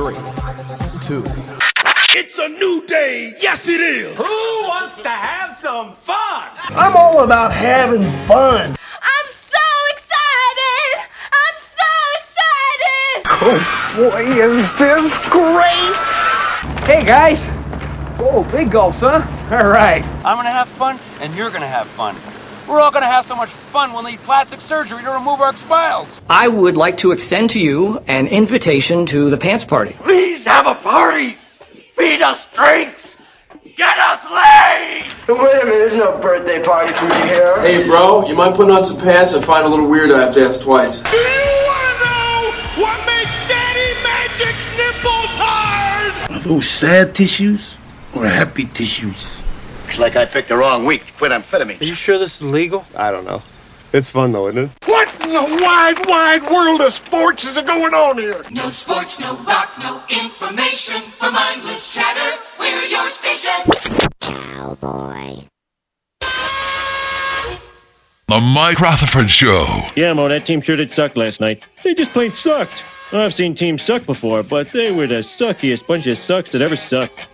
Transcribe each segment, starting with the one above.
three, two. It's a new day. Yes, it is. Who wants to have some fun? I'm all about having fun. I'm so excited! I'm so excited! Oh boy, is this great! Hey guys! Oh, big gulps, huh? All right. I'm gonna have fun, and you're gonna have fun. We're all gonna have so much fun we'll need plastic surgery to remove our smiles. I would like to extend to you an invitation to the pants party. Please have a party. Feed us drinks. Get us laid. Wait a minute, there's no birthday party for me here. Hey, bro, you mind putting on some pants? I find it a little weird I have to ask twice. Do you want to know what makes Daddy Magic's nipples hard? Are those sad tissues or happy tissues? Looks like I picked the wrong week to quit amphetamines. Are you sure this is legal? I don't know. It's fun though, isn't it? What in the wide, wide world of sports is going on here? No sports, no rock, no information. For mindless chatter, we're your station. Cowboy. The Mike Rutherford Show. Yeah, Mo, that team sure did suck last night. They just plain sucked. I've seen teams suck before, but they were the suckiest bunch of sucks that ever sucked.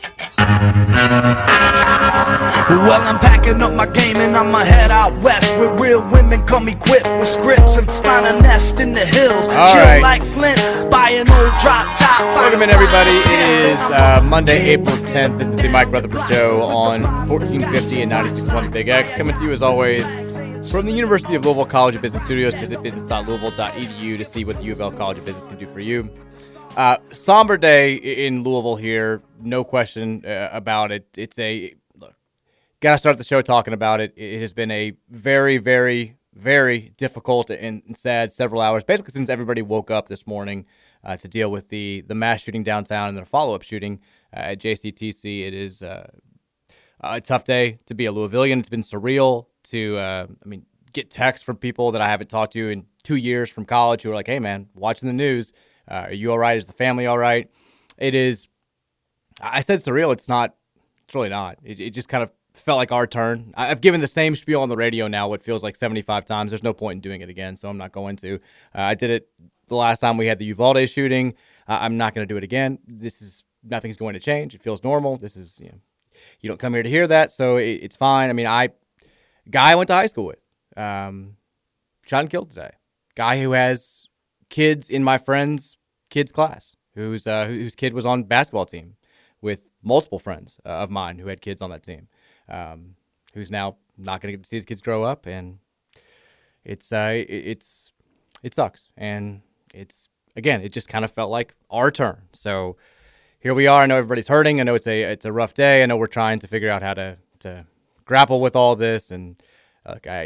Well, I'm packing up my game and I'ma head out west where real women come equipped with scripts and find a nest in the hills. All Chill right. like Flint, buy an old drop top. Welcome in, everybody. It is uh, Monday, April 10th. This is the Mike Rutherford Show on 1450 and 96.1 Big X. Coming to you, as always, from the University of Louisville College of Business Studios. Visit business.louisville.edu to see what the U of L College of Business can do for you. Uh, somber day in Louisville here, no question uh, about it. It's a. Got to start the show talking about it. It has been a very, very, very difficult and sad several hours, basically since everybody woke up this morning uh, to deal with the the mass shooting downtown and then a follow up shooting uh, at JCTC. It is uh, a tough day to be a Louisvillian. It's been surreal to, uh, I mean, get texts from people that I haven't talked to in two years from college who are like, "Hey, man, watching the news. Uh, are you all right? Is the family all right?" It is. I said surreal. It's not. It's really not. It, it just kind of felt like our turn. I've given the same spiel on the radio now, what feels like 75 times. There's no point in doing it again, so I'm not going to. Uh, I did it the last time we had the Uvalde shooting. Uh, I'm not going to do it again. This is nothing's going to change. It feels normal. This is you know, you don't come here to hear that, so it, it's fine. I mean, I guy I went to high school with, um, shot and killed today. Guy who has kids in my friend's kids class, whose uh, whose kid was on basketball team with multiple friends uh, of mine who had kids on that team, um, who's now not going to get to see his kids grow up, and it's uh, it- it's it sucks, and it's again, it just kind of felt like our turn. So here we are. I know everybody's hurting. I know it's a it's a rough day. I know we're trying to figure out how to to grapple with all this, and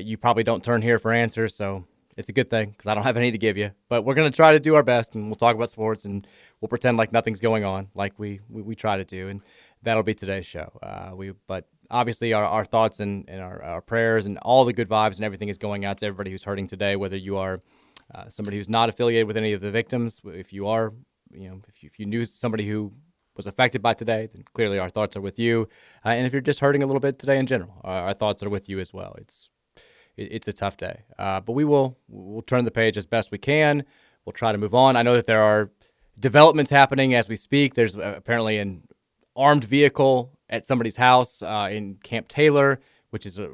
you probably don't turn here for answers, so it's a good thing because I don't have any to give you. But we're gonna try to do our best, and we'll talk about sports, and we'll pretend like nothing's going on, like we we, we try to do, and that'll be today's show. Uh, we but obviously our, our thoughts and, and our, our prayers and all the good vibes and everything is going out to everybody who's hurting today, whether you are uh, somebody who's not affiliated with any of the victims. If you are, you know, if you, if you knew somebody who was affected by today, then clearly our thoughts are with you. Uh, and if you're just hurting a little bit today in general, our, our thoughts are with you as well. It's it, it's a tough day, uh, but we will we'll turn the page as best we can. We'll try to move on. I know that there are developments happening as we speak. There's uh, apparently an armed vehicle at somebody's house uh, in Camp Taylor, which is a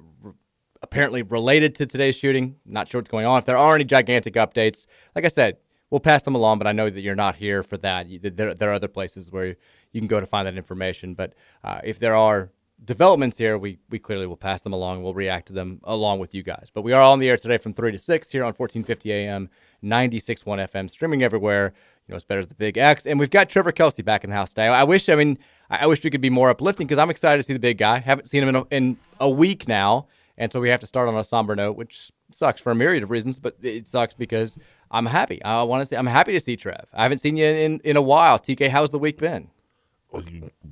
apparently related to today's shooting. Not sure what's going on. If there are any gigantic updates, like I said, we'll pass them along. But I know that you're not here for that. There, there are other places where you can go to find that information. But uh, if there are developments here, we we clearly will pass them along. We'll react to them along with you guys. But we are on the air today from three to six here on 1450 AM, 96.1 FM, streaming everywhere. You know, it's better as the Big X, and we've got Trevor Kelsey back in the house today. I wish, I mean, I I wish we could be more uplifting because I'm excited to see the big guy. Haven't seen him in a, in a week now, and so we have to start on a somber note, which sucks for a myriad of reasons. But it sucks because I'm happy. I want to see. I'm happy to see Trev. I haven't seen you in in a while. TK, how's the week been?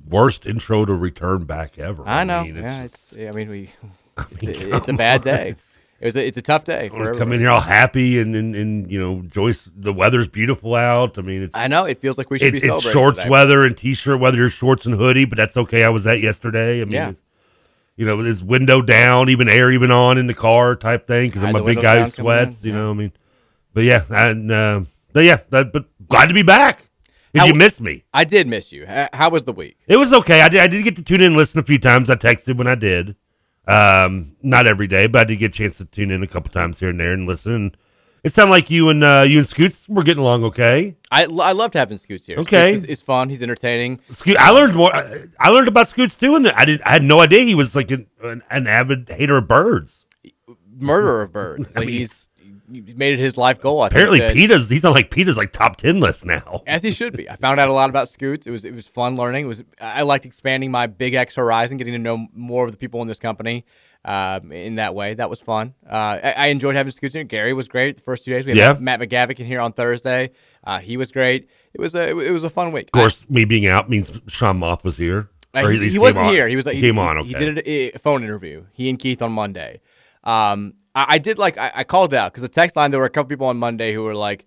Worst intro to return back ever. I know. mean, yeah, just- it's. I mean, we. It's, a, it's a bad day. It was. A, it's a tough day. Wanna come in here all happy and, and, and you know Joyce. The weather's beautiful out. I mean, it's. I know it feels like we should it- be It's shorts today. weather and t-shirt weather. Your shorts and hoodie, but that's okay. I was at yesterday. I mean, Yeah. you know, with his window down, even air even on in the car type thing because I'm a big guy who down coming in, sweats. You know, I mean, but yeah, and uh, but yeah, that, but glad to be back. Did How- you miss me? I did miss you. How was the week? It was okay. I did. I did get to tune in and listen a few times. I texted when I did. Um, not every day, but I did get a chance to tune in a couple times here and there and listen. And it sounded like you and uh, you and Scoots were getting along okay. I, I loved having Scoots here. Okay. Scoots is, is fun. He's entertaining. Scoot, I learned more. I, I learned about Scoots too, and I did. I had no idea he was like an, an, an avid hater of birds. Murderer of birds. Like he's he made it his life goal. I Apparently, think, Peta's. He's on like Peta's like top ten list now. as he should be. I found out a lot about Scoots. It was it was fun learning. It was I liked expanding my Big X horizon, getting to know more of the people in this company. Um, in that way, that was fun. Uh, I, I enjoyed having Scoots in. here. Gary was great the first two days. We had Yeah. Matt McGavick in here on Thursday. Uh, he was great. It was a it was a fun week. Of course, me being out means Sean Moth was here. Uh, he, he wasn't on. here. He was He he, came on. He, Okay. he did a, a phone interview. He and Keith on Monday. Um, I, I did like I, I called out because the text line there were a couple people on Monday who were like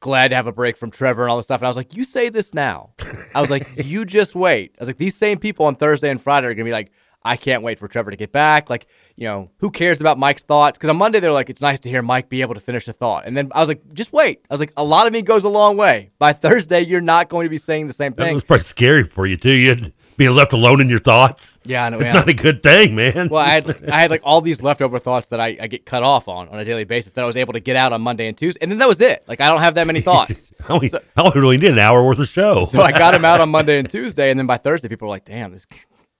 glad to have a break from Trevor and all this stuff. And I was like, you say this now. I was like, you just wait. I was like, these same people on Thursday and Friday are gonna be like. I can't wait for Trevor to get back. Like, you know, who cares about Mike's thoughts? Because on Monday they're like, it's nice to hear Mike be able to finish a thought. And then I was like, just wait. I was like, a lot of me goes a long way. By Thursday, you're not going to be saying the same thing. That was probably scary for you too. You being left alone in your thoughts. Yeah, I know, It's yeah. not a good thing, man. Well, I had I had like all these leftover thoughts that I, I get cut off on on a daily basis that I was able to get out on Monday and Tuesday, and then that was it. Like I don't have that many thoughts. I only, I only really did an hour worth of show. so I got them out on Monday and Tuesday, and then by Thursday, people were like, "Damn, this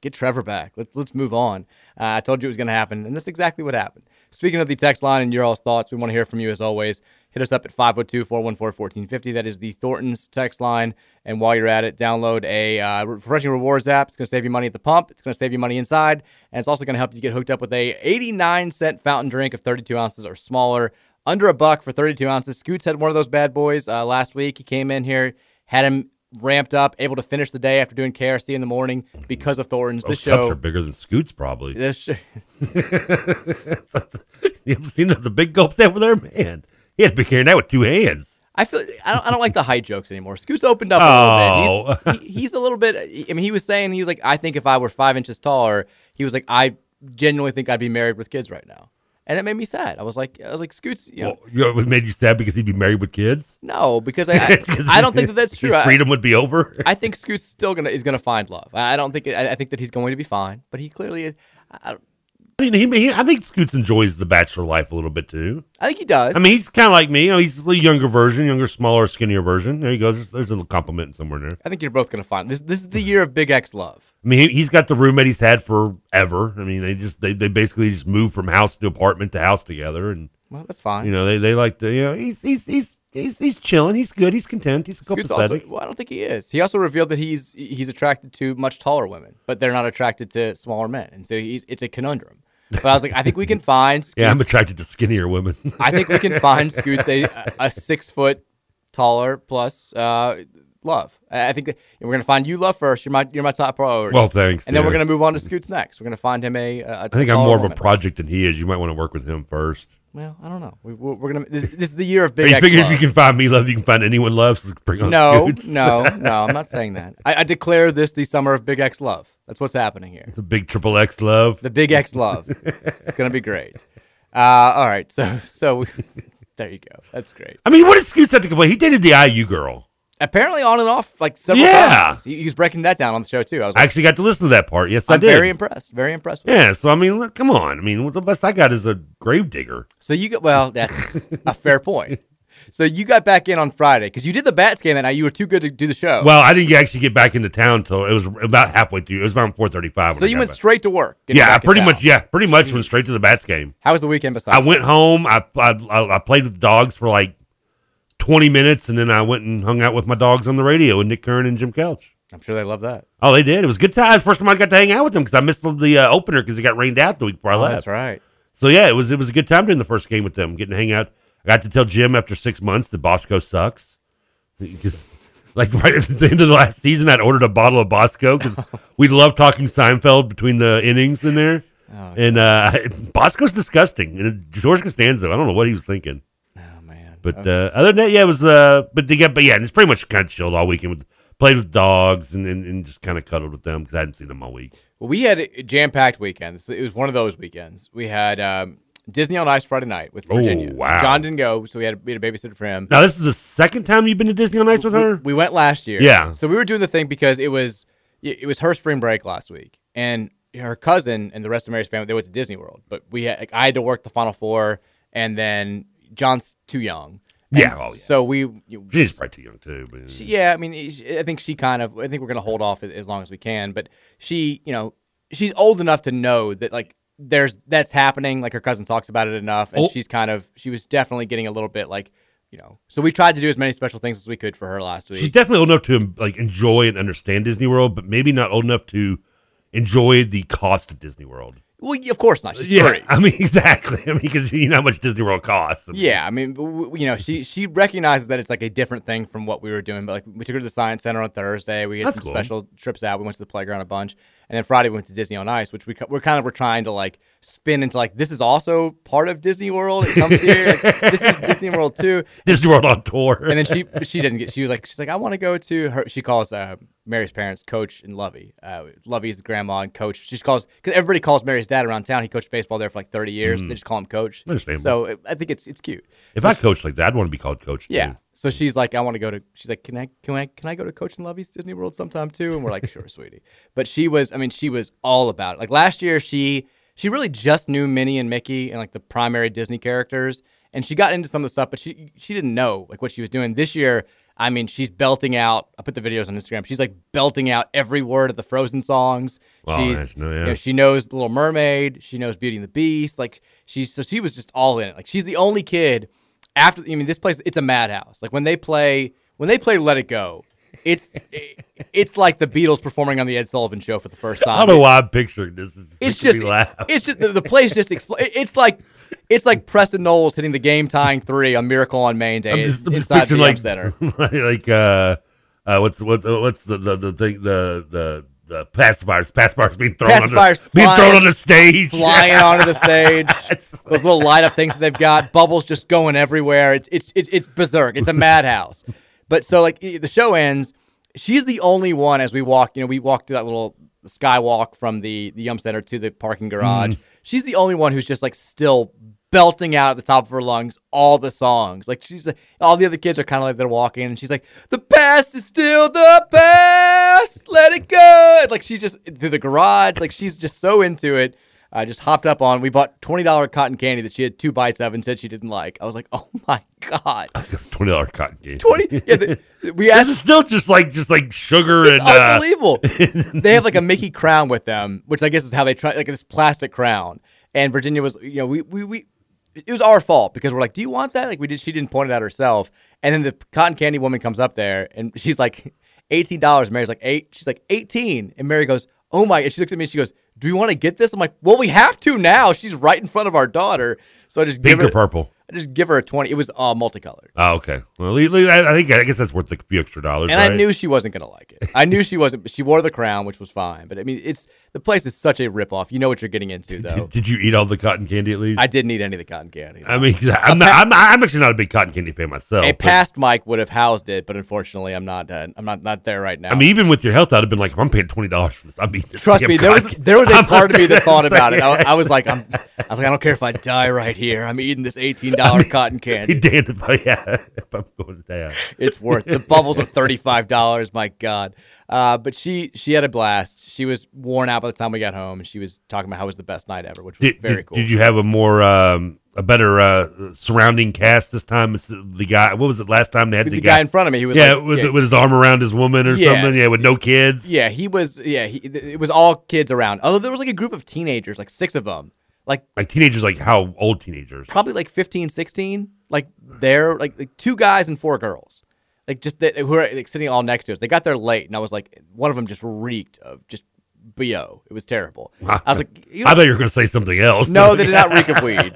get Trevor back. Let's let's move on." Uh, I told you it was going to happen, and that's exactly what happened. Speaking of the text line and your all's thoughts, we want to hear from you as always. Hit us up at 502-414-1450. That is the Thornton's text line. And while you're at it, download a uh, refreshing rewards app. It's going to save you money at the pump. It's going to save you money inside, and it's also going to help you get hooked up with a 89 cent fountain drink of 32 ounces or smaller, under a buck for 32 ounces. Scoots had one of those bad boys uh, last week. He came in here, had him ramped up, able to finish the day after doing KRC in the morning because of Thornton's. Those This cups show are bigger than Scoots, probably. This sh- you ever seen the, the big gulps over there, man? He had to be carrying that with two hands. I feel I don't, I don't like the height jokes anymore. Scoots opened up a Oh. little bit. He's, oh. he, he's a little bit. I mean, he was saying he was like, I think if I were five inches taller, he was like, I genuinely think I'd be married with kids right now, and that made me sad. I was like, I was like, Scoots, you know, Well, you know, made you sad because he'd be married with kids. no, because I, I, I don't think that that's true. His I- freedom would be over. I think Scoot's still gonna is gonna find love. I I don't think I, I think that he's going to be fine, but he clearly is. I, I mean, he, he, I think Scoots enjoys the bachelor life a little bit too. I think he does. I mean, he's kind of like me. You know, he's a younger version, younger, smaller, skinnier version. There you go. There's, there's a little compliment somewhere there. I think you're both gonna find this. This is the year of Big X love. I mean, he, he's got the roommate he's had forever. I mean, they just they, they basically just move from house to apartment to house together, and Well, that's fine. you know they, they like to you know he's he's he's he's, he's chilling. He's good. He's content. He's Scoots also, copacetic. well, I don't think he is. He also revealed that he's he's attracted to much taller women, but they're not attracted to smaller men, and so he's it's a conundrum. But I was like, I think we can find. Scoots, yeah, I'm attracted to skinnier women. I think we can find Scoots a, a six foot taller plus uh, love. I think that we're gonna find you love first. You're my you're my top priority. Well, thanks, And then we're gonna move on to Scoots next. We're gonna find him a. a I think I'm more of a project than he is. You might want to work with him first. Well, I don't know. We, we're we're gonna. This, this is the year of big. you X figure if you can find me love, you can find anyone love. So bring on No, Scoots. no, no. I'm not saying that. I, I declare this the summer of Big X love. That's what's happening here. the big triple X love. The Big X love. it's gonna be great. Uh, all right. So so there you go. That's great. I mean, what Scoots have to complain? He dated the IU girl. Apparently on and off like several Yeah. times. He, he was breaking that down on the show too. I was I actually got to listen to that part. Yes, I I'm did. very impressed. Very impressed. With Yeah, so I mean, look, come on. I mean, what the best I got is a grave digger. So you got well. That's a fair point. So you got back in on Friday because you did the Bats game that night. You were too good to do the show. Well, I didn't actually get back into town till it was about halfway through. It was around four thirty-five. so you went straight to work. Yeah, back pretty much. Yeah, pretty much went straight to the bats game. How was the weekend besides? I went home. I, I I played with the dogs for like twenty minutes, and then I went and hung out with my dogs on the radio with Nick Kern and Jim Kelch. I'm sure they love that. Oh, they did. It was good time. First time I got to hang out with them because I missed the, the uh, opener because it got rained out the week before I Oh, left. that's right. So yeah, it was it was a good time during the first game with them, getting to hang out. I got to tell Jim after six months that Bosco sucks. Because like right at the end of the last season, I'd ordered a bottle of Bosco because we love talking Seinfeld between the innings in there. Oh, and uh, Bosco's disgusting. And George Costanza, I don't know what he was thinking. Oh man. But uh, other than that, yeah, it was. Uh, but to get, but yeah, it's pretty much kind of chilled all weekend with played with dogs and and, and just kind of cuddled with them because I hadn't seen them all week. Well, we had a jam packed weekend. It was one of those weekends. We had um, Disney on Ice Friday night with Oh, Virginia. wow. John didn't go, so we had, we had a babysitter for him. Now, this is the second time you've been to Disney on Ice with her? We went last year. Yeah. So we were doing the thing because it was it was her spring break last week, and her cousin and the rest of Mary's family they went to Disney World. But we had, like, I had to work the Final Four, and then John's too young. Yeah, oh, yeah. So we. you- She's probably too young, too. But, she, yeah, I mean, I think she kind of. I think we're gonna hold off as long as we can. But she, you know, she's old enough to know that like there's that's happening. Like her cousin talks about it enough, and Oh. she's kind of. She was definitely getting a little bit like, you know. So we tried to do as many special things as we could for her last week. She's definitely old enough to like enjoy and understand Disney World, but maybe not old enough to enjoy the cost of Disney World. Well, of course not. She's yeah, three. I mean exactly. I mean because you know how much Disney World costs. I mean, Yeah, I mean, you know, she she recognizes that it's like a different thing from what we were doing. But like, we took her to the science center on Thursday. We had That's some cool. special trips out. We went to the playground a bunch, and then Friday we went to Disney on Ice, which we we're kind of we're trying to like spin into like this is also part of Disney World. It comes here. Like, this is Disney World too. Disney World on tour. And then she she didn't get. She was like she's like I want to go to her. She calls uh, Mary's parents Coach and Lovey. Uh, Lovey's the grandma and Coach. She calls because everybody calls Mary's dad around town. He coached baseball there for like thirty years. Mm. They just call him Coach. Understandable. So it- I think it's it's cute. If I coached like that, I'd want to be called coach. Too. Yeah. So she's like, I want to go to. She's like, can I, can I, can I go to Coach and Lovey's Disney World sometime too? And we're like, sure, sweetie. But she was, I mean, she was all about it. Like last year, she she really just knew Minnie and Mickey and like the primary Disney characters, and she got into some of the stuff, but she she didn't know like what she was doing. This year, I mean, she's belting out. I put the videos on Instagram. She's like belting out every word of the Frozen songs. Wow, she's, nice. No, you know, she knows the Little Mermaid. She knows Beauty and the Beast. Like she's so she was just all in it. Like she's the only kid after. I mean, this place it's a madhouse. Like when they play when they play Let It Go, it's it's like the Beatles performing on the Ed Sullivan Show for the first time. I don't know why I'm picturing this. It's, It's just it's just the, the place just expl- It's like it's like Preston Knowles hitting the game tying three on Miracle on Main Day I'm just, I'm just inside the picturing like Center. like uh, uh, what's what's what's the the the thing the the the pacifiers pacifiers being thrown on the Pacifiers being flying- thrown on the stage flying onto the stage. Those little light up things that they've got, bubbles just going everywhere. It's it's it's, it's berserk. It's a madhouse. But so like the show ends, she's the only one as we walk. You know, we walk through that little skywalk from the the Yum Center to the parking garage. Mhm. She's the only one who's just like still belting out at the top of her lungs all the songs. Like she's like, all the other kids are kind of like they're walking, and she's like, "The past is still the past. Let it go." Like she just through the garage. Like she's just so into it. I just hopped up on. We bought twenty dollar cotton candy that she had two bites of and said she didn't like. I was like, "Oh my god!" twenty dollar cotton candy. Twenty. Yeah, the, we This is still just like just like sugar It's and uh, unbelievable. they have like a Mickey crown with them, which I guess is how they try like this plastic crown. And Virginia was, you know, we we we it was our fault because we're like, "Do you want that?" Like we did. She didn't point it out herself. And then the cotton candy woman comes up there and she's like, eighteen dollars. Mary's like eight. She's like eighteen. And Mary goes, "Oh my!" And she looks at me. and She goes, "Do we want to get this?" I'm like, "Well, we have to now. She's right in front of our daughter." So I just pink give or her, purple. I just give her a twenty. It was uh, multicolored. Oh, okay. Well, le- le- I I think I guess that's worth a few extra dollars. And right? I knew she wasn't gonna like it. I knew she wasn't. She wore the crown, which was fine. But I mean, it's the place is such a ripoff. You know what you're getting into, though. Did you eat all the cotton candy at least? I didn't eat any of the cotton candy. I mean, I'm, not, I'm, not, I'm actually not a big cotton candy fan myself. a past Mike would have housed it, but unfortunately, I'm not. Uh, I'm not not there right now. I mean, even with your health, I'd have been like, if I'm paying twenty dollars for this, I'm eating this. Trust me, there was there was a candy. part of me that thought about it. I, I was like, I'm, I was like, I don't care if I die right here. I'm eating this eighteen dollar cotton candy. Damned if I, yeah, if I'm going down. it's worth the bubbles were thirty five dollars. My God, uh, but she she had a blast. She was worn out by the time we got home, and she was talking about how it was the best night ever, which was Did, very did, cool. did you have a more um, a better uh, surrounding cast this time? It's The the guy, what was it last time they had The the, guy in front of me, he was yeah, like- with, yeah. with his arm around his woman or Yeah. something, yeah, with no kids. Yeah, he was. Yeah, he, it was all kids around. Although there was like a group of teenagers, like six of them, like Like teenagers, like how old teenagers? probably like 15, 16. Like they're like, like two guys and four girls, like just that, who are like, sitting all next to us. They got there late, and I was like, one of them just reeked of just bo. It was terrible. I was like, you know- I thought you were going to say something else. No, they did not reek of weed.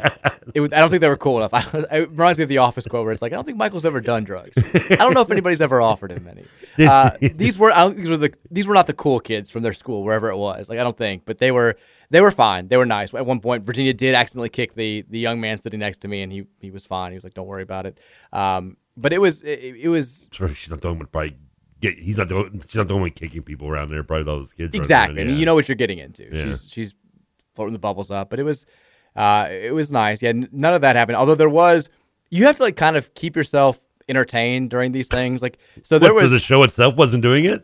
It was. I don't think they were cool enough. I was, it reminds me of the Office quote where it's like, I don't think Michael's ever done drugs. I don't know if anybody's ever offered him any. Uh, these were. I don't, these were the. These were not the cool kids from their school, wherever it was. Like I don't think, but they were. They were fine. They were nice. At one point, Virginia did accidentally kick the the young man sitting next to me, and he he was fine. He was like, "Don't worry about it." Um, but it was it, it was Sure, she's not the one with probably get. He's not the one- she's not the one kicking people around there. Probably all those kids. Exactly. around, I mean, you know what you're getting into. Yeah. She's she's floating the bubbles up, but it was Uh, it was nice. Yeah, none of that happened. Although there was, you have to like kind of keep yourself entertained during these things. Like so, there What, was the show itself wasn't doing it.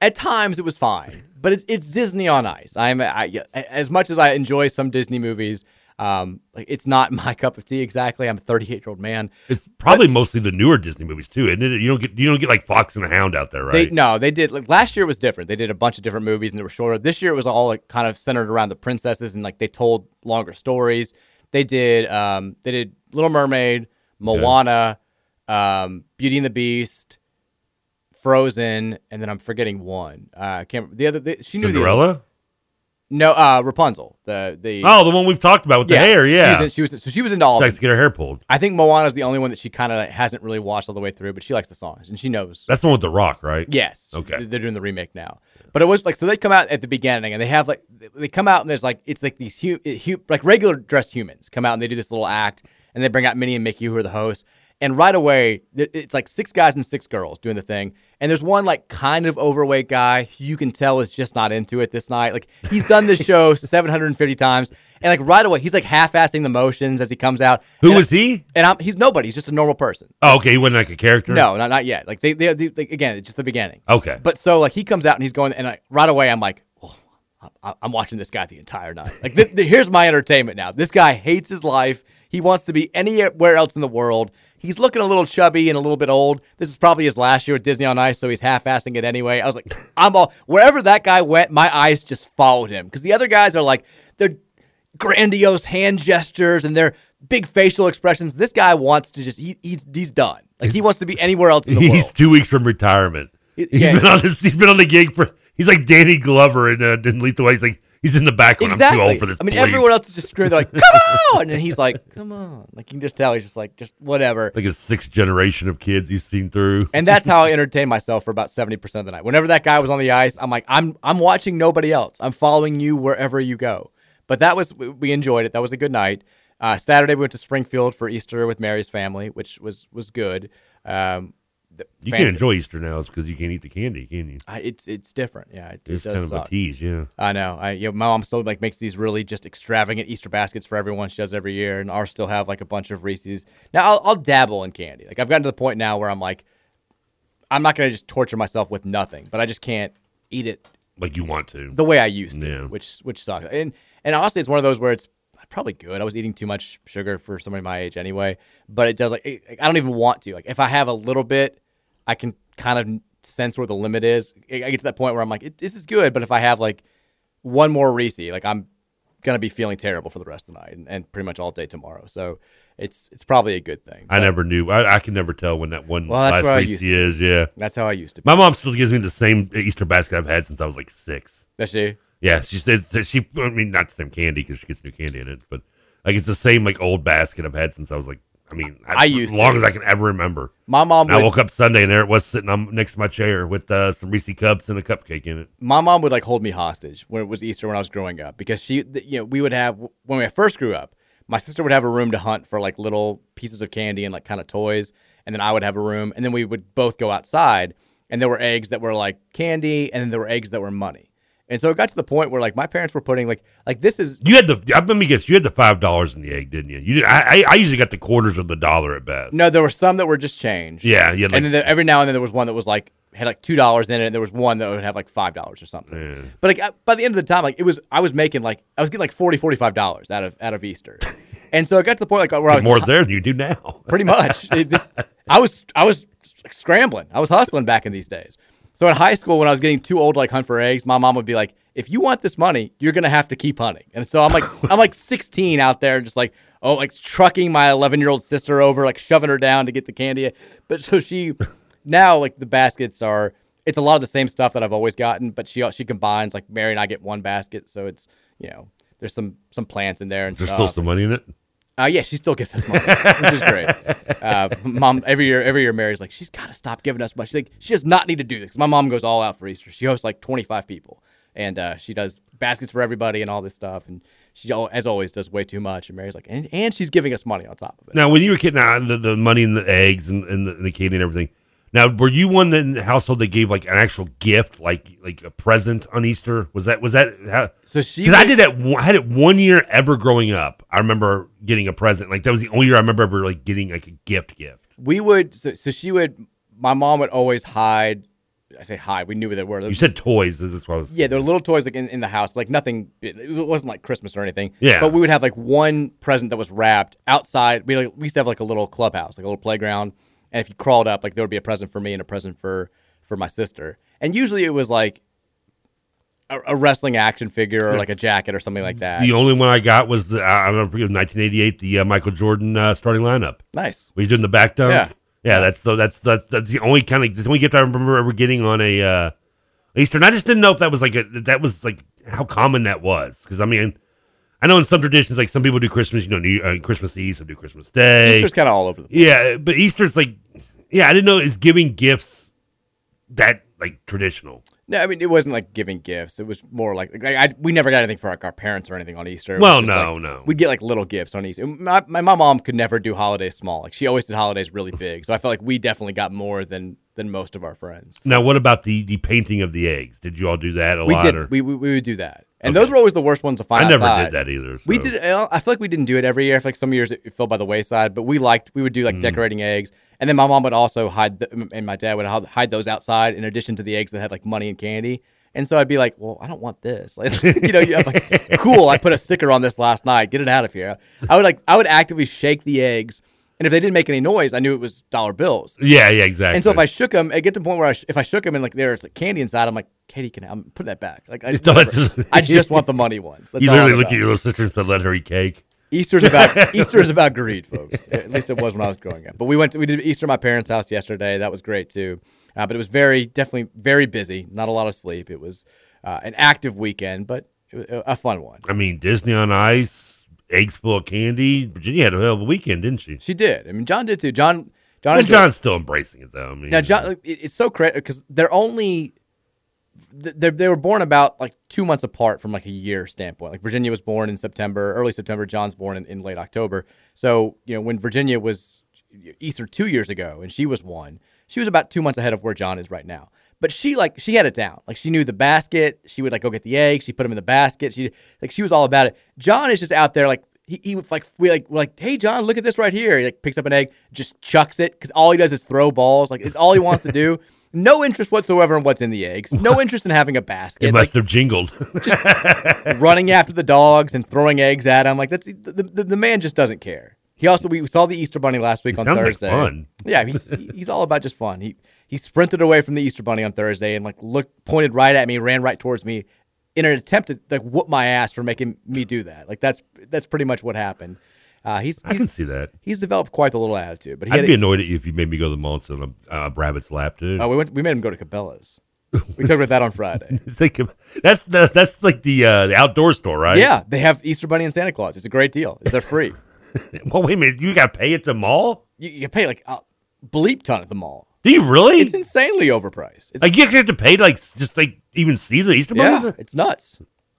at times it was fine, but it's it's Disney on ice. I'm I, as much as I enjoy some Disney movies, um, like it's not my cup of tea exactly. I'm a 38 year old man. It's probably mostly the newer Disney movies too, isn't it? You don't get you don't get like Fox and the Hound out there, They, right? no, they did. Like last year was different. They did a bunch of different movies and they were shorter. This year it was all like kind of centered around the princesses and like they told longer stories. They did. Um, they did Little Mermaid, Moana, um, Beauty and the Beast, Frozen, and then I'm forgetting one. Uh, I can't. The other. The, she knew the other- Cinderella. No, uh, Rapunzel. The the Oh, the one we've talked about with the hair. Yeah, She was, she was so she was into all. She of likes to get her hair pulled. I think Moana's the only one that she kind of hasn't really watched all the way through, but she likes the songs and she knows. That's the one with the Rock, right? Yes. Okay. They're doing the remake now. But it was like so they come out at the beginning and they have like they come out and there's like it's like these hu- hu- like regular dressed humans come out and they do this little act and they bring out Minnie and Mickey who are the hosts and right away it's like six guys and six girls doing the thing and there's one like kind of overweight guy who you can tell is just not into it this night like he's done this show 750 times and like right away he's like half-assing the motions as he comes out Who was he? and I'm, he's nobody he's just a normal person Oh, okay, he wasn't like a character. no, not not yet. Like they, they, they like, again, it's just the beginning. Okay. But so like he comes out and he's going, and I, right away I'm like, oh, I'm watching this guy the entire night. Like th- th- here's my entertainment now. This guy hates his life. He wants to be anywhere else in the world. He's looking a little chubby and a little bit old. This is probably his last year at Disney on Ice, so he's half-assing it anyway. I was like, I'm all wherever that guy went, my eyes just followed him because the other guys are like they're grandiose hand gestures and their big facial expressions. This guy wants to just he, he's he's done. Like he wants to be anywhere else in the He's world. two weeks from retirement. He- He's yeah. been on this. He's been on the gig for. He's like Danny Glover in, uh, in Lethal Weapon. He's like he's in the background. Exactly. I'm too old for this. I mean, everyone else is just screaming. They're like, "Come on!" and he's like, "Come on!" Like you can just tell he's just like, just whatever. like a sixth generation of kids he's seen through. And that's how I entertained myself for about seventy percent of the night. Whenever that guy was on the ice, I'm like, I'm I'm watching nobody else. I'm following you wherever you go. But that was we- enjoyed it. That was a good night. Uh, Saturday we went to Springfield for Easter with Mary's family, which was was good. Um, you can't enjoy Easter now because you can't eat the candy, can you? I, it's it's different. Yeah, it, it It's does kind of suck. a tease, yeah. I know. I you know, my mom still like makes these really just extravagant Easter baskets for everyone. She does every year, and ours still have like a bunch of Reese's. Now I'll, I'll dabble in candy. Like I've gotten to the point now where I'm like, I'm not gonna just torture myself with nothing, but I just can't eat it Like you want to. the way I used to, Yeah. which which sucks. And and honestly, it's one of those where it's probably good. I was eating too much sugar for somebody my age anyway, but it does like it, I don't even want to. Like if I have a little bit, I can kind of sense where the limit is. I get to that point where I'm like, this is good, but if I have like one more Reese, like I'm gonna be feeling terrible for the rest of the night and, and pretty much all day tomorrow. So it's it's probably a good thing. I never knew. I, I can never tell when that one Well, that's last Reese is. Yeah, That's how I used to. Be. My mom still gives me the same Easter basket I've had since I was like six. Does she? Yeah, she says that she. I mean, not the same candy because she gets new candy in it, but like it's the same like old basket I've had since I was like. I mean, I used as long to. as I can ever remember. My mom And I woke up Sunday and there it was sitting on next to my chair with uh, some Reese cups and a cupcake in it. my mom would like hold me hostage when it was Easter when I was growing up because she, th- you know, we would have when we first grew up. My sister would have a room to hunt for like little pieces of candy and like kind of toys, and then I would have a room, and then we would both go outside, and there were eggs that were like candy, and then there were eggs that were money, and so it got to the point where like my parents were putting like like this is You had the. Let me guess. You had the five dollars in the egg, didn't you? You. Did, I, I. I usually got the quarters of the dollar at best. no, there were some that were just changed, Yeah, you had, like- and then there, every now and then there was one that was like had like two dollars in it, and there was one that would have like five dollars or something. But like uh, by the end of the time, like it was, I was making like I was getting like 40 dollars out of out of Easter, and so it got to the point like where I was more there than you do now. pretty much. It- this, I was I was scrambling. I was hustling back in these days. So in high school, when I was getting too old to like hunt for eggs, my mom would be like, "If you want this money, you're gonna have to keep hunting." And so I'm like, I'm like 16 out there, just like, oh, like trucking my 11 year old sister over, like shoving her down to get the candy. But so she now like the baskets are. It's a lot of the same stuff that I've always gotten, but she she combines like Mary and I get one basket, so it's you know there's some some plants in there and There's stuff. still some money in it. Uh, yeah, she still gives us money, which is great. Uh, mom, every year, every year, Mary's like, she's got to stop giving us money. She's like, she does not need to do this. My mom goes all out for Easter. She hosts like 25 people, and uh, she does baskets for everybody and all this stuff. And she, as always, does way too much. And Mary's like, and, and she's giving us money on top of it. Now, when you were getting out the, the money and the eggs and, and, the, and the candy and everything, Now, were you one that in the household that gave like an actual gift, like like a present on Easter? Was that was that how? So she because I did that. one- I had it one year ever growing up. I remember getting a present. Like that was the only year I remember ever like getting like a gift gift. We would so, so she would my mom would always hide I say hide, we knew what they were. You said toys. Is this is what I was. Yeah, there were little toys like in, in the house, like nothing. It wasn't like Christmas or anything. Yeah. But we would have like one present that was wrapped outside. We like, we used to have like a little clubhouse, like a little playground, and if you crawled up, like there would be a present for me and a present for for my sister. And usually it was like a, a wrestling action figure or like a jacket or something like that. The only one I got was the, I don't know, 1988, the uh, Michael Jordan uh, starting lineup. Nice. We doing the back dunk. Yeah. yeah, That's the that's that's that's the only kind of the only gift I remember ever getting on a uh, Easter. And I just didn't know if that was like a that was like how common that was because I mean. I know in some traditions, like some people do Christmas, you know, New, uh, Christmas Eve, some do Christmas Day. Easter's kind of all over the place. Yeah, but Easter's like, yeah, I didn't know is giving gifts that like traditional. No, I mean it wasn't like giving gifts. It was more like, like I, we never got anything for like our parents or anything on Easter. Well, no, like- no. We'd get like little gifts on Easter. My, my my mom could never do holidays small. Like she always did holidays really big. So I felt like we definitely got more than than most of our friends. Now, what about the the painting of the eggs? Did you all do that a we lot? did. or- We, we we would do that, and those were always the worst ones to find. I never outside. did that either, We did. I feel like we didn't do it every year. I feel like some years it fell by the wayside. But we liked. We would do like Mm. decorating eggs, and then my mom would also hide, the, and my dad would hide those outside in addition to the eggs that had like money and candy. And so I'd be like, "Well, I don't want this." Like, you know, I'm like, "Cool, I put a sticker on this last night. Get it out of here." I would like, I would actively shake the eggs, and if they didn't make any noise, I knew it was dollar bills. Yeah, yeah, exactly. And so if I shook them, I get to the point where I sh- if I shook them and like there's like candy inside, I'm like, "Katie, can I, I'm put that back?" Like, I, Just don't- I just want the money ones. That's you literally look at your little sister and said, "Let her eat cake." Easter's about Easter is about greed, folks. At least it was when I was growing up. But we went to, we did Easter at my parents' house yesterday. That was great too. Uh, but it was very definitely very busy. Not a lot of sleep. It was uh, an active weekend, but it was a a fun one. I mean, Disney on Ice, eggs full of candy. Virginia had a hell of a weekend, didn't she? She did. I mean, John did too. John John enjoyed- John's still embracing it though. I mean, Now, John, like, it, it's so crazy because they're only they they were born about like two months apart from like a year standpoint. Like Virginia was born in September, early September. John's born in, in late October. So you know when Virginia was Easter two years ago and she was one, she was about two months ahead of where John is right now. But she like she had it down. Like she knew the basket. She would like go get the eggs. She put them in the basket. She like she was all about it. John is just out there like he, he was like we like we're like hey John look at this right here. He like picks up an egg, just chucks it because all he does is throw balls. Like it's all he wants to do. No interest whatsoever in what's in the eggs. No interest in having a basket. it Like, must have jingled. running after the dogs and throwing eggs at him. Like that's the, the, the man just doesn't care. He also we saw the Easter bunny last week on like Thursday. fun. Yeah, he's he's all about just fun. He he sprinted away from the Easter bunny on Thursday and like looked pointed right at me, ran right towards me in an attempt to like whoop my ass for making me do that. Like that's that's pretty much what happened. Uh, he's, I can see that. He's developed quite the little attitude, but he I'd be a- annoyed at you if you made me go to the mall on a uh, rabbit's lap, dude. Oh, we went. We made him go to Cabela's. We talked about that on Friday. Think of, that's the that's like the uh, the outdoor store, right? Yeah, they have Easter Bunny and Santa Claus. It's a great deal. They're free. well, wait a minute. You got to pay at the mall? You, you pay like a bleep ton at the mall. Do you really? It's insanely overpriced. It's, like you have to pay to like just like even see the Easter bunnies. yeah, it's nuts.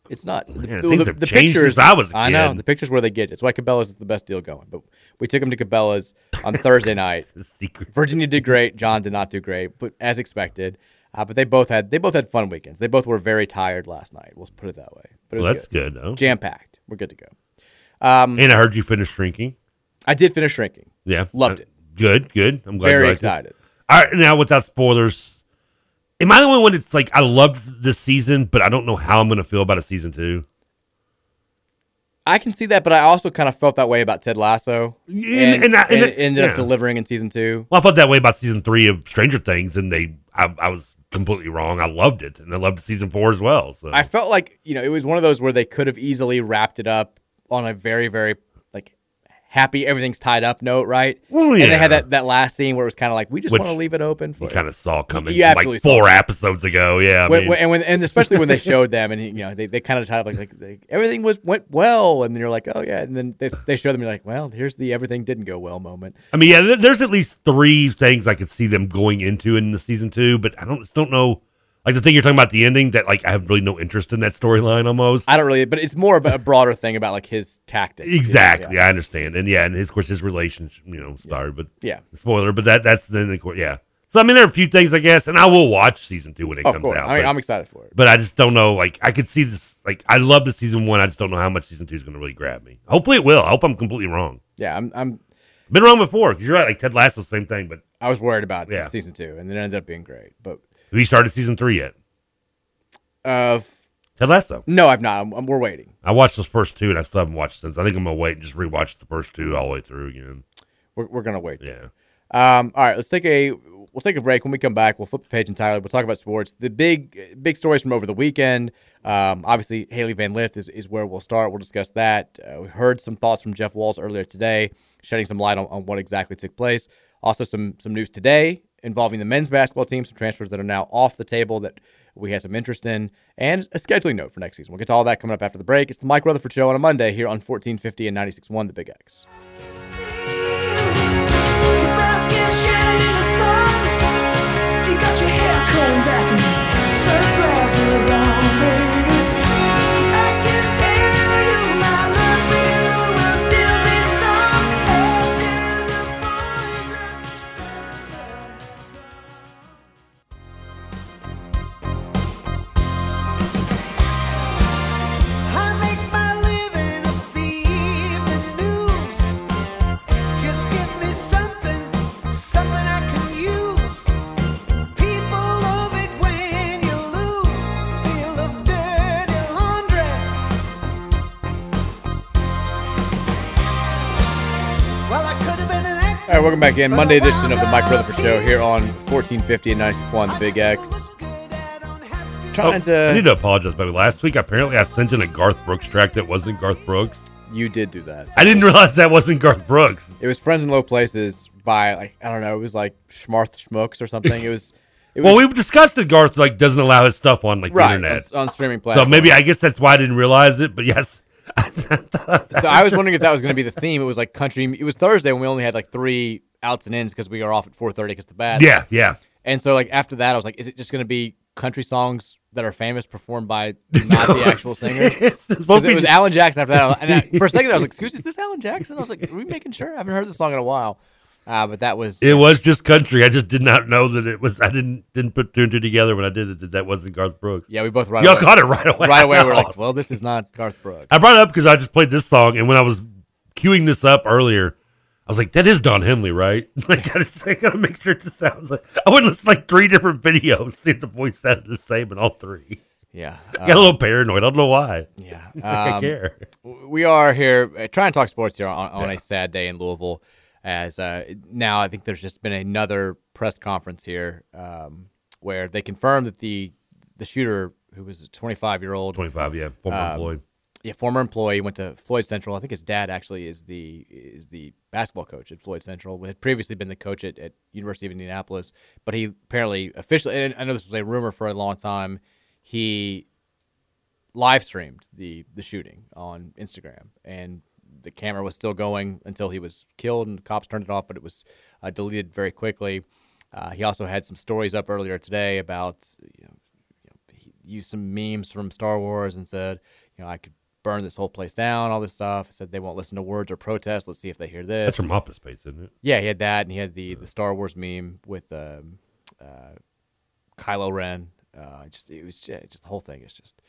It's nuts. Man, things have changed since I was I know the pictures where they get. you. It's why Cabela's is the best deal going. But we took him to Cabela's on Thursday night. Secret. Virginia did great. John did not do great, but as expected. Uh, but they both had they both had fun weekends. They both were very tired last night. We'll put it that way. But it was Well, that's good, though. Jam packed. We're good to go. Um, and I heard you finished shrinking. I did finish shrinking. Yeah, Loved Uh, it. Good, good. I'm glad. Very you liked it. All right, now without spoilers, am I the only one that's like I loved this season, but I don't know how I'm going to feel about a season two? I can see that, but I also kind of felt that way about Ted Lasso. and- and I- and it- ended yeah. up delivering in season two. Well, I felt that way about season three of Stranger Things, and they I, I was completely wrong. I loved it, and I loved season four as well. So I felt like you know it was one of those where they could have easily wrapped it up on a very very happy everything's tied up note, right? Well, And they had that, that last scene where it was kind of like we just want to leave it open for you kind of saw coming You absolutely like four episodes ago. Yeah, I when, mean, when- and when and especially when they showed them and you know they, they kind of tied up like, like everything was went well and you're like oh yeah and then they, they show them you're like well here's the everything didn't go well moment I mean, yeah, there's at least three things I could see them going into in the season two, but I don't just don't know. Like the thing you're talking about the ending, that like I have really no interest in that storyline almost. I don't really but it's more of a broader thing about like his tactics Exactly, I understand, and yeah, and his, of course his relationship, you know, sorry, but Yeah. spoiler, but that that's then of course, yeah. So I mean, there are a few things I guess, and I will watch season two when it Of comes course. out. I mean, but- I'm excited for it. But I just don't know. Like, I could see this. Like, I love the season one. I just don't know how much season two is going to really grab me. Hopefully, it will. I hope I'm completely wrong. Yeah, I'm. I'm Been wrong before because you're right. Like Ted Lasso, same thing. But I was worried about Yeah. season two, and it ended up being great. But have you started season three yet? of Ted Lasso. no, I've not. I'm, I'm- we're waiting. I watched those first two, and I still haven't watched since. I think I'm gonna wait and just rewatch the first two all the way through again. We're, we're gonna wait. Yeah. Um, all right, let's take a we'll take a break. When we come back, we'll flip the page entirely. We'll talk about sports. The big big stories from over the weekend. Um, obviously, Hailey Van Lith is, is where we'll start. We'll discuss that. Uh, we heard some thoughts from Jeff Walz earlier today, shedding some light on, on what exactly took place. Also, some some news today involving the men's basketball team, some transfers that are now off the table that we had some interest in, and a scheduling note for next season. We'll get to all that coming up after the break. It's the Mike Rutherford Show on a Monday here on 1450 and 96.1 The Big X. right, welcome back in. Monday edition of the Mike Rutherford Show here on 1450 and 96.1 The Big X. Trying Oh, to. I need to apologize, but last week apparently I sent in a Garth Brooks track that wasn't Garth Brooks. You did do that. I didn't realize that wasn't Garth Brooks. It was Friends in Low Places by like I don't know. It was like Schmarth Schmooks or something. It was. It was well, we discussed that Garth like doesn't allow his stuff on like right the internet on, on streaming platforms. So maybe I guess that's why I didn't realize it. But yes, so I was wondering if that was going to be the theme. It was like country. It was Thursday when we only had like three outs and ins because we are off at 4:30 because the bad. Yeah, yeah. And so like after that, I was like, is it just going to be country songs that are famous performed by not the actual singer. Because it was Alan Jackson after that. And I, for a second, I was like, excuse me, is this Alan Jackson? I was like, are we making sure? I haven't heard this song in a while. Uh, but that was it was just country. I just did not know that it was. I didn't didn't put two and two together when I did it. That that wasn't Garth Brooks. Yeah, we both right Y'all away. caught it right away. Right away, we we're like, well, this is not Garth Brooks. I brought it up because I just played this song, and when I was queuing this up earlier, I was like, "That is Don Henley, right?" like, I, just, I gotta make sure it sounds like. I went and listened to like three different videos, see if the voice sounded the same in all three. Yeah, I got a little paranoid. I don't know why. Yeah, I Um, care. We are here uh, trying to talk sports here on, on a sad day in Louisville. As uh, now, I think there's just been another press conference here um, where they confirmed that the the shooter, who was a 25 year old, 25, yeah, former employee. yeah, former employee, went to Floyd Central. I think his dad actually is the is the basketball coach at Floyd Central. Had previously been the coach at, at University of Indianapolis, but he apparently officially. And I know this was a rumor for a long time. He live streamed the the shooting on Instagram, and the camera was still going until he was killed, and cops turned it off, but it was uh, deleted very quickly. Uh, he also had some stories up earlier today about you know, you know, he used some memes from Star Wars and said, you know, I could burn this whole place down, all this stuff. Said they won't listen to words or protest. Let's see if they hear this. That's from Office Space, isn't it? Yeah, he had that, and he had the the Star Wars meme with um, uh, Kylo Ren. Uh, just it was just, just the whole thing is just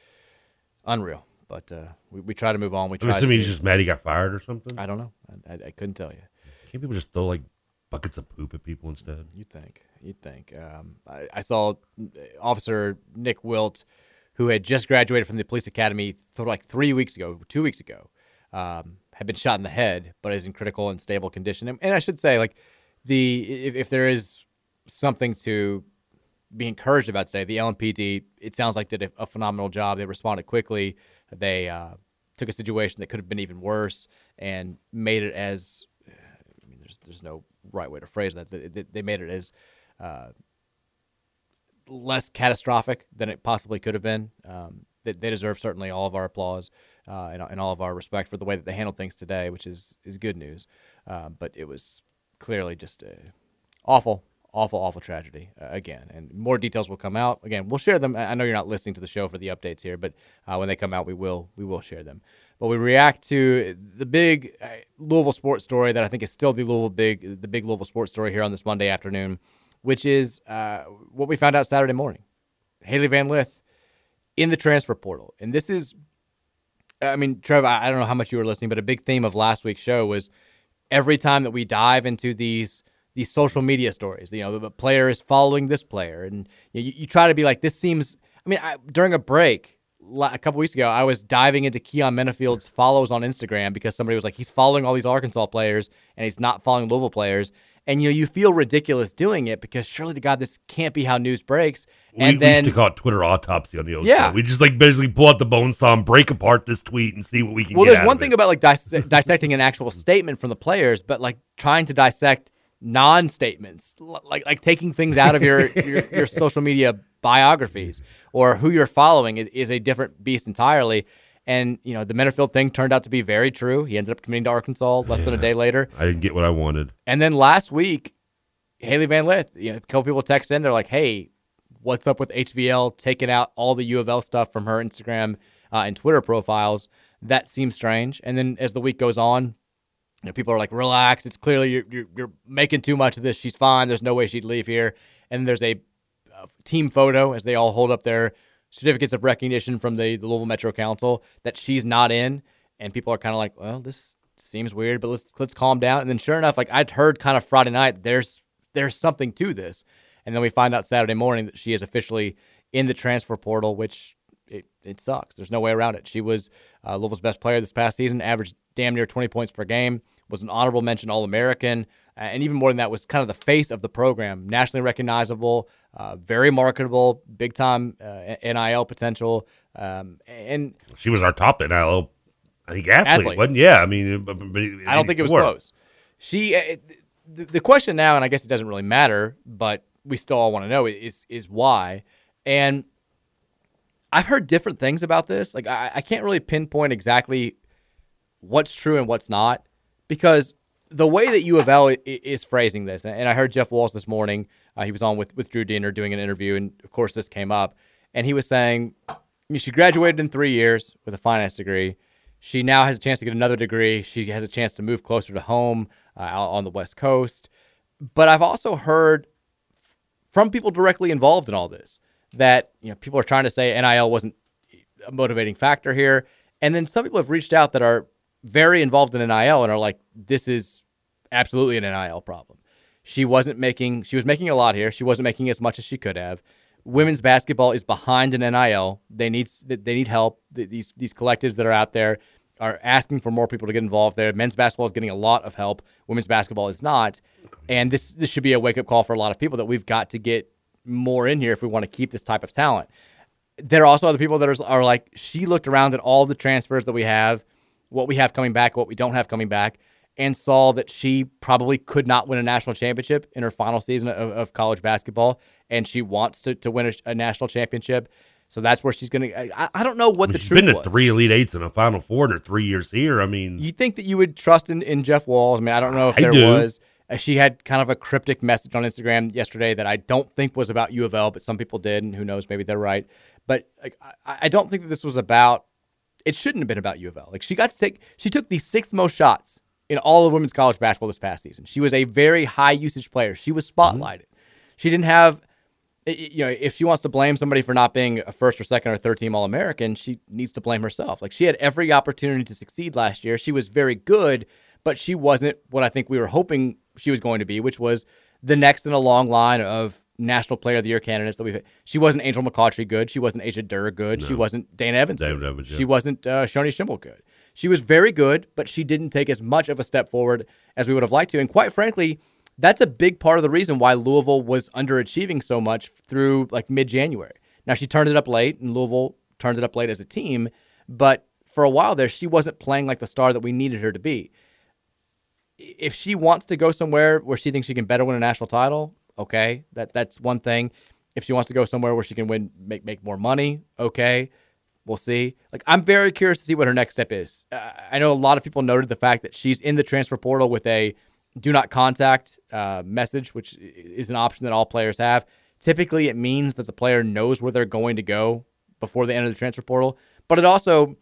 unreal. But uh, we we try to move on. We I'm try. assuming to, he's just mad he got fired or something. I don't know. I, I, I couldn't tell you. Can't people just throw like buckets of poop at people instead? You'd think. You'd think. Um, I, I saw Officer Nick Wilt, who had just graduated from the police academy th- like three weeks ago, two weeks ago, um, had been shot in the head, but is in critical and stable condition. And, and I should say, like, the if, if there is something to be encouraged about today, the LMPD, it sounds like did a, a phenomenal job. They responded quickly. They uh, took a situation that could have been even worse and made it as I mean, there's there's no right way to phrase that. They, they- made it as uh, less catastrophic than it possibly could have been. Um, they, they deserve certainly all of our applause uh, and, and all of our respect for the way that they handled things today, which is is good news. Uh, but it was clearly just a awful, awful, awful tragedy uh, again. And more details will come out. Again, we'll share them. I know you're not listening to the show for the updates here, but uh, when they come out, we will we will share them. But we react to the big uh, Louisville sports story that I think is still the Louisville big the big Louisville sports story here on this Monday afternoon. which is uh, what we found out Saturday morning. Hailey Van Lith in the transfer portal. And this is, I mean, Trev, I I don't know how much you were listening, but a big theme of last week's show was every time that we dive into these these social media stories, you know, the player is following this player, and you, you try to be like, this seems. I mean, I, during a break a couple weeks ago, I was diving into Keyon Menifield's follows on Instagram because somebody was like, he's following all these Arkansas players and he's not following Louisville players. And you know, you feel ridiculous doing it because surely to God, this can't be how news breaks. And we then we used to call it Twitter autopsy on the old Yeah. show. We just like basically pull out the bone saw and break apart this tweet and see what we can Well, there's one thing it. about like dis- dissecting an actual statement from the players, but like trying to dissect non-statements, like like taking things out of your your, your social media biographies or who you're following is, is a different beast entirely. And you know, the Menifield thing turned out to be very true. He ended up committing to Arkansas less than a day later. I didn't get what I wanted. And then last week, Hailey Van Lith, you know, a couple people text in. They're like, "Hey, what's up with HVL taking out all the U of L stuff from her Instagram uh, and Twitter profiles?" That seems strange. And then as the week goes on, you know, people are like, "Relax. It's clearly you're, you're you're making too much of this. She's fine. There's no way she'd leave here." And there's a, uh team photo as they all hold up their certificates of recognition from the, the Louisville Metro Council that she's not in, and people are kind of like, "Well, this seems weird, but let's let's calm down." And then sure enough, like I'd heard kind of Friday night, there's there's something to this, and then we find out Saturday morning that she is officially in the transfer portal, which it, it sucks. There's no way around it. She was uh, Louisville's best player this past season, averaged damn near 20 points per game, was an honorable mention All American, uh, and even more than that, was kind of the face of the program, nationally recognizable, uh, very marketable, big time uh, NIL potential, um, and She was our top NIL, I think, athlete, Athlete. wasn't? Yeah, I mean, I don't think it was close. She, uh, the, the question now, and I guess it doesn't really matter, but we still all want to know is is why. And I've heard different things about this. Like I, I can't really pinpoint exactly what's true and what's not because the way that U of L is phrasing this, and I heard Jeff Walz this morning. Uh, he was on with with Drew Deener doing an interview, and of course this came up, and he was saying she graduated in three years with a finance degree. She now has a chance to get another degree. She has a chance to move closer to home uh, out on the West Coast. But I've also heard from people directly involved in all this that you know people are trying to say NIL wasn't a motivating factor here, and then some people have reached out that are very involved in NIL and are like, "This is absolutely an NIL problem." She wasn't making. She was making a lot here. She wasn't making as much as she could have. Women's basketball is behind in NIL. They need they need help. These these collectives that are out there are asking for more people to get involved there. Men's basketball is getting a lot of help. Women's basketball is not. And this this should be a wake up call for a lot of people that we've got to get more in here if we want to keep this type of talent. There are also other people that are, are like she looked around at all the transfers that we have, what we have coming back, what we don't have coming back, and saw that she probably could not win a national championship in her final season of, of college basketball, and she wants to, to win a, a national championship. So that's where she's going to. I, don't know what the She's truth been to was. three Elite Eights and a Final Four in her three years here. I mean, You think that you would trust in, in Jeff Walz? I mean, I don't know if I there do. was. uh, She had kind of a cryptic message on Instagram yesterday that I don't think was about U of L, but some people did, and who knows, maybe they're right. But like, I, I don't think that this was about. It shouldn't have been about U of L. Like she got to take, she took the sixth most shots in all of women's college basketball this past season. She was a very high usage player. She was mm-hmm. spotlighted. She didn't have you know, if she wants to blame somebody for not being a first or second or third team All American, she needs to blame herself. Like she had every opportunity to succeed last year. She was very good, but she wasn't what I think we were hoping she was going to be, which was the next in a long line of National Player of the Year candidates that we've. She wasn't Angel McCoughtry good. She wasn't Asia Durr good. She wasn't Dana Evans. David good. Evans, yeah. She wasn't uh, Shoni Schimmel good. She was very good, but she didn't take as much of a step forward as we would have liked to. And quite frankly, that's a big part of the reason why Louisville was underachieving so much through like mid January. Now she turned it up late, and Louisville turned it up late as a team, but for a while there, she wasn't playing like the star that we needed her to be. If she wants to go somewhere where she thinks she can better win a national title, okay, that that's one thing. If she wants to go somewhere where she can win, make make more money, okay, we'll see. Like I'm very curious to see what her next step is. Uh, I know a lot of people noted the fact that she's in the transfer portal with a do not contact uh, message, which is an option that all players have. Typically, it means that the player knows where they're going to go before they enter the transfer portal, but it also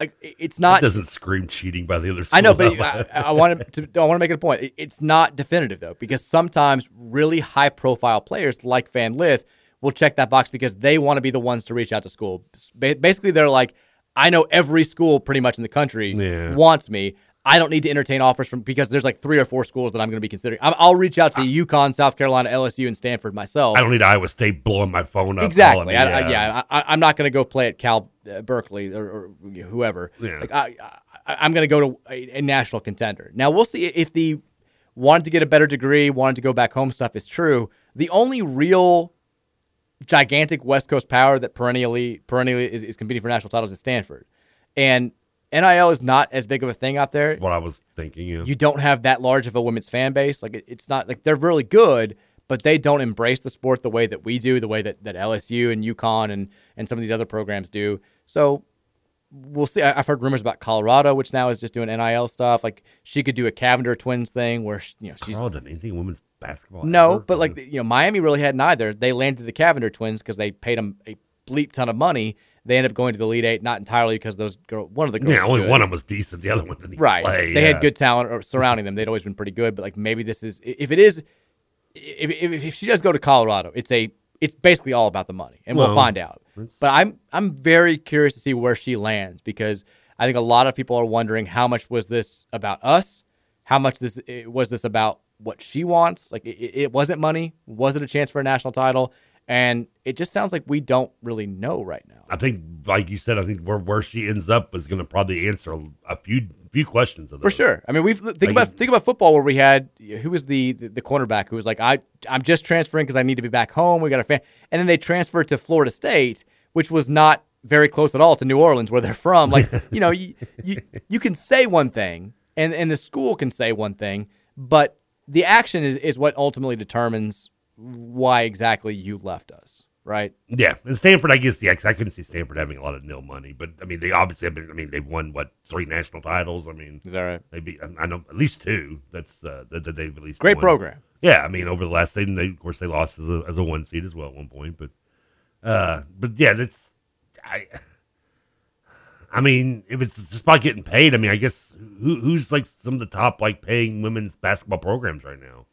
like it's not. That doesn't scream cheating by the other. I know, but I, I want to. I want to make it a point. It's not definitive though, because sometimes really high-profile players like Van Lith will check that box because they want to be the ones to reach out to school. Basically, they're like, I know every school pretty much in the country Yeah. wants me. I don't need to entertain offers from because there's like three or four schools that I'm going to be considering. I'm, I'll reach out to UConn, South Carolina, LSU, and Stanford myself. I don't need Iowa State blowing my phone up. Exactly. me, I, I, yeah, I, I'm not going to go play at Cal, uh, Uh, Berkeley, or, or whoever. Yeah. Like I, I, I'm going to go to a, a national contender. Now we'll see if the wanted to get a better degree, wanted to go back home stuff is true. The only real gigantic West Coast power that perennially perennially is, is competing for national titles is Stanford, and NIL is not as big of a thing out there. What I was thinking. Yeah. You don't have that large of a women's fan base. Like it, it's not like they're really good, but they don't embrace the sport the way that we do, the way that, that LSU and UConn and and some of these other programs do. So we'll see. I- I've heard rumors about Colorado, which now is just doing NIL stuff. Like she could do a Cavinder twins thing where she, you know she's Carl done anything women's basketball? no, ever? but like you know, Miami really had neither. They landed the Cavinder twins because they paid them a bleep ton of money. They ended up going to the Elite Eight, not entirely because those girl, one of the girls, yeah, only good. one of them was decent. The other one didn't right. play. they yeah. had good talent surrounding them. They'd always been pretty good, but like maybe this is if it is, if, if, if she does go to Colorado, it's a it's basically all about the money, and we'll Well, find out. But I'm I'm very curious to see where she lands because I think a lot of people are wondering how much was this about us, how much this eh, was this about what she wants. Like it, it wasn't money, was it a chance for a national title? And it just sounds like we don't really know right now. I think, like you said, I think where where she ends up is going to probably answer a, few few questions of For sure. I mean, we've think Like- about think about football where we had who was the the, the cornerback who was like, I I'm just transferring because I need to be back home. We got a fan, and then they transferred to Florida State, which was not very close at all to New Orleans where they're from. Like, you know, you, you you can say one thing, and and the school can say one thing, but the action is is what ultimately determines why exactly you left us, right? Yeah, and Stanford, I guess, yeah, 'cause I couldn't see Stanford having a lot of nil money, but I mean, they obviously have been. I mean, they've won what three national titles. I mean, is that right? Maybe I know at least two. That's uh, that, that they've at least Great won. program. Yeah, I mean, over the last season, they of course they lost as a, as a one seed as well at one point, but uh, but yeah, that's I. I mean, if it's just about getting paid, I mean, I guess who, who's like some of the top like paying women's basketball programs right now?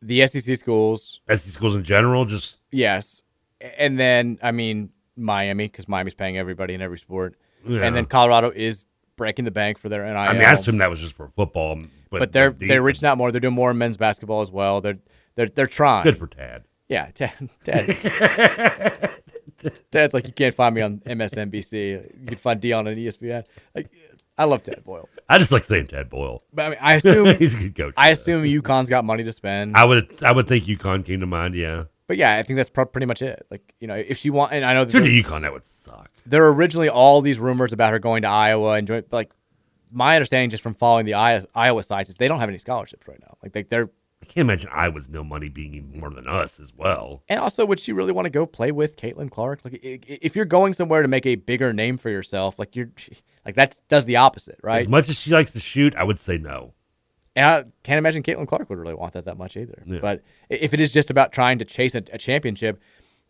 The SEC schools, SEC schools in general, just Yes, and then I mean Miami because Miami's paying everybody in every sport, Yeah. and then Colorado is breaking the bank for their NIL. I mean, I assume that was just for football, but, but, they're they're reaching out more. They're doing more men's basketball as well. They're they're they're trying. Good for Tad. Yeah, Tad. Tad. Tad's like you can't find me on MSNBC. You can find Deion on ESPN. Like, I love Tad Boyle. I just like saying Tad Boyle. But I mean, I assume he's a good coach. I assume UConn's got money to spend. I would I would think UConn came to mind. Yeah, But yeah, I think that's pro- pretty much it. Like you know, if she want, and I know that If you're there- to UConn, that would suck. There were originally all these rumors about her going to Iowa and join, like my understanding just from following the Iowa, sites is they don't have any scholarships right now. Like they, they're I can't imagine Iowa's no money being even more than us as well. and also would she really want to go play with Caitlin Clark? Like if you're going somewhere to make a bigger name for yourself, like you're like that does the opposite, right? As much as she likes to shoot, I would say no. And I can't imagine Caitlin Clark would really want that that much either. Yeah. But if it is just about trying to chase a, a championship,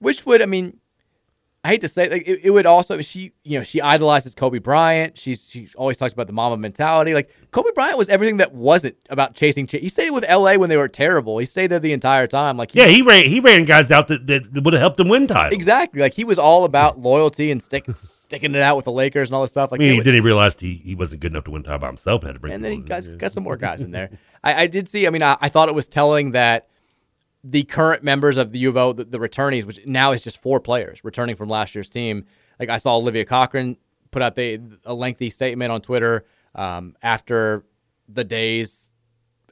which would, I mean, I hate to say, like it, it would also she, you know, she idolizes Kobe Bryant. She's she always talks about the Mamba mentality. Like Kobe Bryant was everything that wasn't about chasing. Cha- he stayed with L.A. when they were terrible. He stayed there the entire time. Like Yeah, he ran he ran guys out that, that would have helped him win titles. exactly. Like he was all about loyalty and stick, sticking it out with the Lakers and all this stuff. I Like mean, he was- did he realize he, he wasn't good enough to win title by himself. Had to bring and then he got, got some more guys in there. I, I did see. I mean, I, I thought it was telling that the current members of the U of O, the, the returnees, which now is just four players returning from last year's team. Like I saw Olivia Cochran put out the, a lengthy statement on Twitter um, after the day's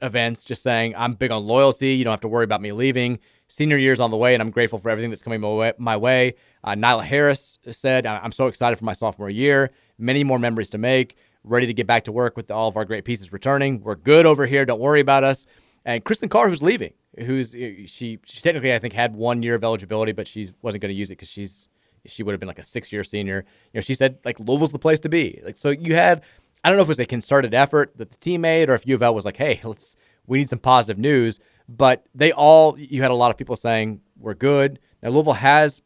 events, just saying I'm big on loyalty. You don't have to worry about me leaving. Senior year's on the way, and I'm grateful for everything that's coming my way. My way. Uh, Nyla Harris said, "I- "I'm so excited for my sophomore year. Many more memories to make. Ready to get back to work with all of our great pieces returning. We're good over here. Don't worry about us." And Chrislyn Carr, who's leaving, who's eh, she? She technically, I think, had one year of eligibility, but she wasn't going to use it because she's she would have been like a six year senior. You know, she said like Louisville's the place to be. Like so, you had I don't know if it was a concerted effort that the team made or if U of L was like, hey, let's we need some positive news. But they all you had a lot of people saying we're good. Now Louisville has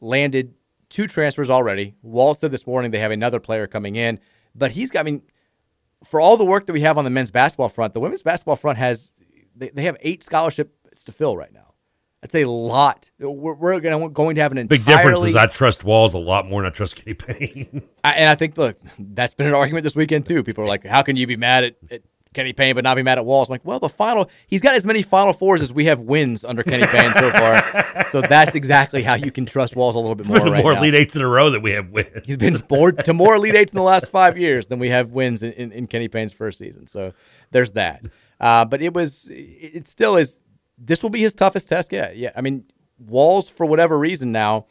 landed two transfers already. Walz said this morning they have another player coming in, but he's got. I mean, for all the work that we have on the men's basketball front, the women's basketball front has they, they have eight scholarships to fill right now. That's a lot. We're, we're gonna, going to have an Big difference is I trust Walz a lot more than I trust Kenny Payne. I, and I think, look, that's been an argument this weekend too. People are like, "How can you be mad at, at Kenny Payne but not be mad at Walz?" I'm like, well, the final, he's got as many Final Fours as we have wins under Kenny Payne so far. so that's exactly how you can trust Walz a little bit more more right more now. Elite Eights in a row that we have wins. He's been more, to more Elite Eights in the last five years than we have wins in, in, in Kenny Payne's first season. So there's that. Uh, but it was, it, still is. This will be his toughest test. Yeah, yeah. I mean, Walz for whatever reason now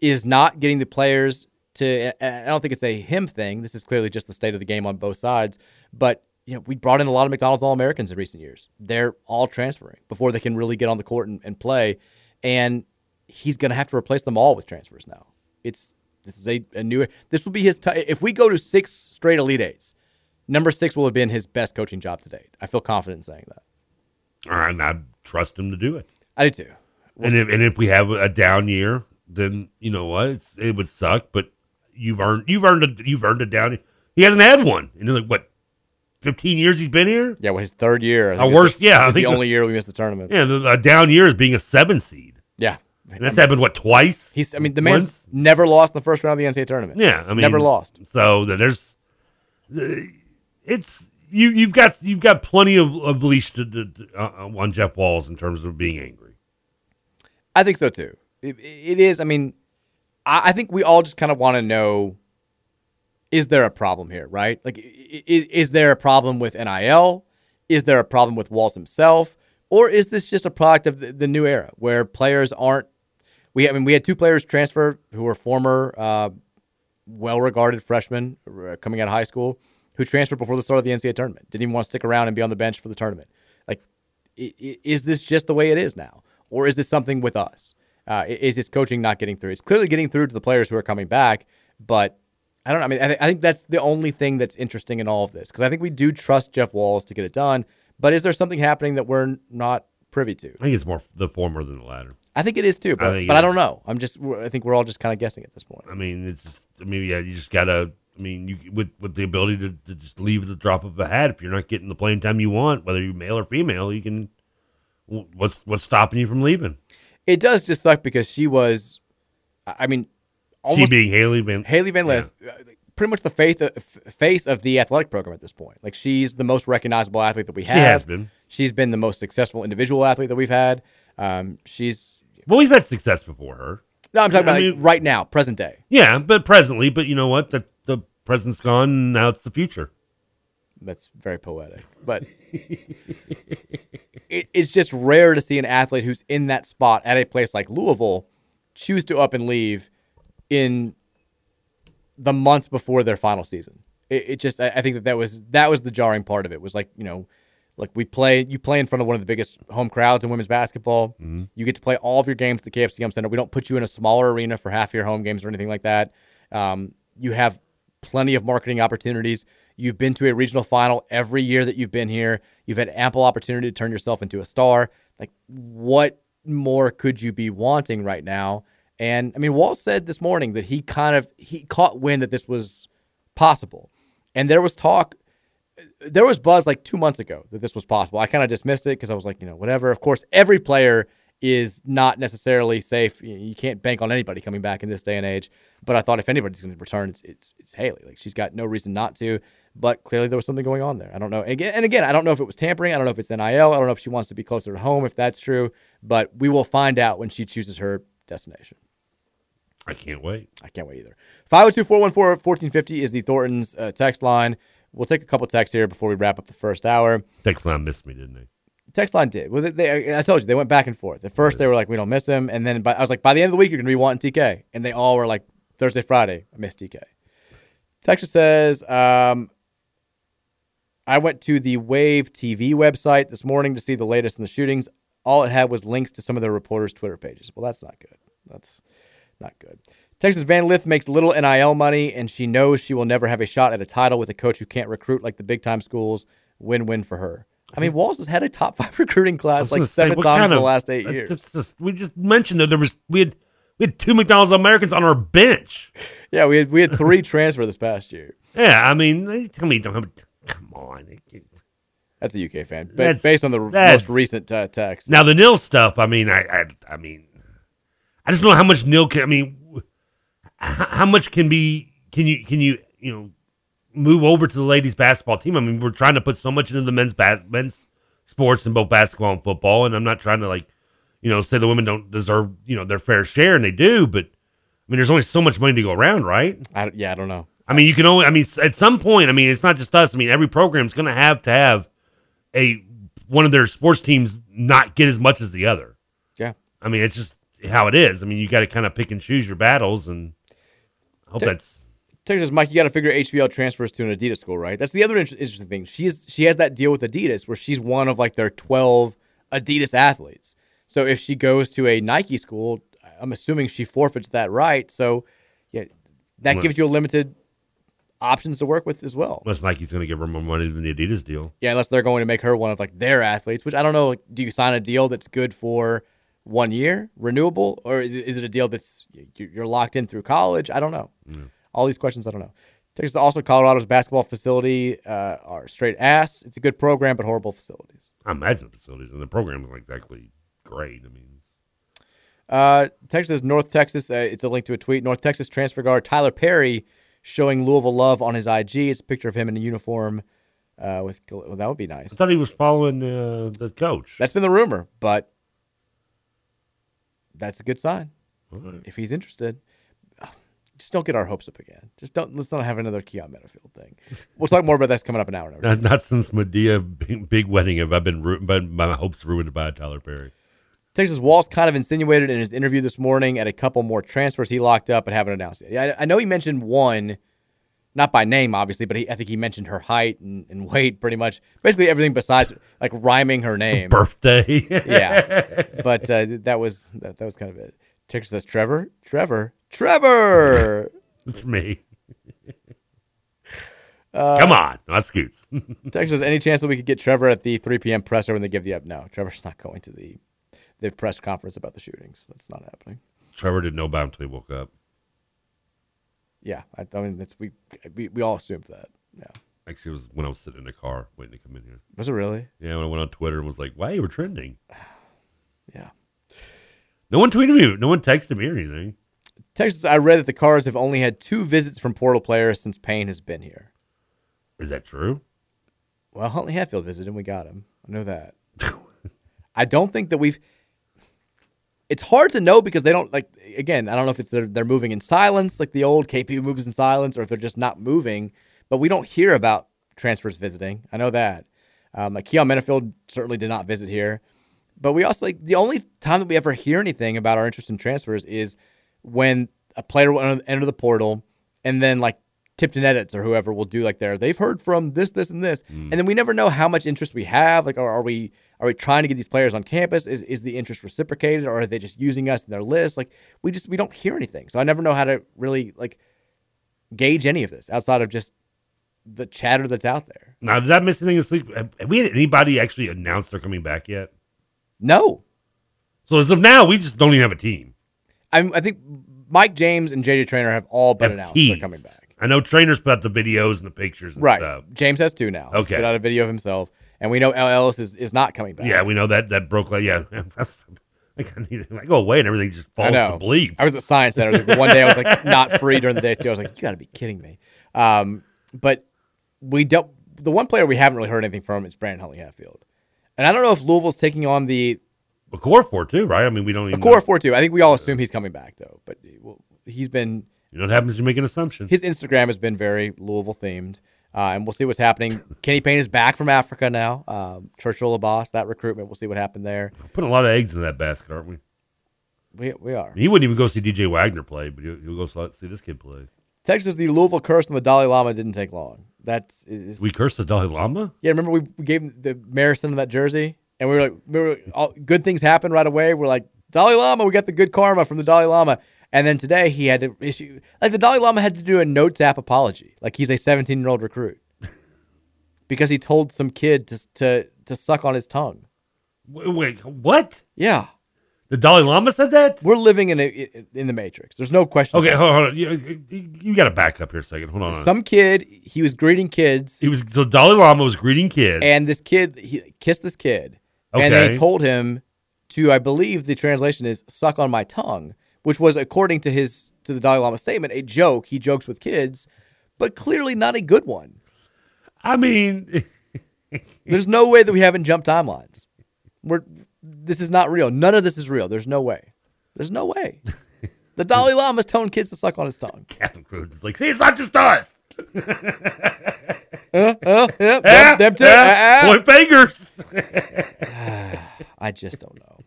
is not getting the players to. I don't think it's a him thing. This is clearly just the state of the game on both sides. But you know, we brought in a lot of McDonald's All Americans in recent years. They're all transferring before they can really get on the court and, and play. And he's going to have to replace them all with transfers now. It's this is a, a new. This will be his. T- if we go to six straight Elite Eights, number six will have been his best coaching job to date. I feel confident in saying that. and I trust him to do it. I do too. and if and if we have a down year, then you know what? It's, it would suck, but you've earned you've earned a you've earned a down. He hasn't had one in like what fifteen years he's been here. Yeah, well, his third year. I worst, the- yeah. I it's the think only year we missed the tournament. Yeah, the, a down year is being a seven seed. Yeah, and that's happened what twice. He's. I mean, the man's Once? never lost in the first round of the NCAA tournament. Yeah, I mean, never lost. So there's, uh, it's you. You've got you've got plenty of, of leash to, to, to- uh, on Jeff Walz in terms of being angry. I think so too. It, it is. I mean, I, I think we all just kind of want to know: is there a problem here? Right? Like, is, is there a problem with NIL? Is there a problem with Walz himself? Or is this just a product of the, the new era where players aren't? We I mean, we had two players transfer who were former, uh, well-regarded freshmen uh, coming out of high school who transferred before the start of the NCAA tournament. Didn't even want to stick around and be on the bench for the tournament. Like, i- i- is this just the way it is now, or is this something with us? Uh, is this coaching not getting through? It's clearly getting through to the players who are coming back, but I don't know. I mean, I, th- I think that's the only thing that's interesting in all of this because I think we do trust Jeff Walz to get it done. But is there something happening that we're not privy to? I think it's more the former than the latter. I think it is too, but, think but I don't know. I'm just. I think we're all just kind of guessing at this point. I mean, it's just, I mean, yeah, you just gotta. I mean, you with with the ability to, to just leave at the drop of a hat. If you're not getting the playing time you want, whether you're male or female, you can. What's what's stopping you from leaving? It does just suck because she was. I mean, almost she being Hailey Van Hailey Van Lith, uh, pretty much the faith of, face of the athletic program at this point. Like she's the most recognizable athlete that we have. She has been. She's been the most successful individual athlete that we've had. Um, she's. Well, we've had success before her. No, I'm talking I about mean- like right now, present day. Yeah, but presently, but you know what? The present's gone. Now it's the future. That's very poetic, but it, it's just rare to see an athlete who's in that spot at a place like Louisville choose to up and leave in the months before their final season. It, it just, I, I think that that was that was the jarring part of it. Was like you know, like we play, you play in front of one of the biggest home crowds in women's basketball. You get to play all of your games at the KFC Yum! Center. We don't put you in a smaller arena for half your home games or anything like that. Um, you have plenty of marketing opportunities. You've been to a regional final every year that you've been here. You've had ample opportunity to turn yourself into a star. Like, what more could you be wanting right now? And I mean, Walz said this morning that he kind of he caught wind that this was possible, and there was talk, there was buzz like two months ago that this was possible. I kind of dismissed it because I was like, you know, whatever. Of course, every player is not necessarily safe. You, can't bank on anybody coming back in this day and age. But I thought if anybody's going to return, it's, it's it's Hailey. Like she's got no reason not to. But clearly there was something going on there. I don't know. Again, and again, I don't know if it was tampering. I don't know if it's NIL. I don't know if she wants to be closer to home. If that's true, but we will find out when she chooses her destination. I can't wait. I can't wait either. 502 414 1450 is the Thornton's uh, text line. We'll take a couple texts here before we wrap up the first hour. Text line missed me, didn't they? Text line did. Well, they, they, I told you they went back and forth. At first they were like, "We don't miss him," and then by, I was like, "By the end of the week, you're going to be wanting TK," and they all were like, "Thursday, Friday, I miss TK." Texas says, um, "I went to the Wave TV website this morning to see the latest in the shootings. All it had was links to some of the reporters' Twitter pages. Well, that's not good. That's not good." Texas Van Lith makes little NIL money, and she knows she will never have a shot at a title with a coach who can't recruit like the big time schools. Win win for her. I mean, Walz has had a top five recruiting class like gonna say, seven times kind in the last eight years. that's we just mentioned that there was we had We had two McDonald's Americans on our bench. Yeah, we had we had three transfer this past year. Yeah, I mean, they tell me, don't have, come on. That's a UK fan, but based on the most recent uh, text. Now the nil stuff. I mean, I, I, I mean, I just don't know how much nil can. I mean, how, how much can be? Can you? Can you? You know, move over to the ladies basketball team? I mean, we're trying to put so much into the men's bas- men's sports in both basketball and football, and I'm not trying to like, you know, say the women don't deserve you know their fair share, and they do, but I mean, there's only so much money to go around, right? I, yeah, I don't know. I mean, you can only. I mean, at some point, I mean, it's not just us. I mean, every program's going to have to have a one of their sports teams not get as much as the other. Yeah. I mean, it's just how it is. I mean, you got to kind of pick and choose your battles, and I hope that's Texas Mike, you got to figure HVL transfers to an Adidas school, right? That's the other inter- interesting thing. She's she has that deal with Adidas where she's one of like their twelve Adidas athletes. So if she goes to a Nike school, I'm assuming she forfeits that right. So yeah, that Well- gives you a limited options to work with as well. unless Nike's going to give her more money than the Adidas deal. Yeah, unless they're going to make her one of like their athletes, which I don't know. Like, do you sign a deal that's good for one year, renewable, or is it, is it a deal that's you- you're locked in through college? I don't know. All these questions, I don't know. Texas, also Colorado's basketball facility uh, are straight ass. It's a good program, but horrible facilities. I imagine the facilities and the program is not exactly great. I mean, Uh, Texas, North Texas. Uh, it's a link to a tweet. North Texas transfer guard Tyler Perry showing Louisville love on his IG. It's a picture of him in a uniform. Uh, with well, that would be nice. I thought he was following uh, the coach. That's been the rumor, but that's a good sign. Right. If he's interested, just don't get our hopes up again. Just don't. Let's not have another Keyon Menifield thing. We'll talk more about this coming up in an hour. Not, not since Madea big, big wedding have I been ru- but my hopes ruined by Tyler Perry. Texas Walz kind of insinuated in his interview this morning at a couple more transfers he locked up but haven't announced yet. Yeah, I, I know he mentioned one, not by name obviously, but he, I think he mentioned her height and, and weight pretty much. Basically everything besides like rhyming her name. Birthday. yeah, but uh, that was that, that was kind of it. Texas says Trevor, Trevor, Trevor. it's me. Uh, Come on, not Scoots. Texas, any chance that we could get Trevor at the 3 p.m. presser when they give the up? No, Trevor's not going to the the press conference about the shootings. That's not happening. Trevor didn't know about him until he woke up. Yeah, I, I mean, that's we, we we all assumed that. Yeah, Actually, it was when I was sitting in the car waiting to come in here. was it really? Yeah, when I went on Twitter and was like, "Why are you were trending?" Yeah. No one tweeted me. No one texted me or anything. Texas, I read that the Cards have only had two visits from portal players since Payne has been here. Is that true? Well, Huntley Hatfield visited and we got him. I know that. I don't think that we've. It's hard to know because they don't like. Again, I don't know if it's they're, they're moving in silence like the old KP moves in silence, or if they're just not moving. But we don't hear about transfers visiting. I know that. Um, like Keyon Menifield certainly did not visit here, but we also like the only time that we ever hear anything about our interest in transfers is when a player will enter- the portal, and then like Tipton Edits or whoever will do like there. they've heard from this, this, and this, mm. and then we never know how much interest we have. Like, are, are we are we trying to get these players on campus? Is is the interest reciprocated, or are they just using us in their list? Like, we just we don't hear anything, so I never know how to really like gauge any of this outside of just the chatter that's out there. Now, did I miss anything this week? Have have we had anybody actually announce they're coming back yet? No. So as of now, we just don't even have a team. I'm, I think Mike James and JJ Traynor have all been Have announced teased. they're coming back. I know Traynor's put out the videos and the pictures and Right. stuff. James has two now. He's Okay. put out a video of himself, and we know El Ellis is, is not coming back. Yeah, we know that that broke like yeah. Like, I, need, I go away and everything just falls to bleep. I was at Science Center the one day. I was like not free during the day too. I was like, you got to be kidding me. Um, but we don't. The one player we haven't really heard anything from is Brandon Huntley Hatfield, and I don't know if Louisville's taking on the A core four too, right? I mean, we don't a even core know. four two. I think we all assume he's coming back though, but well, he's been. You know what happens? You make an assumption. His Instagram has been very Louisville themed, uh, and we'll see what's happening. Kenny Payne is back from Africa now. Um, Churchill Abbas, that recruitment. We'll see what happened there. Putting a lot of eggs in that basket, aren't we? We we are. He wouldn't even go see DJ Wagner play, but he'll, he'll go see this kid play. Texas, the Louisville curse on the Dalai Lama didn't take long. That's is, We cursed the Dalai Lama. Yeah, remember we gave him the Marison that jersey, and we were like, we were all, good things happen right away. We're like Dalai Lama, we got the good karma from the Dalai Lama, and then today he had to issue like the Dalai Lama had to do a notes app apology, like he's a 17 year old recruit because he told some kid to to to suck on his tongue. Wait, wait what? Yeah, The Dalai Lama said that. We're living in a in the matrix. There's no question. Okay, hold on. hold on. You, you, you got to back up here a second. Hold on. Some kid, he was greeting kids. He was so Dalai Lama was greeting kids. and this kid he kissed this kid and they told him to i believe the translation is suck on my tongue which was according to his to the dalai lama statement a joke. He jokes with kids but clearly not a good one. I mean, there's no way that we haven't jumped timelines. We're this is not real. None of this is real. There's no way. There's no way. The dalai lama's telling kids to suck on his tongue. Captain Crude is like, see, it's not just us. Uh, uh, yeah, Ah, them, them ah, Ah, ah. Point fingers. I just don't know.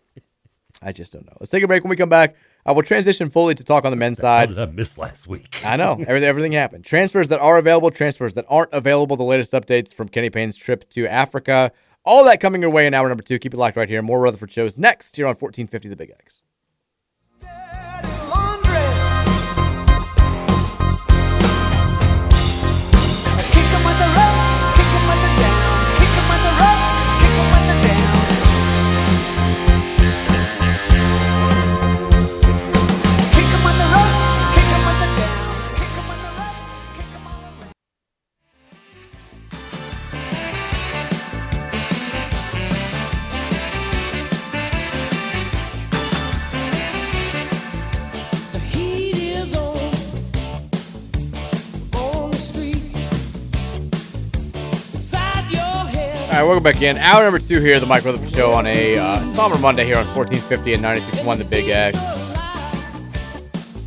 I just don't know. Let's take a break. When we come back, uh, we'll transition fully to talk on the men's How side. did I miss last week? I know everything, everything happened. Transfers that are available, transfers that aren't available. The latest updates from Kenny Payne's trip to Africa. All that coming your way in hour number two. Keep it locked right here. More Rutherford shows next here on 1450 The Big X. All right, welcome back in. Hour number two here, the Mike Rutherford Show on a uh, somber Monday here on 1450 and 96.1 The Big X. I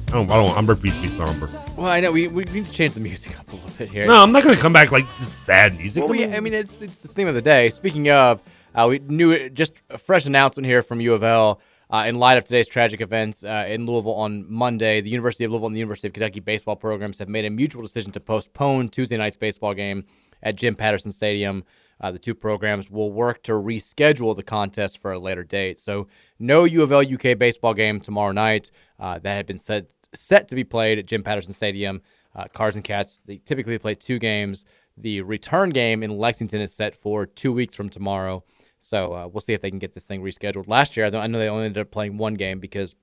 don't, I don't, I'm repeat to be somber. Well, I know we, we need to change the music up a little bit here. No, I'm not going to come back like this sad music. Well, we, I mean, it's, it's the theme of the day. Speaking of, uh, we knew just a fresh announcement here from U of L. Uh, in light of today's tragic events uh, in Louisville on Monday, the University of Louisville and the University of Kentucky baseball programs have made a mutual decision to postpone Tuesday night's baseball game at Jim Patterson Stadium. Uh, the two programs will work to reschedule the contest for a later date. So, no U of L UK baseball game tomorrow night. Uh, that had been set set to be played at Jim Patterson Stadium. Uh, Cars and Cats they typically play two games. The return game in Lexington is set for two weeks from tomorrow. So uh, we'll see if they can get this thing rescheduled. Last year, I know- they only ended up playing one game because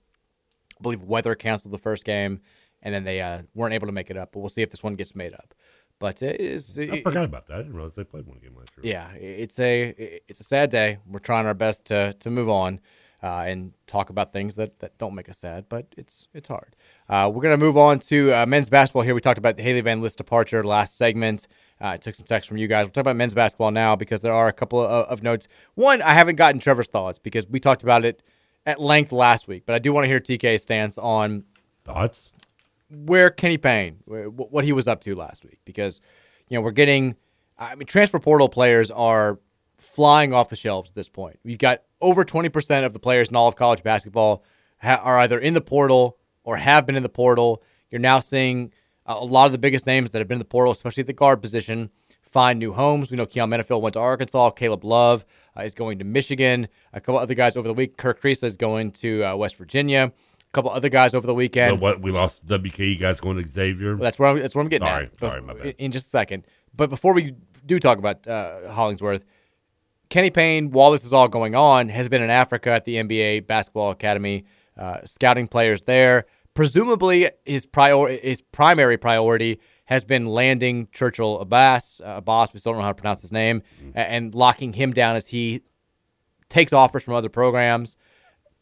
I believe weather canceled the first game, and then they uh, weren't able to make it up. But we'll see if this one gets made up. But it is. I forgot about that. I didn't realize they played one game last year. yeah, it's a it's a sad day. We're trying our best to to move on uh, and talk about things that, that don't make us sad, but it's it's hard. Uh, we're gonna move on to uh, men's basketball here. We talked about the Hailey Van Lith departure last segment. Uh, I took some text from you guys. We'll talk about men's basketball now because there are a couple of, of notes. One, I haven't gotten Trevor's thoughts because we talked about it at length last week, but I do want to hear TK's stance on Thoughts? Where Kenny Payne, what he was up to last week, because you know we're getting, I mean, transfer portal players are flying off the shelves at this point. We've got over twenty percent of the players in all of college basketball ha- are either in the portal or have been in the portal. You're now seeing a lot of the biggest names that have been in the portal, especially at the guard position, find new homes. We know Keyon Menifield went to Arkansas. Caleb Love uh, is going to Michigan. A couple other guys over the week. Kerr Kriisa is going to uh, West Virginia. Couple other guys over the weekend. So what? We lost WKE guys going to Xavier. Well, that's where I'm, that's where I'm getting Sorry, at. sorry, my bad. in- In just a second, but before we do talk about uh, Hollingsworth, Kenny Payne, while this is all going on, has been in Africa at the NBA Basketball Academy, uh, scouting players there. Presumably, his prior his primary priority has been landing Churchill Abbas, uh, Abbas. We still don't know how to pronounce his name, Mm-hmm. and locking him down as he takes offers from other programs.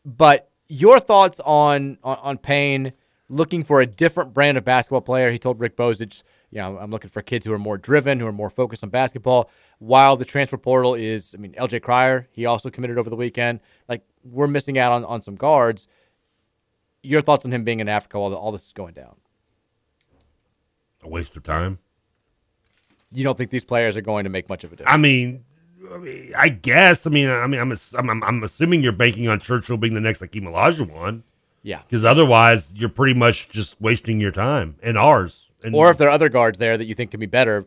But your thoughts on, on on Payne looking for a different brand of basketball player? He told Rick Bozich, you know, I'm looking for kids who are more driven, who are more focused on basketball. While the transfer portal is, I mean, LJ Cryer, he also committed over the weekend. Like we're missing out on, on some guards. Your thoughts on him being in Africa while all this is going down? A waste of time. You don't think these players are going to make much of a difference? I mean, I mean, I guess. I mean, I mean, I'm, I'm, I'm, assuming you're banking on Churchill being the next Hakeem Olajuwon. Yeah. Because otherwise, you're pretty much just wasting your time and ours. And or if there are other guards there that you think can be better,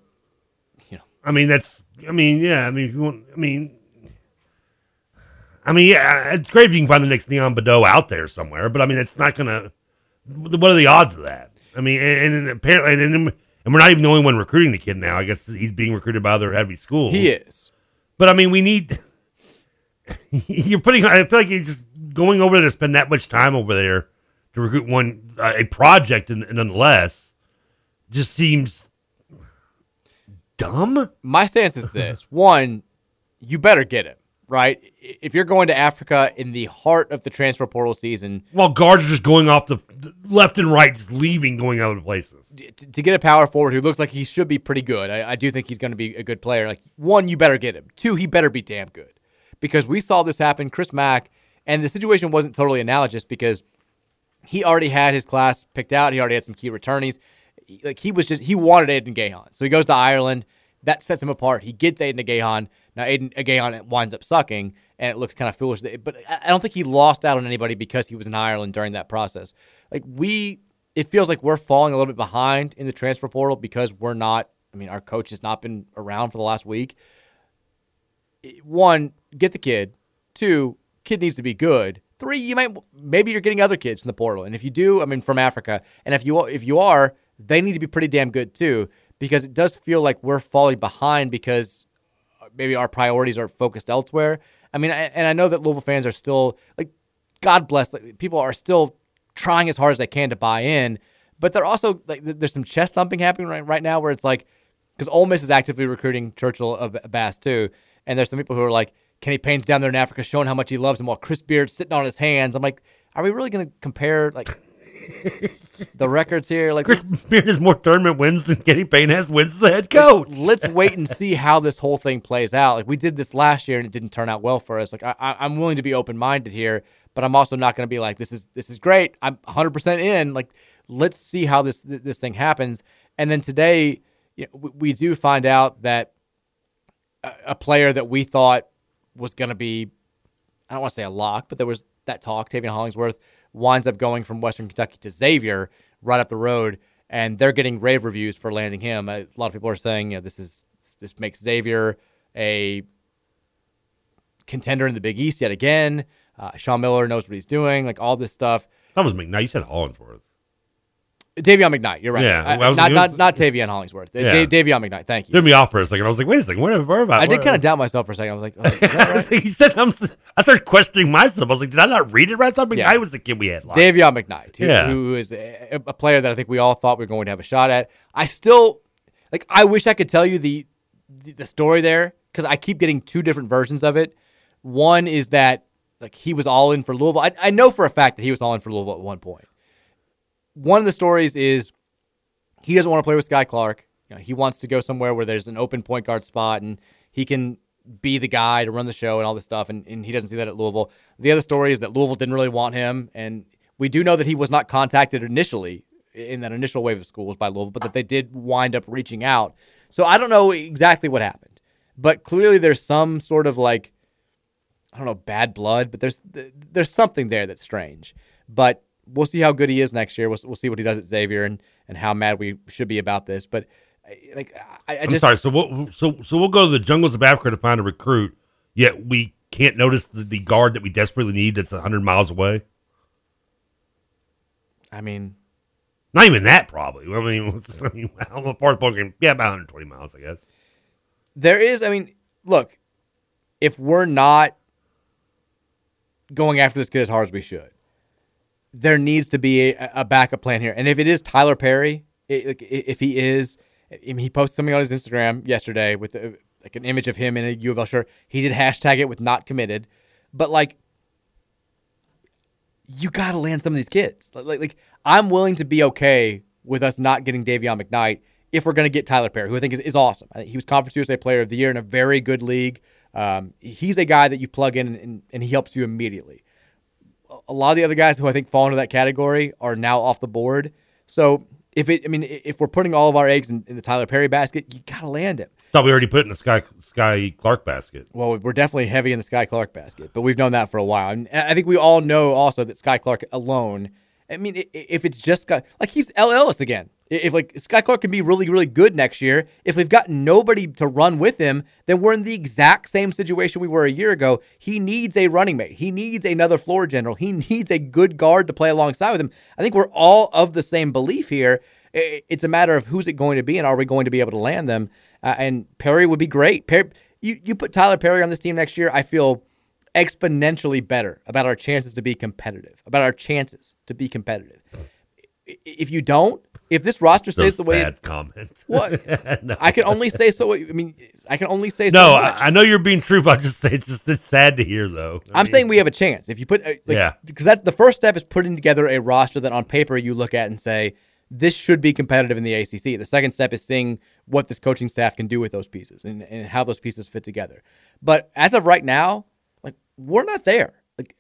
I mean, that's. I mean, yeah. I mean, if you want. I mean. I mean, yeah. It's great if you can find the next Neon Badeau out there somewhere, but I mean, it's not gonna. What are the odds of that? I mean, and, and apparently, and, and we're not even the only one recruiting the kid now. I guess he's being recruited by other heavy schools. He is. But I mean, we need. you're putting. I feel like you're just going over there to spend that much time over there to recruit one uh, a project, and, nonetheless, just seems dumb. My stance is this: one, you better get it right. If you're going to Africa in the heart of the transfer portal season, While guards are just going off the, the left and right, just leaving, going other places. to, to get a power forward who looks like he should be pretty good, I, I do think he's going to be a good player. Like one, you better get him. Two, he better be damn good because we saw this happen. Chris Mack, and the situation wasn't totally analogous because he already had his class picked out. He already had some key returnees. Like he was just he wanted Aidan Igiehon, so he goes to Ireland. That sets him apart. He gets Aidan Igiehon. Now Aidan Igiehon winds up sucking, and it looks kind of foolish. But I don't think he lost out on anybody because he was in Ireland during that process. Like we, it feels like we're falling a little bit behind in the transfer portal because we're not. I mean, our coach has not been around for the last week. One, get the kid. Two, kid needs to be good. Three, you might maybe you're getting other kids from the portal, and if you do, I mean from Africa, and if you if you are, they need to be pretty damn good too, because it does feel like we're falling behind because maybe our priorities are focused elsewhere. I mean, and I know that Louisville fans are still like, God bless, like, people are still trying as hard as they can to buy in, but they're also like, there's some chest thumping happening right, right now where it's like, because Ole Miss is actively recruiting Churchill of Bass too, and there's some people who are like, Kenny Payne's down there in Africa showing how much he loves him while Chris Beard's sitting on his hands. I'm like, are we really going to compare like the records here? Like, Chris Beard has more tournament wins than Kenny Payne has wins as a head coach. let's wait and see how this whole thing plays out. Like we did this last year and it didn't turn out well for us. Like I, I, I'm willing to be open minded here, but I'm also not going to be like this is this is great. I'm 100 percent in. Like let's see how this this thing happens. And then today, you know, we, we do find out that a, a player that we thought was going to be, I don't want to say a lock, but there was that talk. Tavian Hollingsworth winds up going from Western Kentucky to Xavier right up the road, and they're getting rave reviews for landing him. A lot of people are saying, you know, this is this makes Xavier a contender in the Big East yet again. Uh, Sean Miller knows what he's doing, like all this stuff. That was McKnight. You said Hollingsworth. Davion McKnight, you're right. Yeah, I- I was- not, not was- not Tavion Hollingsworth. Yeah. Da- Davion McKnight. Thank you. Threw me off for a second. I was like, wait a second. What, what about? I did kind of doubt myself for a second. I was like, oh, right? he said, I'm, I started questioning myself. I was like, did I not read it right? I thought McKnight Yeah. was the kid we had. Locked. Davion McKnight, who, Yeah. who is a, a player that I think we all thought we were going to have a shot at. I still, like, I wish I could tell you the the, the story there because I keep getting two different versions of it. One is that like he was all in for Louisville. I, I know for a fact that he was all in for Louisville at one point. One of the stories is he doesn't want to play with Skyy Clark. You know, he wants to go somewhere where there's an open point guard spot and he can be the guy to run the show and all this stuff. And, and he doesn't see that at Louisville. The other story is that Louisville didn't really want him. And we do know that he was not contacted initially in that initial wave of schools by Louisville, but that they did wind up reaching out. So I don't know exactly what happened, but clearly there's some sort of like, I don't know, bad blood, but there's there's something there that's strange. But we'll see how good he is next year. We'll, we'll see what he does at Xavier and, and how mad we should be about this. But like, I, I I'm just sorry. So we'll, so so we'll go to the jungles of Africa to find a recruit. Yet we can't notice the, the guard that we desperately need that's hundred miles away. I mean, not even that probably. I mean, I mean know far game. Yeah, about 120 miles, I guess. there is. I mean, look, if we're not going after this kid as hard as we should, there needs to be a, a backup plan here. And if it is Tyler Perry, i- like, if he is, I mean, he posted something on his Instagram yesterday with uh like an image of him in a U of L shirt. He did hashtag it with not committed, but like you got to land some of these kids. Like, like, like, I'm willing to be okay with us not getting Davion McKnight if we're going to get Tyler Perry, who I think is, is awesome. He was Conference USA Player of the Year in a very good league. Um, he's a guy that you plug in and, and he helps you immediately. A lot of the other guys who I think fall into that category are now off the board. So if it, I mean, if we're putting all of our eggs in, in the Tyler Perry basket, you got to land him. Thought we already put in the Skyy Skyy Clark basket. Well, we're definitely heavy in the Skyy Clark basket, but we've known that for a while. And I think we all know also that Skyy Clark alone. I mean, if it's just Skyy, like he's El Ellis again. If like Skyy Clark can be really, really good next year, if we've got nobody to run with him, then we're in the exact same situation we were a year ago. He needs a running mate. He needs another floor general. He needs a good guard to play alongside with him. I think we're all of the same belief here. It's a matter of who's it going to be and are we going to be able to land them? Uh, and Perry would be great. Perry, you, you put Tyler Perry on this team next year, I feel exponentially better about our chances to be competitive, about our chances to be competitive. If you don't, if this roster stays So the way, sad comment. what No. I can only say so. I mean, I can only say No, so. I, I know you're being true, but I just it's just it's sad to hear though. I I'm mean, saying we have a chance. If you put, uh, like, Yeah. because that the first step is putting together a roster that on paper you look at and say this should be competitive in the ACC. The second step is seeing what this coaching staff can do with those pieces and, and how those pieces fit together. But as of right now, like we're not there. Like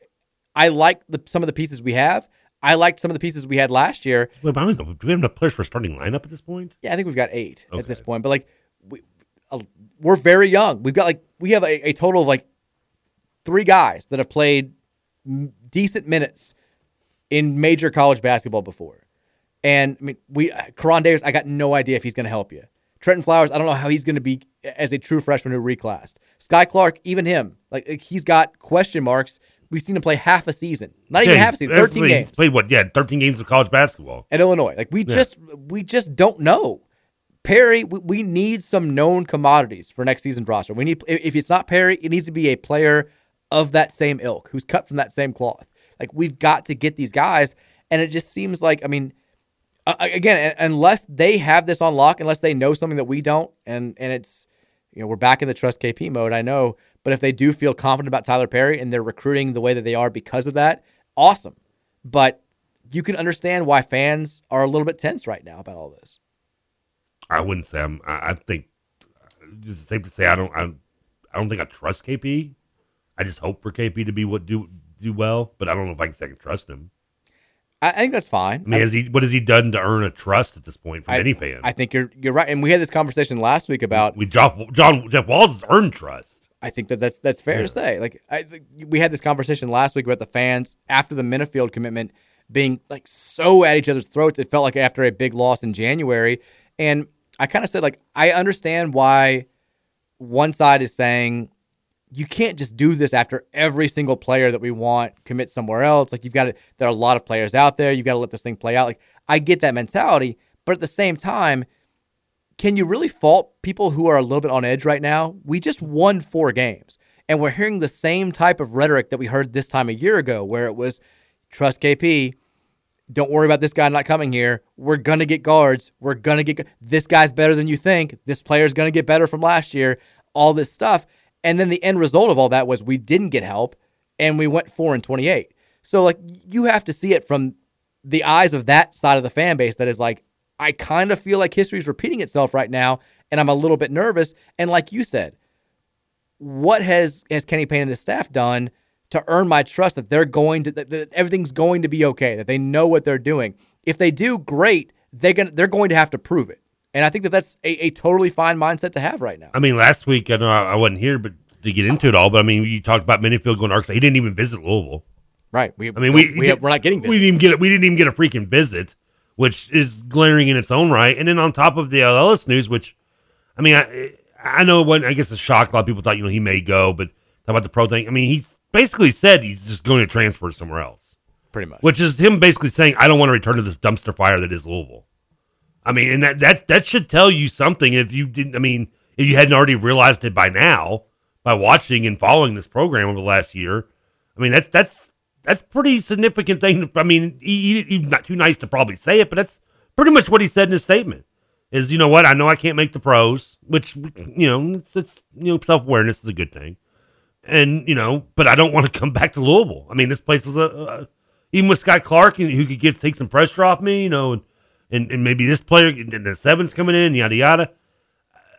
I like the, some of the pieces we have. I liked some of the pieces we had last year. Wait, but I don't. Do we have enough players for starting lineup at this point? Yeah, I think we've got eight at this point. But like, we, uh, we're very young. We've got like we have a, a total of like three guys that have played m- decent minutes in major college basketball before. And I mean, we Karan Davis. I got no idea if he's going to help you. Trentyn Flowers. I don't know how he's going to be as a true freshman who reclassed. Skyy Clark, even him, like, he's got question marks. We've seen him play half a season, not even half a season, thirteen games Played what? Yeah, thirteen games of college basketball. at Illinois. Like we Yeah. just we just don't know. Perry, we, we need some known commodities for next season's roster. We need if it's not Perry, it needs to be a player of that same ilk who's cut from that same cloth. Like we've got to get these guys, and it just seems like I mean, again, unless they have this on lock, unless they know something that we don't, and and it's you know we're back in the trust KP mode. I know, but if they do feel confident about Tyler Perry and they're recruiting the way that they are because of that, awesome. But you can understand why fans are a little bit tense right now about all this. I wouldn't say I'm. I, I think uh, it's safe to say I don't. I, I don't think I trust KP. I just hope for KP to be what do do well, but I don't know if I can say I can trust him. I, I think that's fine. I mean, has he what has he done to earn a trust at this point from I- any fan? I think you're you're right, and we had this conversation last week about. we John, John Jeff Walz has earned trust. I think that that's that's fair Yeah. to say. Like I, we had this conversation last week about the fans after the Menifield commitment being like so at each other's throats. It felt like after a big loss in January, and I kind of said like I understand why one side is saying you can't just do this after every single player that we want commit somewhere else. Like you've got to, there are a lot of players out there. You've got to let this thing play out. Like I get that mentality, but at the same time, can you really fault people who are a little bit on edge right now? We just won four games, and we're hearing the same type of rhetoric that we heard this time a year ago, where it was trust KP. Don't worry about this guy not coming here. We're gonna get guards. We're gonna get this guy's better than you think. This player's gonna get better from last year. All this stuff, and then the end result of all that was we didn't get help, and we went four and twenty-eight. So like you have to see it from the eyes of that side of the fan base that is like, I kind of feel like history is repeating itself right now, and I'm a little bit nervous. And like you said, what has has Kenny Payne and his staff done to earn my trust that they're going to that, that everything's going to be okay, that they know what they're doing? If they do, great. They're gonna they're going to have to prove it, and I think that that's a, a totally fine mindset to have right now. I mean, last week I know I, I wasn't here, but to get into it all, but I mean, you talked about Menifield going to Arkansas. He didn't even visit Louisville. Right. We, I mean, we, we we're not getting we didn't even get. We didn't even get a freaking visit, which is glaring in its own right. And then on top of the Ellis news, which I mean, I I know what I guess a shock. A lot of people thought you know he may go, but talk about the pro thing. I mean, he's basically said he's just going to transfer somewhere else, pretty much. which is him basically saying I don't want to return to this dumpster fire that is Louisville. I mean, and that that that should tell you something if you didn't. I mean, if you hadn't already realized it by now by watching and following this program over the last year. I mean, that that's that's pretty significant thing. I mean, he, he, he's not too nice to probably say it, but that's pretty much what he said in his statement. Is you know what? I know I can't make the pros, which you know it's, it's you know self awareness is a good thing, and you know, but I don't want to come back to Louisville. I mean, this place was a, a even with Scott Clark who could get take some pressure off me, you know, and and, and maybe this player and the sevens coming in, yada yada.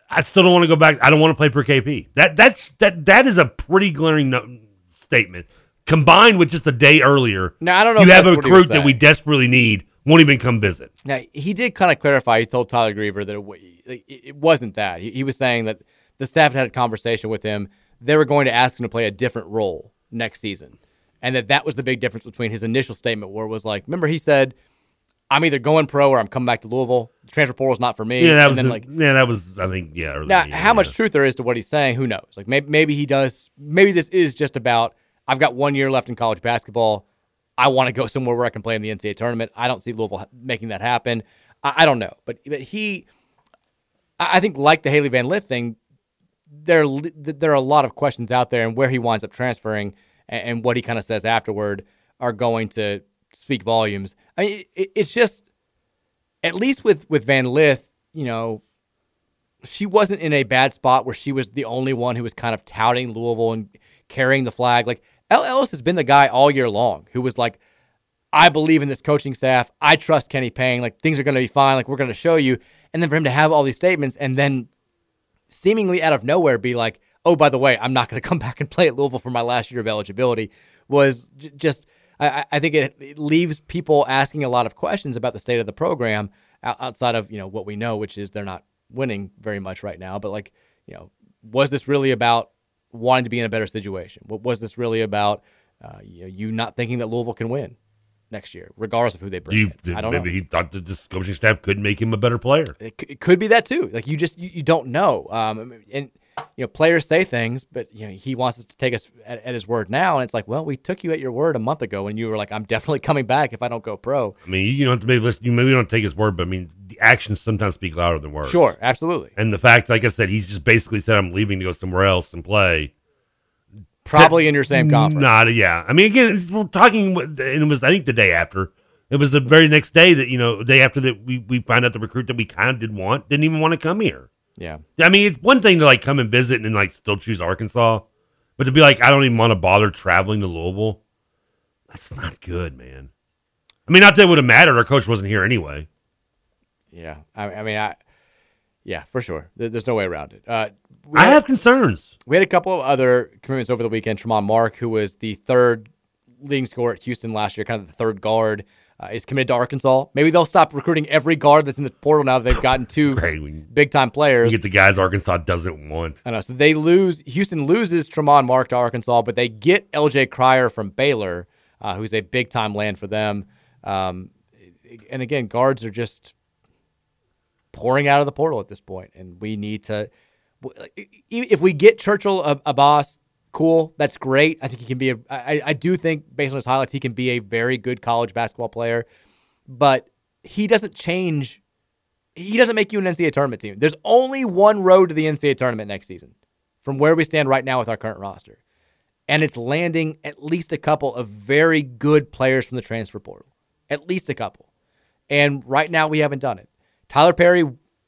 I still don't want to go back. I don't want to play for KP. That that's that that is a pretty glaring no, statement. Combined with just a day earlier, Now, I don't know You have a recruit that we desperately need. Won't even come visit. Now he did kind of clarify. He told Tyler Griever that it, it wasn't that. He, he was saying that the staff had had a conversation with him. They were going to ask him to play a different role next season, and that that was the big difference between his initial statement, where it was like, remember he said, "I'm either going pro or I'm coming back to Louisville. The transfer portal is not for me." Yeah, that and was then like yeah, that was I think yeah. now, year, how much truth there is to what he's saying, who knows? Like maybe maybe he does. Maybe this is just about I've got one year left in college basketball. I want to go somewhere where I can play in the NCAA tournament. I don't see Louisville making that happen. I, I don't know, but but he, I think like the Hailey Van Lith thing, there there are a lot of questions out there, and where he winds up transferring and, and what he kind of says afterward are going to speak volumes. I mean, it, it's just at least with with Van Lith, you know, she wasn't in a bad spot where she was the only one who was kind of touting Louisville and carrying the flag. Like El Ellis has been the guy all year long who was like, I believe in this coaching staff. I trust Kenny Payne. Like things are going to be fine. Like we're going to show you. And then for him to have all these statements and then seemingly out of nowhere be like, oh, by the way, I'm not going to come back and play at Louisville for my last year of eligibility was j- just, I, I think it, it leaves people asking a lot of questions about the state of the program outside of, you know, what we know, which is they're not winning very much right now. But like, you know, was this really about wanting to be in a better situation? What was this really about? Uh, you, know, you not thinking that Louisville can win next year, regardless of who they bring. You, in. I don't know. maybe he thought that this coaching staff could make him a better player. It, c- it could be that too. Like you just you, you don't know. Um, and you know players say things, but you know he wants us to take us at, at his word now, and it's like, well, we took you at your word a month ago and you were like, I'm definitely coming back if I don't go pro. I mean, you don't have to maybe listen. You maybe don't take his word, but I mean, actions sometimes speak louder than words. Sure, absolutely. And the fact, like I said, he's just basically said, "I'm leaving to go somewhere else and play." Probably in your same conference. Not, yeah. I mean, again, we're talking, and it was I think the day after. It was the very next day that you know, day after that we we find out the recruit that we kind of did want didn't even want to come here. Yeah. I mean, it's one thing to like come and visit and like still choose Arkansas, but to be like, I don't even want to bother traveling to Louisville. That's not good, man. I mean, not that it would have mattered. Our coach wasn't here anyway. Yeah, I, I mean, I yeah, for sure. There's no way around it. Uh, I had- have concerns. We had a couple of other commitments over the weekend. Tramon Mark, who was the third leading scorer at Houston last year, kind of the third guard, uh, is committed to Arkansas. Maybe they'll stop recruiting every guard that's in the portal now that they've gotten two big time players. You get the guys Arkansas doesn't want. I know. So they lose. Houston loses Tramon Mark to Arkansas, but they get LJ Cryer from Baylor, uh, who's a big time land for them. Um, and again, guards are just pouring out of the portal at this point, and we need to. If we get Churchill a, a boss, cool. That's great. I think he can be a. I, I do think based on his highlights, he can be a very good college basketball player, but he doesn't change. He doesn't make you an NCAA tournament team. There's only one road to the NCAA tournament next season, from where we stand right now with our current roster, and it's landing at least a couple of very good players from the transfer portal, at least a couple. And right now we haven't done it. Tyler Perry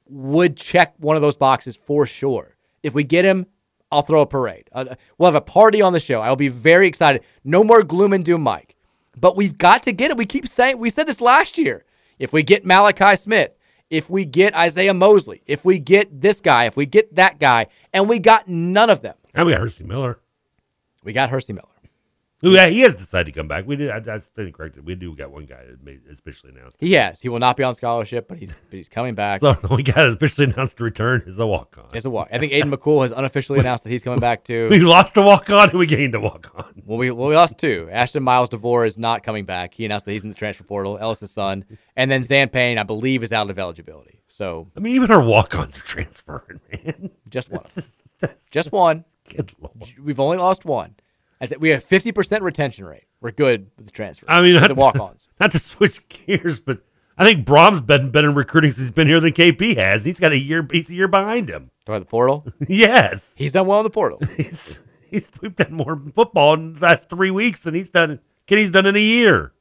would check one of those boxes for sure. If we get him, I'll throw a parade. Uh, we'll have a party on the show. I'll be very excited. No more gloom and doom, Mike. But we've got to get it. We keep saying we said this last year. If we get Malachi Smith, if we get Isaiah Mosley, if we get this guy, if we get that guy, and we got none of them. And we got Hersey Miller. We got Hersey Miller. Who yeah, he has decided to come back. We did. I, I stand corrected. We do got one guy that made officially announced. He has. He will not be on scholarship, but he's but he's coming back. So the only guy that officially announced to return is a walk on. Is a walk. I think Aiden McCool has unofficially announced that he's coming back too. We lost a walk on and we gained a walk on. Well, we, well, we lost two. Ashton Miles DeVore is not coming back. He announced that he's in the transfer portal. Ellis' son, and then Zan Payne, I believe, is out of eligibility. So I mean, even our walk ons are transferring, man. just one, just one. We've only lost one. That's it. We have fifty percent retention rate. We're good with the transfer. I mean, the not, walk-ons. Not to switch gears, but I think Brohm's been better in recruiting since he's been here than KP has. He's got a year. He's a year behind him. Toward the portal. yes, he's done well in the portal. he's he's we've done more football in the last three weeks than he's done. Kenny's done in a year.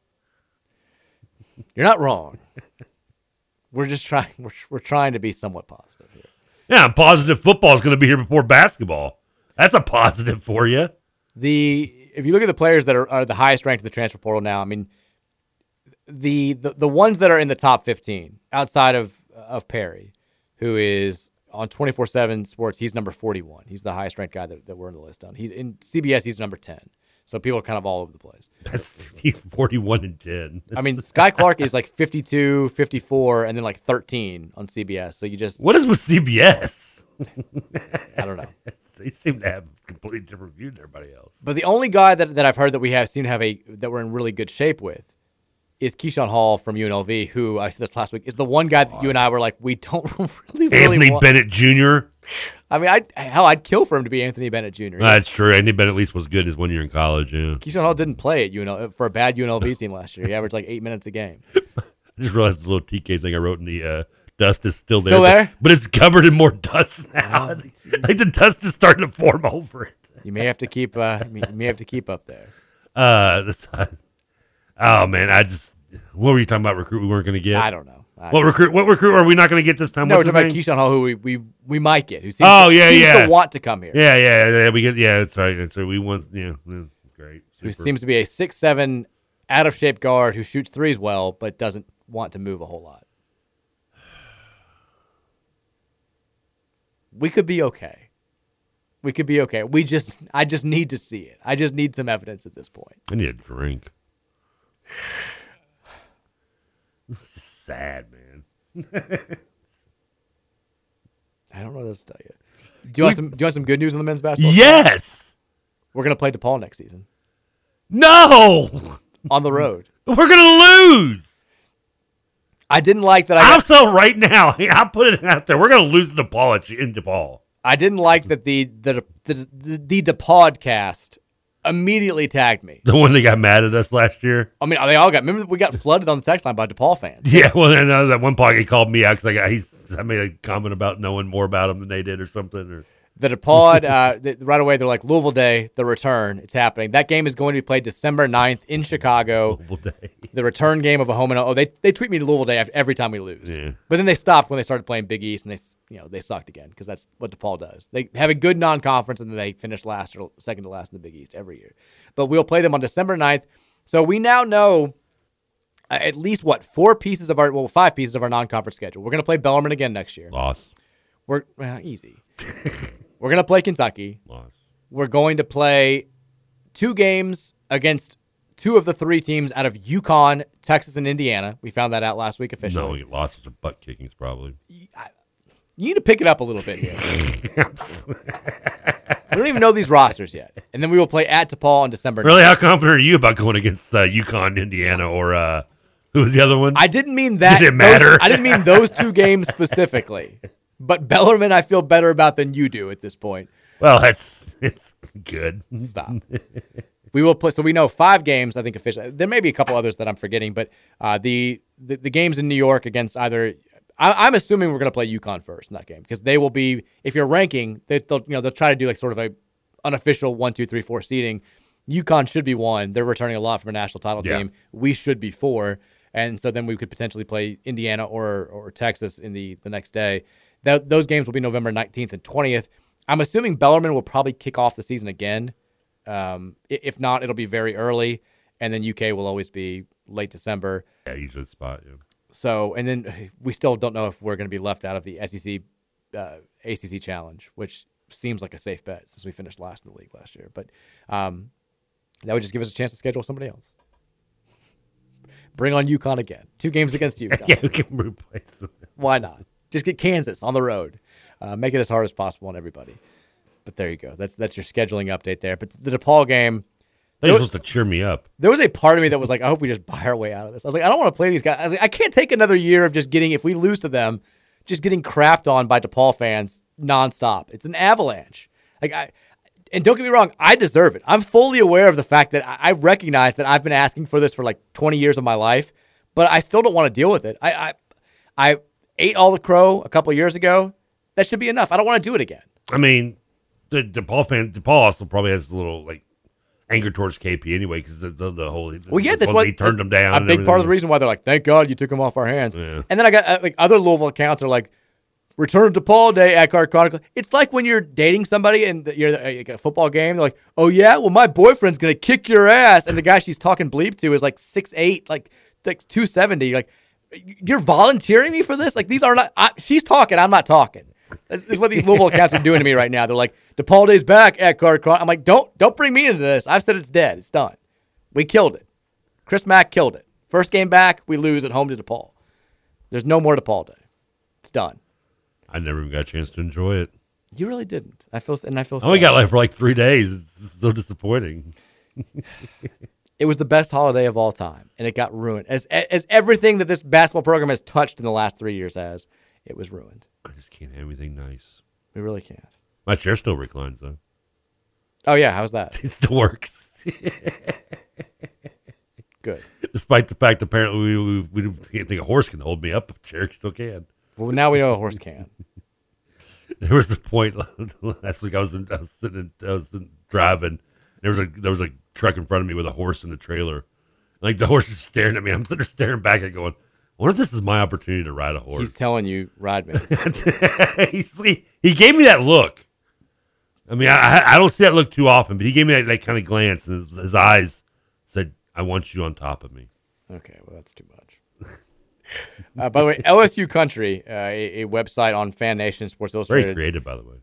You're not wrong. we're just trying. We're, we're trying to be somewhat positive here. Yeah, positive football is going to be here before basketball. That's a positive for you. The if you look at the players that are, are the highest ranked in the transfer portal now, I mean, the, the the ones that are in the top fifteen outside of of Perry, who is on twenty four seven Sports, he's number forty one. He's the highest ranked guy that, that we're in the list on. He's in CBS, he's number ten. So people are kind of all over the place. That's he's forty one and ten. I mean, Skyy Clark is like 52, 54, and then like 13 on CBS. So you just. What is with CBS? I don't know. they seem to have a completely different view than everybody else. But the only guy that, that I've heard that we have seem to have a that we're in really good shape with is Keyshawn Hall from UNLV, who I said this last week is the one guy that you and I were like, we don't really, really Anthony want. Bennett Jr. I mean, I hell, I'd kill for him to be Anthony Bennett Jr. That's true. Anthony Bennett at least was good his one year in college. Yeah. Keyshawn Hall didn't play at UNLV for a bad UNLV team last year. He averaged like eight minutes a game. I just realized the little TK thing I wrote in the uh, dust is still there. Still but- there? But, it's covered in more dust now. like the dust is starting to form over it. You may have to keep. Uh, you may have to keep up there. Uh, this, oh man, I just what were you talking about? Recruit we weren't going to get. I don't know. I- what recruit? What recruit are we not going to get this time? No, we're talking about? Keyshawn Hall, who we, we we might get. Who seems Oh to, yeah, seems yeah. to want to come here. Yeah, yeah, yeah. We get. Yeah, that's right. That's right. We want. Yeah, yeah, great. Who seems to be a six seven, out of shape guard who shoots threes well, but doesn't want to move a whole lot. We could be okay. We could be okay. We just, I just need to see it. I just need some evidence at this point. I need a drink. This is sad, man. I don't know what else to tell you. Do you want some? Do you want some good news on the men's basketball? Yes. We're gonna play DePaul next season No, on the road. we're gonna lose. I didn't like that. I I'm so right now. I put it out there. We're gonna lose the Paul in DePaul. I didn't like that the the the the, the DePodcast immediately tagged me. The one that got mad at us last year. I mean, they all got. Remember, we got flooded on the text line by DePaul fans. Yeah, well, then uh, that one pocket called me out because I got he's I made a comment about knowing more about him than they did or something. Or The DePod, uh, right away, they're like Louisville Day, the return. It's happening. That game is going to be played December 9th in Chicago. Louisville Day. The return game of a home and oh, they they tweet me to Louisville Day every time we lose. Yeah. But then they stopped when they started playing Big East and they you know they sucked again because that's what DePaul does. They have a good non-conference and then they finish last or second to last in the Big East every year. But we'll play them on December 9th. So we now know uh, at least what four pieces of our well five pieces of our non-conference schedule. We're going to play Bellarmine again next year. loss, We're well, easy. We're going to play Kentucky. loss. We're going to play two games against two of the three teams out of UConn, Texas, and Indiana. We found that out last week officially. No, losses or butt kickings probably. You need to pick it up a little bit here. we don't even know these rosters yet. And then we will play at DePaul on December. 9th. Really, how confident are you about going against uh, UConn, Indiana, or uh, who was the other one? I didn't mean that. Did it those- matter? I didn't mean those two games specifically. But Bellarmine, I feel better about than you do at this point. well, that's it's good. Stop. we will play. So we know five games. I think officially. There may be a couple others that I'm forgetting, but uh, the, the the games in New York against either. I, I'm assuming we're going to play UConn first in that game because they will be. If you're ranking, they, they'll you know they'll try to do like sort of a unofficial one, two, three, four seeding. UConn should be one. They're returning a lot from a national title Yeah. team. We should be four, and so then we could potentially play Indiana or or Texas in the the next day. That, those games will be November 19th and 20th. I'm assuming Bellarmine will probably kick off the season again. Um, if not, it'll be very early, and then UK will always be late December. Yeah, usually the spot. Yeah. So, and then we still don't know if we're going to be left out of the SEC uh, ACC challenge, which seems like a safe bet since we finished last in the league last year. But um, that would just give us a chance to schedule somebody else. Bring on UConn again. Two games against UConn. yeah, we can replace them. Why not? Just get Kansas on the road. Uh, make it as hard as possible on everybody. But there you go. That's that's your scheduling update there. But the DePaul game, They're was, supposed to cheer me up. there was a part of me that was like, I hope we just buy our way out of this. I was like, I don't want to play these guys. I was like, I can't take another year of just getting if we lose to them, just getting crapped on by DePaul fans nonstop. It's an avalanche. Like I. And don't get me wrong, I deserve it. I'm fully aware of the fact that I I recognize that I've been asking for this for like 20 years of my life, but I still don't want to deal with it. I, I, I ate all the crow a couple years ago. That should be enough. I don't want to do it again. I mean, the DePaul fan, DePaul also probably has a little like anger towards KP anyway because the, the the whole Well, yeah, that's supposedly what he turned them down. A big part of the reason why they're like, "Thank God you took him off our hands." Yeah. And then I got uh, like other Louisville accounts are like, "Return to Paul Day at Card Chronicle." It's like when you're dating somebody and you're at like, a football game. They're like, "Oh yeah, well my boyfriend's gonna kick your ass," and the guy she's talking bleep to is like six eight, like like two seventy. Like, "You're volunteering me for this?" Like these are not. I, she's talking. I'm not talking. This is what these Louisville accounts are doing to me right now. They're like, "DePaul Day's back at Card Chronicle." I'm like, "Don't don't bring me into this. I've said it's dead. It's done. We killed it." Chris Mack killed it. First game back, we lose at home to DePaul. There's no more DePaul day. It's done. I never even got a chance to enjoy it. You really didn't. I feel and I feel. I only sad. got like for like three days. It's so disappointing. It was the best holiday of all time, and it got ruined. As as everything that this basketball program has touched in the last three years has, it was ruined. I just can't have anything nice. We really can't. My chair still reclines though. Oh yeah, how's that? It still works. Good. Despite the fact apparently we, we, we can't think a horse can hold me up, a chair still can. Well, now we know a horse can. There was a point last week. I was, in, I was sitting, I was in, driving. There was a there was a truck in front of me with a horse in the trailer. Like the horse is staring at me. I'm sitting staring back and going, "What if this is my opportunity to ride a horse?" He's telling you, ride me. he, he gave me that look. I mean, I, I don't see that look too often, but he gave me that, that kind of glance, and his, his eyes said, "I want you on top of me." Okay, well that's too much. uh, by the way, LSU Country, uh, a, a website on Fan Nation Sports Illustrated, Very creative, by the way.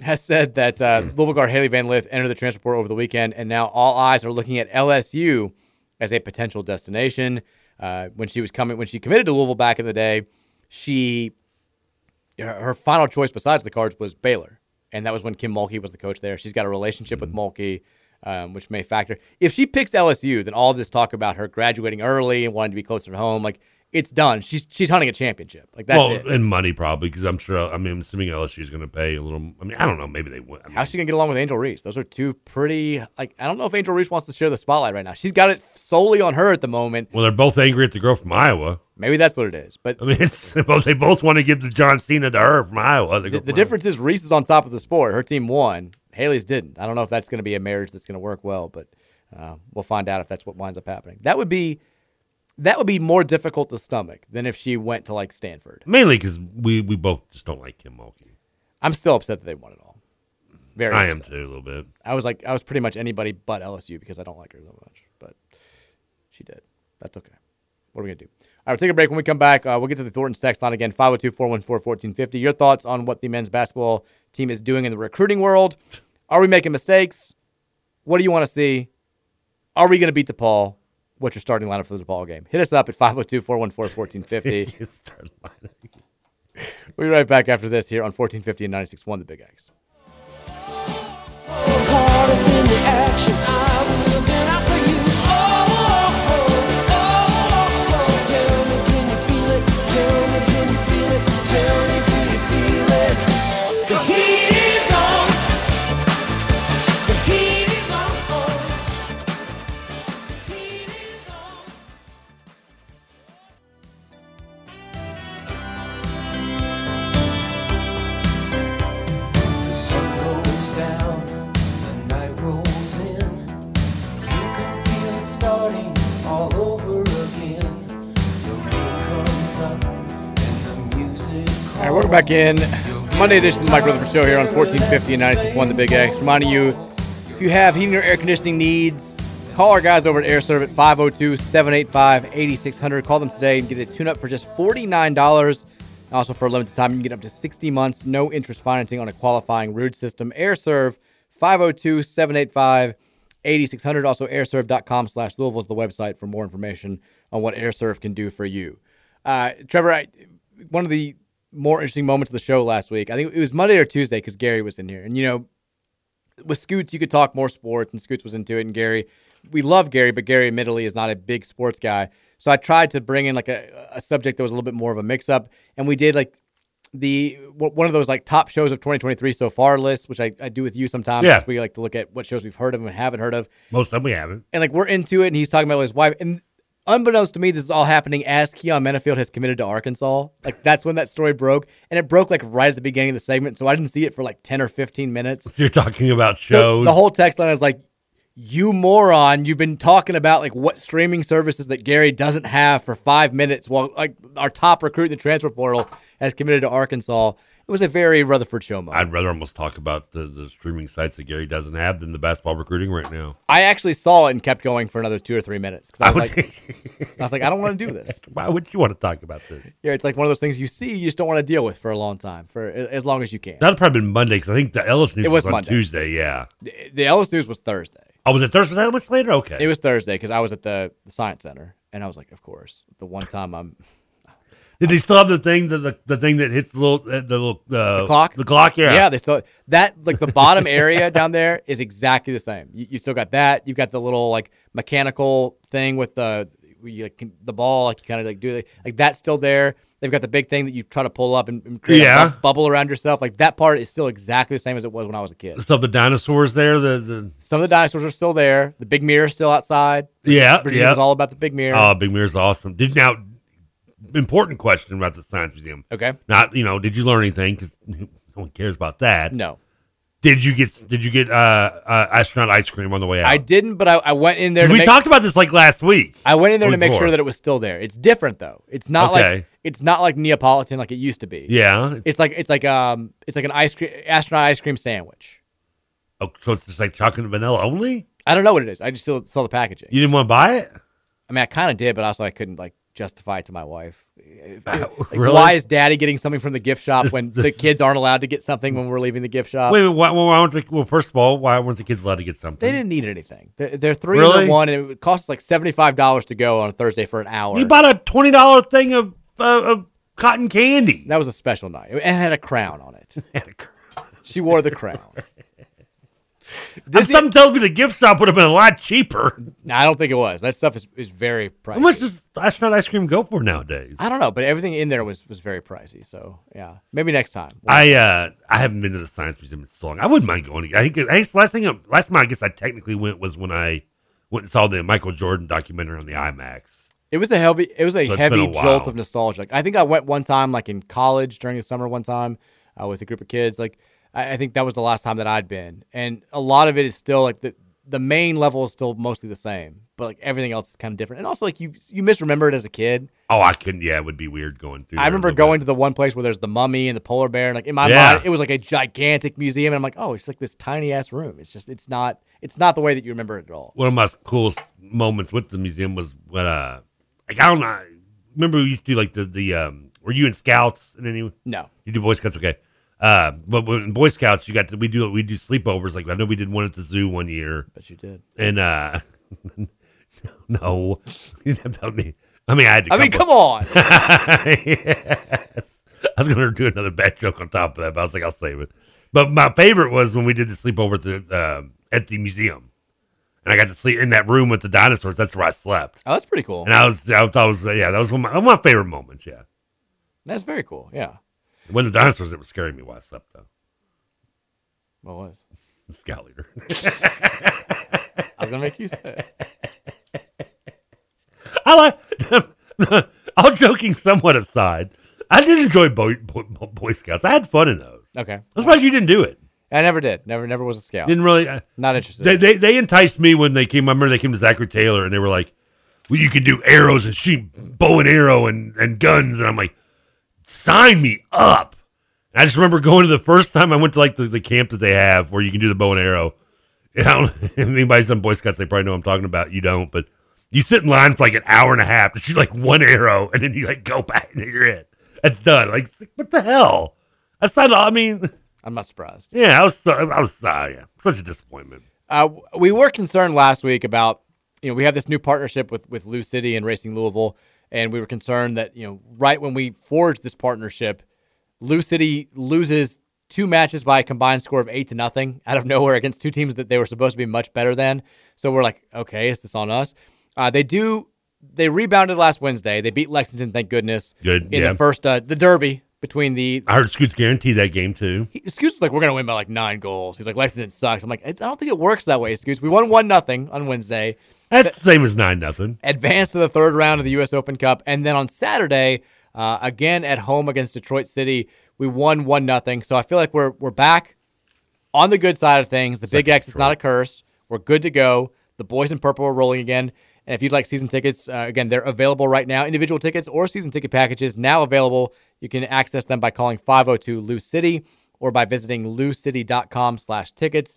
Has said that uh, Louisville guard Hailey Van Lith entered the transfer portal over the weekend, and now all eyes are looking at LSU as a potential destination. Uh, when she was coming, when she committed to Louisville back in the day, she her, her final choice besides the Cards was Baylor, and that was when Kim Mulkey was the coach there. She's got a relationship with Mulkey. Um, which may factor. If she picks LSU, then all this talk about her graduating early and wanting to be closer to home, like it's done. She's she's hunting a championship. Like that's well, it. and money probably because I'm sure. I mean, I'm assuming LSU is going to pay a little. I mean, I don't know. Maybe they would. I mean, How's she gonna get along with Angel Reese? Those are two pretty like I don't know if Angel Reese wants to share the spotlight right now. She's got it solely on her at the moment. well, they're both angry at the girl from Iowa. Maybe that's what it is. But I mean, it's, they both want to give the John Cena to her from Iowa. the, The, from difference is Reese is on top of the sport. Her team won. Hailey's didn't. I don't know if that's going to be a marriage that's going to work well, but uh, we'll find out if that's what winds up happening. That would be that would be more difficult to stomach than if she went to like Stanford. Mainly because we we both just don't like Kim Mulkey. I'm still upset that they won it all. Very. I am too a little bit. I was like I was pretty much anybody but LSU because I don't like her so much, but she did. That's okay. What are we gonna do? All right, we'll take a break. When we come back, uh, we'll get to the Thornton's text line again 502 414 1450. Your thoughts on what the men's basketball team is doing in the recruiting world? Are we making mistakes? What do you want to see? Are we going to beat DePaul? What's your starting lineup for the DePaul game? Hit us up at 502 414 1450. We'll be right back after this here on 1450 and 96.1 The Big X. welcome back in. Monday edition of the Mike Rutherford Show here on 1450 and 96.1 The Big X. Reminding you, if you have heating or air conditioning needs, call our guys over at AirServe at 502 785 8600. Call them today and get a tune up for just $49. Also, for a limited time, you can get up to 60 months, no interest financing on a qualifying Ruud system. AirServe 502 785 8600. Also, airserve.com slash Louisville is the website for more information on what AirServe can do for you. Uh, Trevor, I, one of the more interesting moments of the show last week, I think it was Monday or Tuesday because Gary was in here. And, you know, with Scoots, you could talk more sports, and Scoots was into it. And Gary, we love Gary, but Gary admittedly is not a big sports guy. So I tried to bring in like a, a subject that was a little bit more of a mix up, and we did like the one of those like top shows of 2023 so far list, which I, I do with you sometimes. Yeah. We like to look at what shows we've heard of and haven't heard of, Most of them we haven't. and like we're into it, and he's talking about his wife, and unbeknownst to me, this is all happening as Keyon Menifield has committed to Arkansas. Like that's when that story broke, and it broke like right at the beginning of the segment, so I didn't see it for like 10 or 15 minutes. So you're talking about So shows. the whole text line is like, "You moron! You've been talking about like what streaming services that Gary doesn't have for five minutes, while like our top recruit in the transfer portal has committed to Arkansas." It was a very Rutherford show moment. I'd rather almost talk about the, the streaming sites that Gary doesn't have than the basketball recruiting right now. I actually saw it and kept going for another two or three minutes because I was like, I was like, I don't want to do this. Why would you want to talk about this? Yeah, it's like one of those things you see, you just don't want to deal with for a long time, for as long as you can. That'd probably been Monday because I think the Ellis news It was on Monday. Tuesday. Yeah. The- The Ellis News was Thursday. Oh, was it Thursday? Was that much later? Okay. It was Thursday because I was at the, the Science Center, and I was like, of course, the one time I'm Did they still have the thing the the, the thing that hits the little the little uh, the clock. The clock, yeah. yeah. They still that like the bottom area down there is exactly the same. You, you still got that. You've got the little like mechanical thing with the you, like, can- the ball, like you kind of like do like that's still there. They've got the big thing that you try to pull up and, and create Yeah. a bubble around yourself. Like that part is still exactly the same as it was when I was a kid. Still the dinosaurs there. The the Some of the dinosaurs are still there. The big mirror is still outside. yeah Virginia yeah. was all about the big mirror. Oh, Big Mirror's awesome. Did now important question about the science museum. Okay. Not you know, did you learn anything? Because no one cares about that. No. Did you get Did you get uh, uh, astronaut ice cream on the way out? I didn't, but I, I went in there. To we make, talked about this like last week. I went in there to make before. sure that it was still there. It's different though. It's not Okay. like it's not like Neapolitan like it used to be. Yeah. It's like it's like um it's like an ice cream astronaut ice cream sandwich. Oh, so it's just like chocolate and vanilla only. I don't know what it is. I just still saw the packaging. You didn't want to buy it. I mean, I kind of did, but also I couldn't like justify it to my wife. Like, Really? Why is Daddy getting something from the gift shop This- when this- the kids aren't allowed to get something when we're leaving the gift shop? Wait, why, why the, well? First of all, why weren't the kids allowed to get something? They didn't need anything. They're, they're three Really? and one, and it costs like seventy five dollars to go on a Thursday for an hour. You bought a twenty dollar thing of, uh, of cotton candy. That was a special night. It had a crown on it. she wore the crown. And Something tells me the gift shop would have been a lot cheaper. No, I don't think it was. That stuff is, is very pricey. How much does astronaut ice cream go for nowadays? I don't know, but everything in there was was very pricey. So yeah, maybe next time. I uh I haven't been to the science museum in so long. I wouldn't mind going. I think I guess last thing last time I guess I technically went was when I went and saw the Michael Jordan documentary on the IMAX. It was a heavy. It was a So heavy a jolt of nostalgia. Like, I think I went one time, like in college during the summer, one time uh, with a group of kids. Like I, I think that was the last time that I'd been, and a lot of it is still like the the main level is still mostly the same, but like everything else is kind of different. And also, like you you misremember it as a kid. Oh, I couldn't. Yeah, it would be weird going through. I remember going to the one place where there's the mummy and the polar bear, and like in my Yeah. mind, it was like a gigantic museum, and I'm like, oh, it's like this tiny ass room. It's just, it's not, it's not the way that you remember it at all. one of my coolest moments with the museum was when uh like I don't know remember we used to do like the the um were you in scouts and any No. you do boy scouts okay uh but when in boy scouts you got to we do we do sleepovers like I know we did one at the zoo one year but you did and uh no you didn't have to help me I mean I had to I mean, come on. Yes. I was gonna do another bad joke on top of that but I was like I'll save it but my favorite was when we did the sleepover at the uh, at the museum and I got to sleep in that room with the dinosaurs. That's where I slept. Oh, that's pretty cool. And I was, I thought was, yeah, that was one of my, one of my favorite moments. Yeah, That's very cool. Yeah. When the dinosaurs that were scaring me while I slept though. What was? The scout leader. I was gonna make you say. it. I like. All joking somewhat aside, I did enjoy Boy, Boy, Boy Scouts. I had fun in those. Okay. I'm surprised you didn't do it. I never did. Never, never was a scout. Didn't really. uh, Not interested. They, they they enticed me when they came. I remember they came to Zachary Taylor and they were like, "Well, you could do arrows and shoot bow and arrow and, and guns." And I'm like, "Sign me up!" And I just remember going to the first time I went to like the, the camp that they have where you can do the bow and arrow. And I don't, if anybody's done Boy Scouts, they probably know I'm talking about. You don't, but you sit in line for like an hour and a half to shoot like one arrow, and then you like go back and you're it. That's done. Like what the hell? That's not. I mean, I'm not surprised. yeah, I was. I was. Uh, yeah, such a disappointment. Uh, we were concerned last week about, you know, we have this new partnership with with Lou City and Racing Louisville, and we were concerned that you know, right when we forged this partnership, Lou City loses two matches by a combined score of eight to nothing out of nowhere against two teams that they were supposed to be much better than. So we're like, okay, is this on us? Uh, they do. They rebounded last Wednesday. They beat Lexington, thank goodness. Good, in yeah. the first uh, the derby between the I heard Scoots guaranteed that game too. he, Scoots was like, "We're gonna win by like nine goals." He's like, "Lexington sucks." I'm like, "I don't think it works that way, Scoots. We won one nothing on Wednesday. That's the same as nine nothing. Advanced to the third round of the U.S. Open Cup, and then on Saturday, uh, again at home against Detroit City, we won one nothing. So I feel like we're we're back on the good side of things. The Big X is not a curse. We're good to go. The boys in purple are rolling again. And if you'd like season tickets, uh, again, they're available right now. Individual tickets or season ticket packages now available. You can access them by calling 502 Lou City or by visiting loucity.com slash tickets.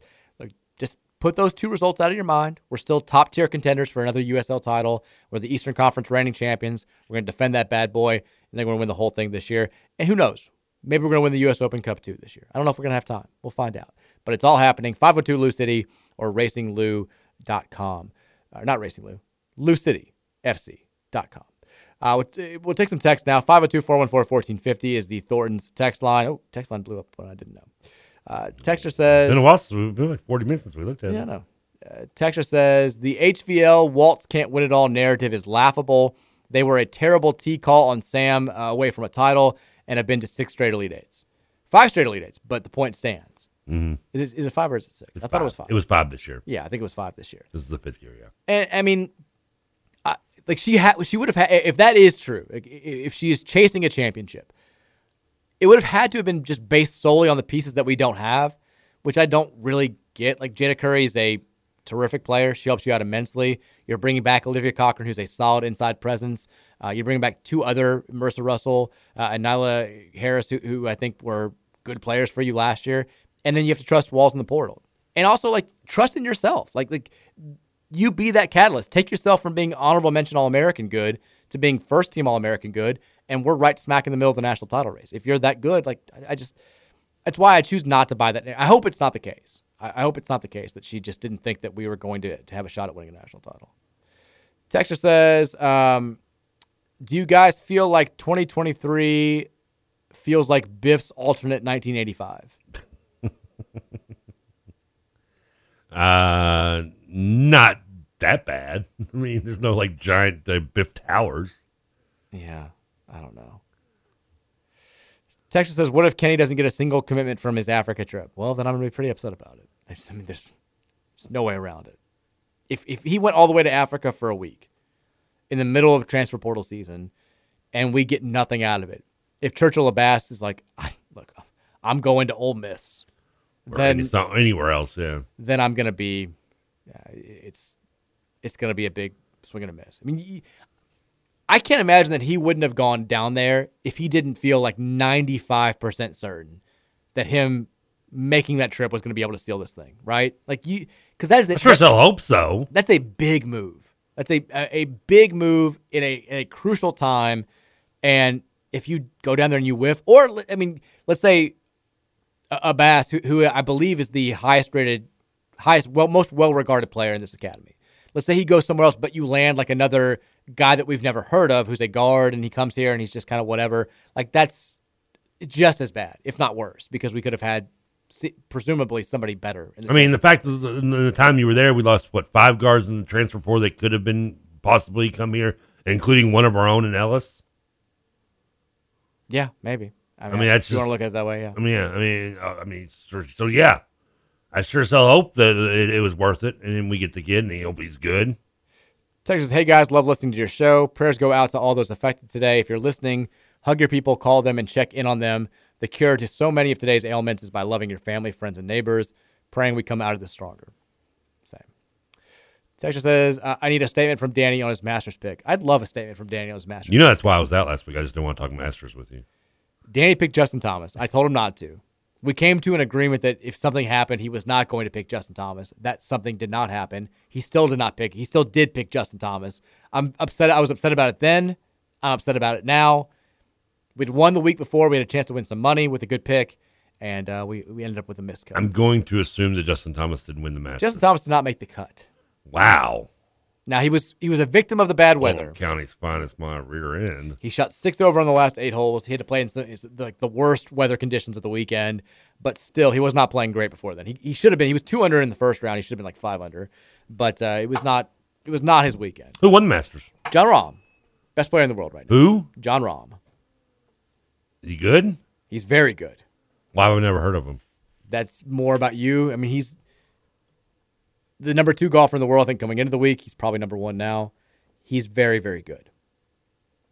Put those two results out of your mind. We're still top tier contenders for another USL title. We're the Eastern Conference reigning champions. We're going to defend that bad boy, and then we're going to win the whole thing this year. And who knows? Maybe we're going to win the U.S. Open Cup too this year. I don't know if we're going to have time. We'll find out. But it's all happening. 502 Lou City or racinglou.com. Or not Racing Lou, loucityfc.com. Uh, we'll, we'll take some text now. 502 414 1450 is the Thornton's text line. Oh, text line blew up when I didn't know. Uh, Texture says. Been a while since we've been like forty minutes since we looked at Yeah, I it. know. Uh, Texture says the HVL Walz can't win it all narrative is laughable. They were a terrible T call on Sam uh, away from a title and have been to six straight Elite Eights. Five straight Elite Eights, but the point stands. Mhm. Is, it, is it five or is it six? It's I thought it was five. five. It was five this year. Yeah, I think it was five this year. This is the fifth year. Yeah. And I mean, I, like she had she would have had if that is true, like, if she is chasing a championship, it would have had to have been just based solely on the pieces that we don't have, which I don't really get. Like Jayda Curry is a terrific player; she helps you out immensely. You're bringing back Olivia Cochran, who's a solid inside presence. Uh, you're bringing back two other Merissa Russell uh, and Nyla Harris, who, who I think were good players for you last year. And then you have to trust Walz in the portal, and also like trust in yourself. Like like you be that catalyst. Take yourself from being honorable mention All American good to being first team All American good, and we're right smack in the middle of the national title race. If you're that good, like I- I just, that's why I choose not to buy that. I hope it's not the case. I, I hope it's not the case that she just didn't think that we were going to, to have a shot at winning a national title. Texture says, um, "Do you guys feel like 2023 feels like Biff's alternate 1985?" Uh, not that bad. I mean, there's no like giant uh, Biff Towers. Yeah, I don't know. Texas says, "What if Kenny doesn't get a single commitment from his Africa trip?" Well, then I'm gonna be pretty upset about it. I, just, I mean, there's, there's no way around it. If if he went all the way to Africa for a week, in the middle of transfer portal season, and we get nothing out of it, if Churchill Abbas is like, I, "Look, I'm going to Ole Miss," Or then it's not anywhere else, yeah. then I'm gonna be, yeah, it's it's gonna be a big swing and a miss. I mean, I can't imagine that he wouldn't have gone down there if he didn't feel like 95% certain that him making that trip was going to be able to steal this thing, right? Like you, because that is the, I sure still hope so. That's a big move. That's a a, big move in a, in a crucial time, and if you go down there and you whiff, or I mean, let's say a- Abbas, who, who I believe is the highest rated, highest, well, most well regarded player in this academy. Let's say he goes somewhere else, but you land like another guy that we've never heard of, who's a guard, and he comes here and he's just kind of whatever. Like that's just as bad, if not worse, because we could have had presumably somebody better. In the I mean, the fact that the, the time you were there, we lost what five guards in the transfer portal that could have been possibly come here, including one of our own in Ellis. yeah, maybe. I I mean, mean, that's you want to look at it that way, yeah. I mean, yeah, I mean, uh, I mean, so, so yeah, I sure still hope that it, it was worth it, and then we get the kid, and he hope he's good. Texas, hey guys, love listening to your show. Prayers go out to all those affected today. If you're listening, hug your people, call them, and check in on them. The cure to so many of today's ailments is by loving your family, friends, and neighbors. Praying we come out of this stronger. Same. Texas says, I need a statement from Danny on his Masters pick. I'd love a statement from Danny on his Masters You know, that's why I was out last week. I just didn't want to talk Masters with you. Danny picked Justin Thomas. I told him not to. We came to an agreement that if something happened, he was not going to pick Justin Thomas. That something did not happen. He still did not pick. He still did pick Justin Thomas. I'm upset. I was upset about it then. I'm upset about it now. We'd won the week before. We had a chance to win some money with a good pick, and uh, we we ended up with a missed cut. I'm going to assume that Justin Thomas didn't win the match. Justin Thomas did not make the cut. Wow. Now he was he was a victim of the bad weather. County's finest, my rear end. He shot six over on the last eight holes. He had to play in some, like the worst weather conditions of the weekend, but still, he was not playing great before then. He, he should have been. He was two under in the first round. He should have been like five under, but uh, it was not. It was not his weekend. Who won the Masters? Jon Rahm, best player in the world right now. Who? Jon Rahm. He good? He's very good. Why have I never heard of him? That's more about you. I mean, he's the number two golfer in the world. I think coming into the week, he's probably number one now. He's very, very good.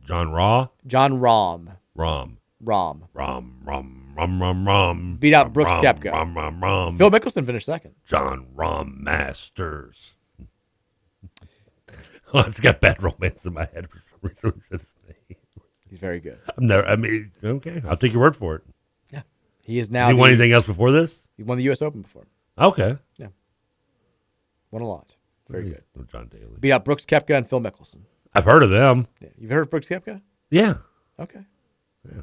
John Raw? Jon Rahm. Rom. Rahm. Rom, Rom, Rom, Rom, Rom. Beat out Brooks Rom, Koepka. Rom, Rom, Rom. Phil Mickelson finished second. John Rom Masters. Oh, it's got bad romance in my head for some reason. when he said his name. He's very good. I'm never, I mean, okay. I'll take your word for it. Yeah. He is now. Did he won anything else before this? He won the U.S. Open before. Okay. Yeah. Won a lot. Very good. Oh, John Daly. Beat out Brooks Koepka and Phil Mickelson. I've heard of them. Yeah. You've heard of Brooks Koepka? Yeah. Okay. Yeah.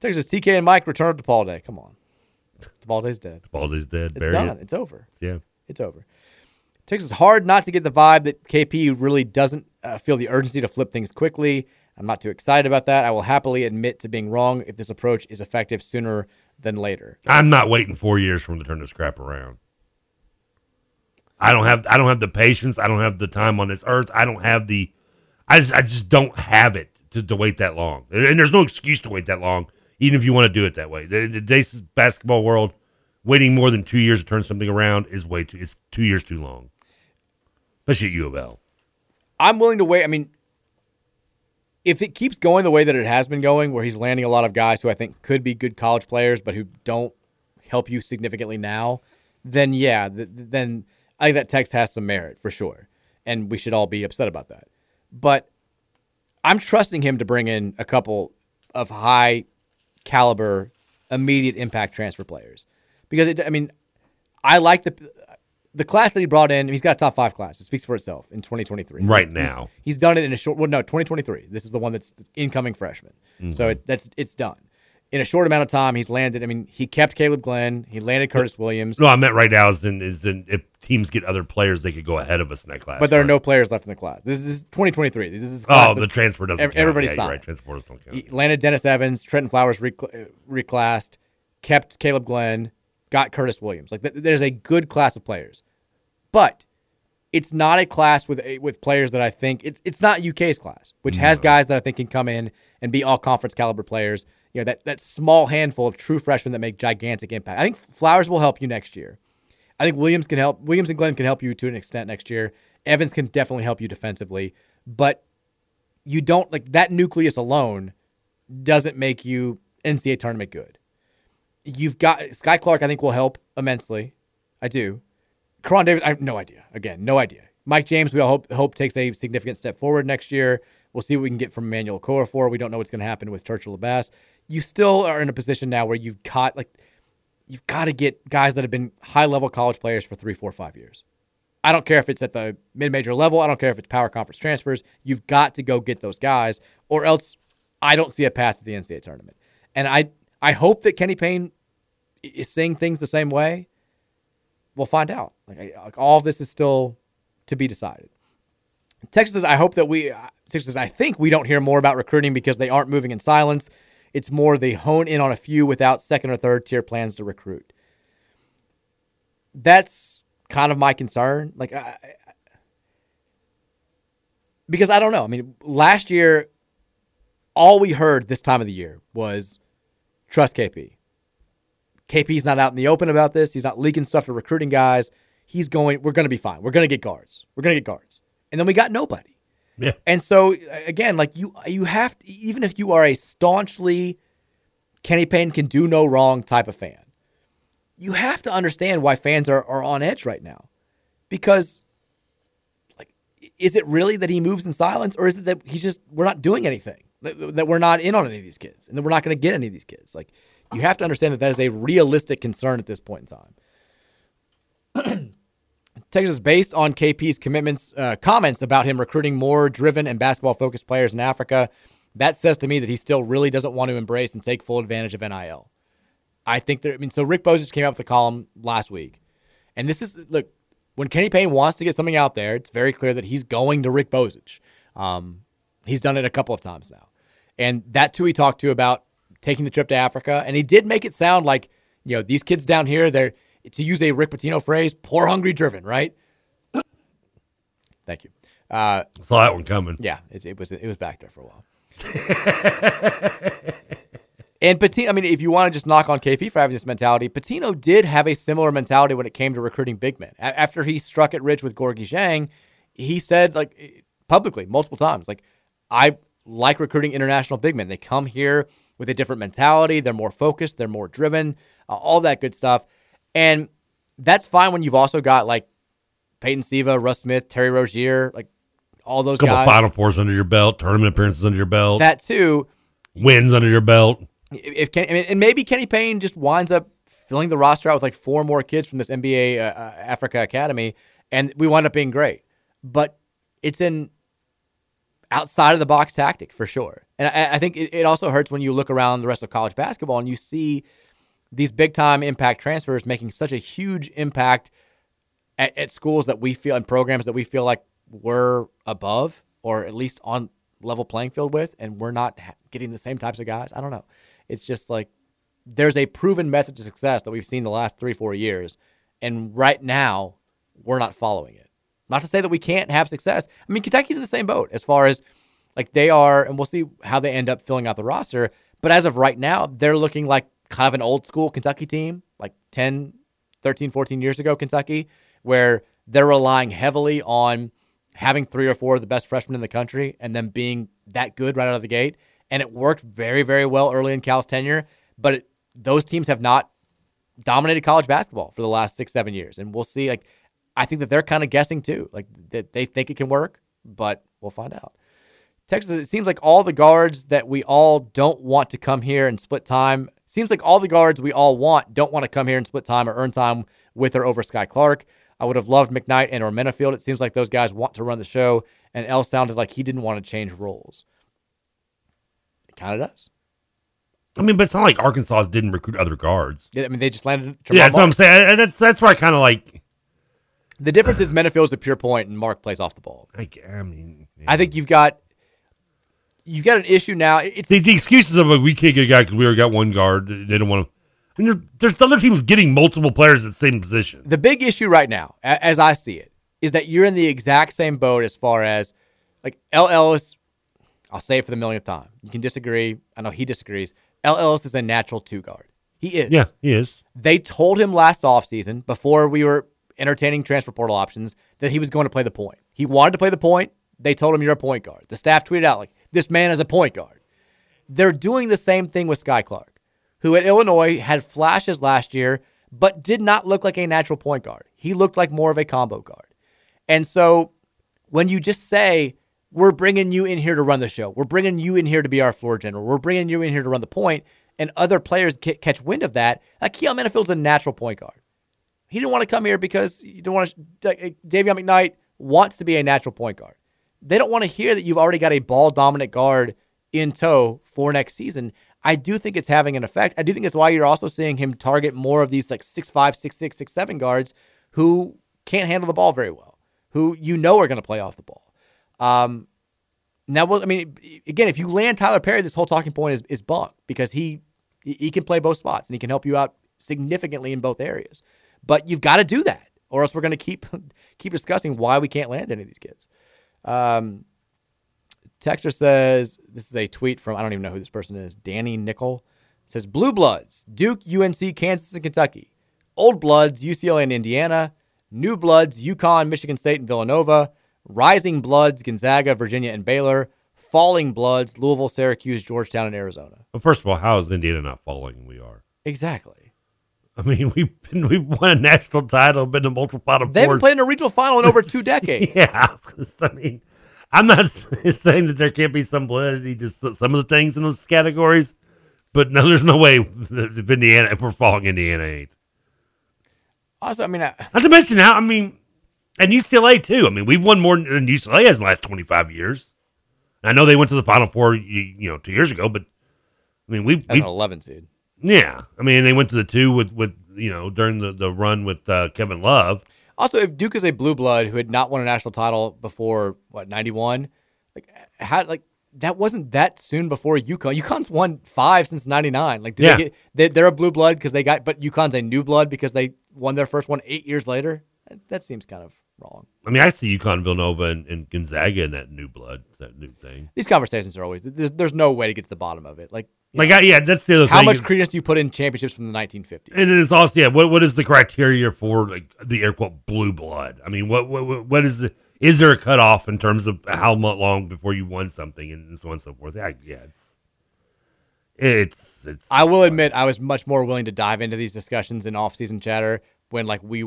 Texas TK and Mike return to Paul Day. Come on. Paul Day's dead. Paul Day's dead. It's Bury done. it. It's over. Yeah. It's over. Texas hard not to get the vibe that KP really doesn't uh, feel the urgency to flip things quickly. I'm not too excited about that. I will happily admit to being wrong if this approach is effective sooner than later. I'm not waiting four years for him to turn this crap around. I don't have I don't have the patience. I don't have the time on this earth. I don't have the I just I just don't have it to, to wait that long. And there's no excuse to wait that long, even if you want to do it that way. The, today's basketball world, waiting more than two years to turn something around is way too it's two years too long. Especially at U of L. I'm willing to wait. I mean, if it keeps going the way that it has been going, where he's landing a lot of guys who I think could be good college players, but who don't help you significantly now, then yeah, th- then I think that text has some merit for sure, and we should all be upset about that. But I'm trusting him to bring in a couple of high caliber, immediate impact transfer players because it, I mean, I like the the class that he brought in. He's got a top five class. It speaks for itself in 2023. Right now. he's, done it in a short. Well, no, 2023. This is the one that's incoming freshman. So Mhm. it, that's it's done in a short amount of time. He's landed. I mean, he kept Caleb Glenn. He landed Curtis Williams. No, I meant right now is in is in if teams get other players, they could go ahead of us in that class. But there are no players left in the class. This is 2023. This is Oh, the transfer doesn't ev- count. Everybody's Yeah, right. Transfers don't count. He landed Dennis Evans, Trentyn Flowers recl- reclassed, kept Caleb Glenn, got Curtis Williams. Like th- there's a good class of players, but it's not a class with a, with players that I think it's it's not UK's class, which has guys that I think can come in and be all conference caliber players. You know that that small handful of true freshmen that make gigantic impact. I think Flowers will help you next year. I think Williams can help. Williams and Glenn can help you to an extent next year. Evans can definitely help you defensively, but you don't like that nucleus alone doesn't make you NCAA tournament good. You've got Skyy Clark. I think will help immensely. I do. Koron Davis. I have no idea. Again, no idea. Mike James. We all hope hope takes a significant step forward next year. We'll see what we can get from Emmanuel Okorafor. We don't know what's going to happen with Churchill Abass. You still are in a position now where you've got like you've got to get guys that have been high level college players for three, four, five years. I don't care if it's at the mid major level. I don't care if it's power conference transfers. You've got to go get those guys, or else I don't see a path to the NCAA tournament. And I I hope that Kenny Payne is seeing things the same way. We'll find out. Like, I, like all this is still to be decided. Texas says, I hope that we, uh, Texas says, I think we don't hear more about recruiting because they aren't moving in silence. It's more they hone in on a few without second or third tier plans to recruit. That's kind of my concern. Like, I, because I don't know. I mean, last year, all we heard this time of the year was trust KP. KP's not out in the open about this. He's not leaking stuff to recruiting guys. He's going, we're going to be fine. We're going to get guards. We're going to get guards. And then we got nobody. Yeah. And so again, like you you have to, even if you are a staunchly Kenny Payne can do no wrong type of fan, you have to understand why fans are, are on edge right now. Because like is it really that he moves in silence or is it that he's just we're not doing anything? That, that we're not in on any of these kids and that we're not going to get any of these kids. Like you have to understand that that is a realistic concern at this point in time. Texas, based on KP's commitments, uh, comments about him recruiting more driven and basketball focused players in Africa, that says to me that he still really doesn't want to embrace and take full advantage of NIL. I think there. I mean, so Rick Bozich came out with a column last week, and this is look when Kenny Payne wants to get something out there, it's very clear that he's going to Rick Bozich. Um, he's done it a couple of times now, and that's who he talked to about taking the trip to Africa, and he did make it sound like you know these kids down here they're to use a Rick Pitino phrase, poor hungry driven, right? Thank you. Uh, Saw that one coming. Yeah, it, it was it was back there for a while. and Pitino, I mean, if you want to just knock on KP for having this mentality, Pitino did have a similar mentality when it came to recruiting big men. A- after he struck it rich with Gorgui Dieng, he said like publicly multiple times, like I like recruiting international big men. They come here with a different mentality. They're more focused. They're more driven. Uh, all that good stuff, and that's fine when you've also got like Peyton Siva, Russ Smith, Terry Rozier, like all those couple guys. Final Fours under your belt, tournament appearances under your belt, That too. wins under your belt. If Ken, I mean, and maybe Kenny Payne just winds up filling the roster out with like four more kids from this NBA uh, uh, Africa Academy, and we wind up being great. But it's an outside of the box tactic for sure. And I, I think it, it also hurts when you look around the rest of college basketball and you see these big time impact transfers making such a huge impact at, at schools that we feel and programs that we feel like we're above or at least on level playing field with, and we're not getting the same types of guys. I don't know. It's just like there's a proven method to success that we've seen the last three, four years, and right now we're not following it. Not to say that we can't have success. I mean, Kentucky's in the same boat as far as like they are, and we'll see how they end up filling out the roster. But as of right now, they're looking like kind of an old school Kentucky team, like 10, 13, 14 years ago, Kentucky, where they're relying heavily on having three or four of the best freshmen in the country and them being that good right out of the gate. And it worked very, very well early in Cal's tenure. But it, those teams have not dominated college basketball for the last six, seven years. And we'll see. Like, I think that they're kind of guessing too. Like, that they think it can work, but we'll find out. Texas, it seems like all the guards that we all don't want to come here and split time. Seems like all the guards we all want don't want to come here and split time or earn time with or over Skyy Clark. I would have loved McKnight and or Menifield. It seems like those guys want to run the show, and El sounded like he didn't want to change roles. It kind of does. I mean, but it's not like Arkansas didn't recruit other guards. Yeah, I mean, they just landed. yeah, that's what I'm saying. And That's that's where I kind of like. The difference is uh. Menifield's a pure point, and Mark plays off the ball. I, I mean, I think you've got you've got an issue now. It's the, the excuses of like we can't get a guy because we already got one guard. They don't want to. There, there's other teams getting multiple players at the same position. The big issue right now, as I see it, is that you're in the exact same boat as far as like El Ellis. I'll say it for the millionth time. You can disagree. I know he disagrees. El Ellis is a natural two guard. He is. Yeah, he is. They told him last offseason, before we were entertaining transfer portal options, that he was going to play the point. He wanted to play the point. They told him you're a point guard. The staff tweeted out like, "This man is a point guard." They're doing the same thing with Skyy Clark, who at Illinois had flashes last year, but did not look like a natural point guard. He looked like more of a combo guard. And so when you just say, we're bringing you in here to run the show, we're bringing you in here to be our floor general, we're bringing you in here to run the point, and other players ca- catch wind of that, like Keyon Menifield's a natural point guard. He didn't want to come here because you don't want to. Dayvion McKnight wants to be a natural point guard. They don't want to hear that you've already got a ball dominant guard in tow for next season. I do think it's having an effect. I do think it's why you're also seeing him target more of these like six five, six six, six seven guards who can't handle the ball very well, who you know are going to play off the ball. Um, now, well, I mean, again, if you land Tyler Perry, this whole talking point is is bunk because he he can play both spots and he can help you out significantly in both areas. But you've got to do that, or else we're going to keep keep discussing why we can't land any of these kids. Um, Texter says this is a tweet from I don't even know who this person is. Danny Nickel says Blue Bloods, Duke, UNC, Kansas, and Kentucky. Old Bloods, UCLA and Indiana. New Bloods, UConn, Michigan State, and Villanova. Rising Bloods, Gonzaga, Virginia, and Baylor. Falling Bloods, Louisville, Syracuse, Georgetown, and Arizona. Well, first of all, how is Indiana not falling? We are. Exactly. I mean, we've been we've won a national title, been to multiple Final They haven't Fours. played in a regional final in over two decades. yeah, I mean, I'm not saying that there can't be some validity to some of the things in those categories, but no, there's no way that if Indiana if we're falling Indiana ain't. Also, I mean, I, Not to mention now, I mean, and UCLA too. I mean, we've won more than UCLA has in the last 25 years. I know they went to the Final Four, you, you know, two years ago, but I mean, we we an 11 seed. Yeah. I mean, they went to the two with with you know during the the run with uh, Kevin Love. Also, if Duke is a blue blood who had not won a national title before what 91, like how like that wasn't that soon before UConn. UConn's won five since 99. Like, did Yeah. they get, they, they're a blue blood because they got, but UConn's a new blood because they won their first one eight years later. That, that seems kind of wrong. I mean, I see UConn, Villanova, and, and Gonzaga in that new blood, that new thing. These conversations are always there's, there's no way to get to the bottom of it. Like, Like, I, yeah, that's the other how thing. much credence do you put in championships from the 1950s? And it is also yeah. What what is the criteria for like the air quote blue blood? I mean, what what what- is the, is there a cutoff in terms of how long before you won something and so on and so forth? Yeah, yeah, it's it's it's. I will admit I was much more willing to dive into these discussions in off-season chatter when like we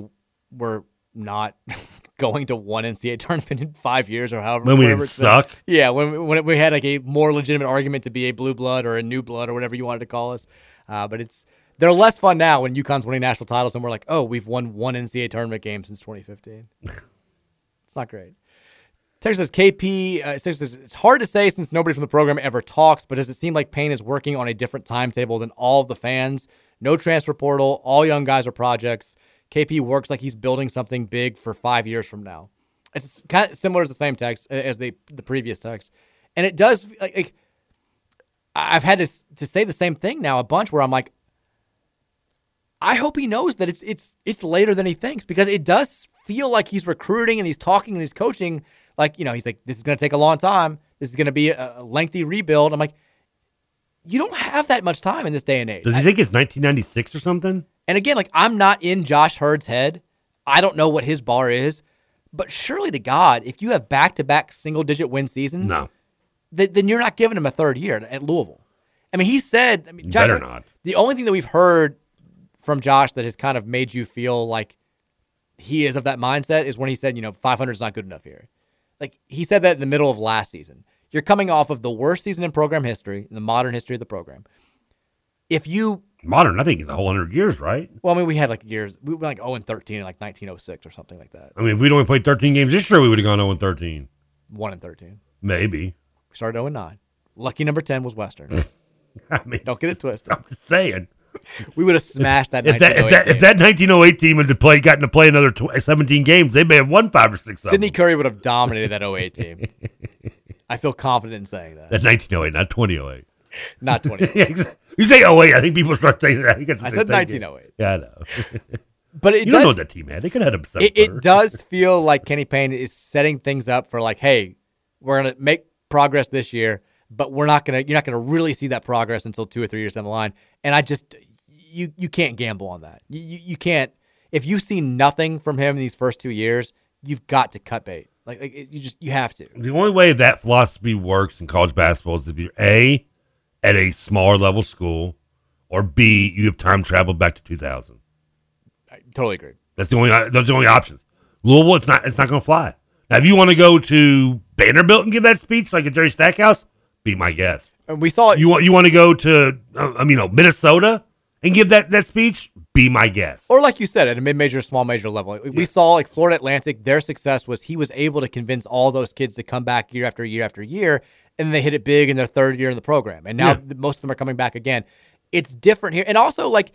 were not going to one NCAA tournament in five years or however. When we didn't been. suck? Yeah, when when we had like a more legitimate argument to be a blue blood or a new blood or whatever you wanted to call us. Uh, but it's they're less fun now when UConn's winning national titles and we're like, oh, we've won one NCAA tournament game since 2015. it's not great. Texas says KP. Uh, Texas says, it's hard to say since nobody from the program ever talks, but does it seem like Payne is working on a different timetable than all of the fans? No transfer portal. All young guys are projects. KP works like he's building something big for five years from now. It's kind of similar as the same text as the the previous text, and it does like, like I've had to to say the same thing now a bunch where I'm like, I hope he knows that it's it's it's later than he thinks because it does feel like he's recruiting and he's talking and he's coaching. Like you know he's like this is going to take a long time. This is going to be a, a lengthy rebuild. I'm like you don't have that much time in this day and age. Does he think it's 1996 or something? And again like i'm not in Josh Heird's head i don't know what his bar is But surely to God, if you have back to back single digit win seasons, No. th- then you're not giving him a third year at Louisville. I mean, he said, I mean, Josh, better not. The only thing that we've heard from Josh that has kind of made you feel like he is of that mindset is when he said, you know, 500 is not good enough here. Like he said that in the middle of last season. You're coming off of the worst season in program history, in the modern history of the program. If you, Modern, I think in the whole hundred years, right? well, I mean, we had like years, we were like 0 and 13 in like 1906 or something like that. I mean, if we'd only played 13 games this year, we would have gone 0 and 13. 1 and 13. Maybe. We started 0 and 9. Lucky number 10 was Western. I mean, Don't get it twisted. I'm just saying. We would have smashed that. If that, if, 1908 that, if team. that 1908 team had to play, gotten to play another tw- 17 games, they may have won five or six. of Sidney. Curry would have dominated that 08 team. I feel confident in saying that. That 1908, not 2008. Not 2008. You say 08, I think people start saying that. I, I said 1908. Yeah, I know. But it you does, don't know that team had. They could have had them it, it does feel like Kenny Payne is setting things up for like, hey, we're gonna make progress this year, but we're not gonna you're not gonna really see that progress until two or three years down the line. And I just you you can't gamble on that. You you, you can't if you've seen nothing from him in these first two years, you've got to cut bait. Like, like it- you just you have to. The only way that philosophy works in college basketball is if you're A, at a smaller level school, or B, you have time travel back to 2000. I totally agree. That's the only those are the only options. Louisville, it's not it's not going to fly. Now, if you want to go to Vanderbilt and give that speech like a Jerry Stackhouse, be my guest. And we saw it. You want you want to go to uh, I mean, you know Minnesota and give that that speech, be my guest. Or like you said, at a mid-major, small major level, we saw like Florida Atlantic. Their success was he was able to convince all those kids to come back year after year after year, and they hit it big in their third year in the program. And now Yeah. most of them are coming back again. It's different here, and also like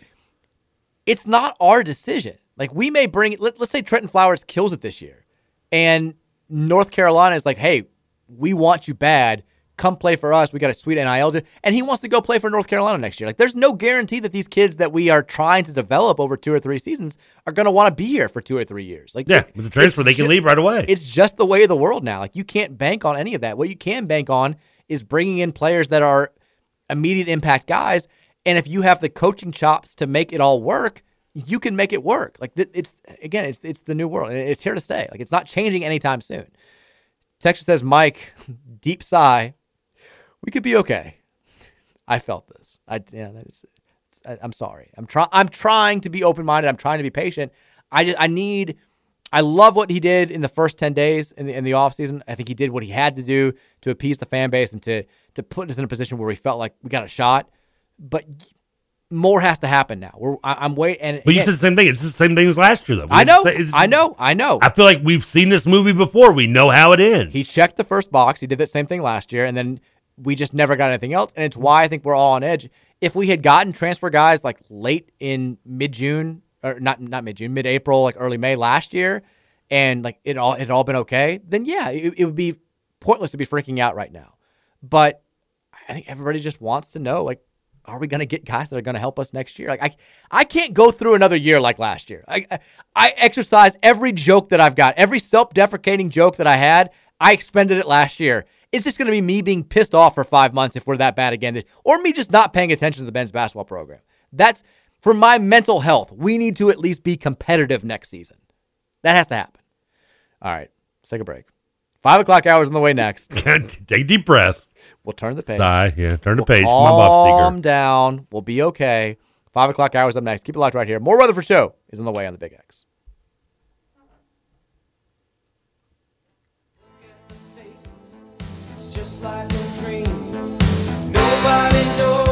it's not our decision. Like we may bring it. Let, let's say Trentyn Flowers kills it this year, and North Carolina is like, "Hey, we want you bad. Come play for us. We got a sweet NIL." deal." And he wants to go play for North Carolina next year. Like, there's no guarantee that these kids that we are trying to develop over two or three seasons are going to want to be here for two or three years. Like, Yeah, with the transfer, they can ju- leave right away. It's just the way of the world now. Like, you can't bank on any of that. What you can bank on is bringing in players that are immediate impact guys. And if you have the coaching chops to make it all work, you can make it work. Like it's again, it's it's the new world, and it's here to stay. Like it's not changing anytime soon. Texas says, Mike, deep sigh. We could be okay. I felt this. I yeah, that's. it's- I, I'm sorry. I'm trying. I'm trying to be open minded. I'm trying to be patient. I just I need. I love what he did in the first ten days in the in the offseason. I think he did what he had to do to appease the fan base and to to put us in a position where we felt like we got a shot. But more has to happen now. We're I, I'm waiting. And But you said the same thing. It's the same thing as last year, though. We I know. I know. I know. I feel like we've seen this movie before. We know how it ends. He checked the first box. He did that same thing last year, and then we just never got anything else. And it's why I think we're all on edge. If we had gotten transfer guys like late in mid June or not not mid June, mid April, like early May last year, and like it all it all been okay, then yeah, it, it would be pointless to be freaking out right now. But I think everybody just wants to know like. Are we going to get guys that are going to help us next year? Like I, I can't go through another year like last year. I, I, I exercise every joke that I've got, every self-deprecating joke that I had. I expended it last year. It's just going to be me being pissed off for five months if we're that bad again, or me just not paying attention to the men's basketball program. That's for my mental health. We need to at least be competitive next season. That has to happen. All right, let's take a break. Five o'clock hours on the way next. Take a deep breath. We'll turn the page. Sigh. Yeah, turn the We'll page. Come on, Bob Calm down. We'll be okay. Five o'clock hours up next. Keep it locked right here. More Rutherford Show is on the way on the Big X. just like a dream. Nobody knows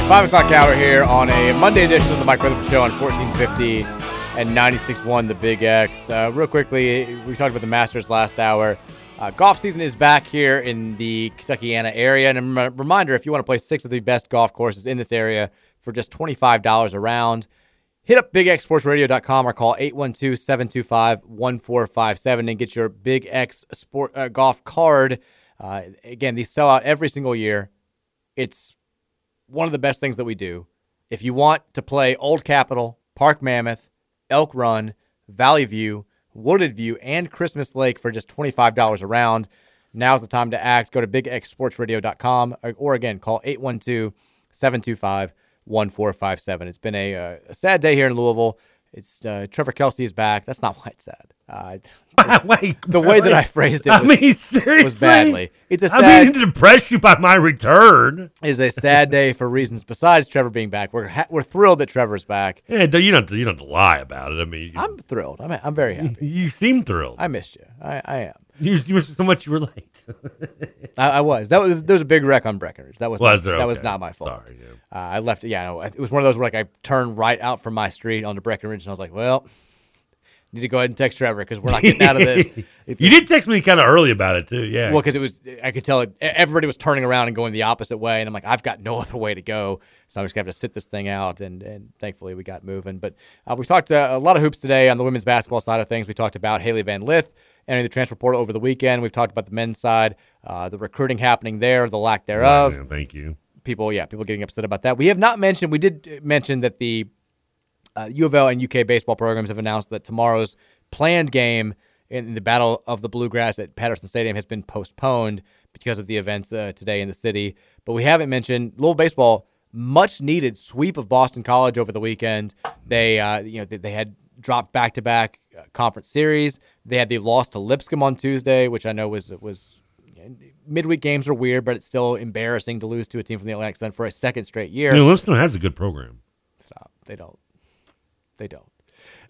right, 5 o'clock hour here on a Monday edition of the Mike Rutherford Show on 1450 and 96.1 The Big X. Uh, real quickly, we talked about the Masters last hour. Uh, golf season is back here in the Kentuckiana area. And a rem- reminder if you want to play six of the best golf courses in this area for just $25 a round, hit up bigxsportsradio.com or call 812-725-1457 and get your Big X sport uh, golf card. Uh, again, these sell out every single year. It's one of the best things that we do. If you want to play Old Capitol, Park Mammoth, Elk Run, Valley View, Wooded View, and Christmas Lake for just $25 a round, now's the time to act. Go to bigxsportsradio.com or, or again, call 812 725 1457. It's been a, uh, a sad day here in Louisville. It's uh, Trevor Kelsey is back. That's not why it's sad. Uh, Wait, the way that I phrased it I was, mean, seriously? was badly. It's a I sad, I mean to depress you by my return. is a sad day for reasons besides Trevor being back. We're ha- we're thrilled that Trevor's back. Yeah, you don't you don't have to lie about it. I mean, you, I'm thrilled. I'm I'm very happy. you seem thrilled. I missed you. I, I am. You, you were so much you were late. I, I was. That was there was a big wreck on Breckenridge. That was Was not, there? that was not my fault. Sorry, yeah. Uh, I left. Yeah, no, it was one of those where like I turned right out from my street onto Breckenridge, and I was like, well, need to go ahead and text Trevor because we're not getting out of this. You did text me kind of early about it too. Yeah. Well, because it was, I could tell it, everybody was turning around and going the opposite way, and I'm like, I've got no other way to go, so I'm just gonna have to sit this thing out. And and thankfully we got moving. But uh, we talked uh, a lot of hoops today on the women's basketball side of things. We talked about Hailey Van Lith entering the transfer portal over the weekend. We've talked about the men's side, uh, the recruiting happening there, the lack thereof. Yeah, thank you. People, yeah, people getting upset about that. We have not mentioned. We did mention that the uh, U of L and UK baseball programs have announced that tomorrow's planned game in the Battle of the Bluegrass at Patterson Stadium has been postponed because of the events uh, today in the city. But we haven't mentioned Louisville baseball. Much needed sweep of Boston College over the weekend. They, uh, you know, they, they had dropped back to back conference series. They had the loss to Lipscomb on Tuesday, which I know was was midweek games are weird, but it's still embarrassing to lose to a team from the Atlantic Sun for a second straight year. You know, Lipscomb has a good program. Stop. They don't. They don't.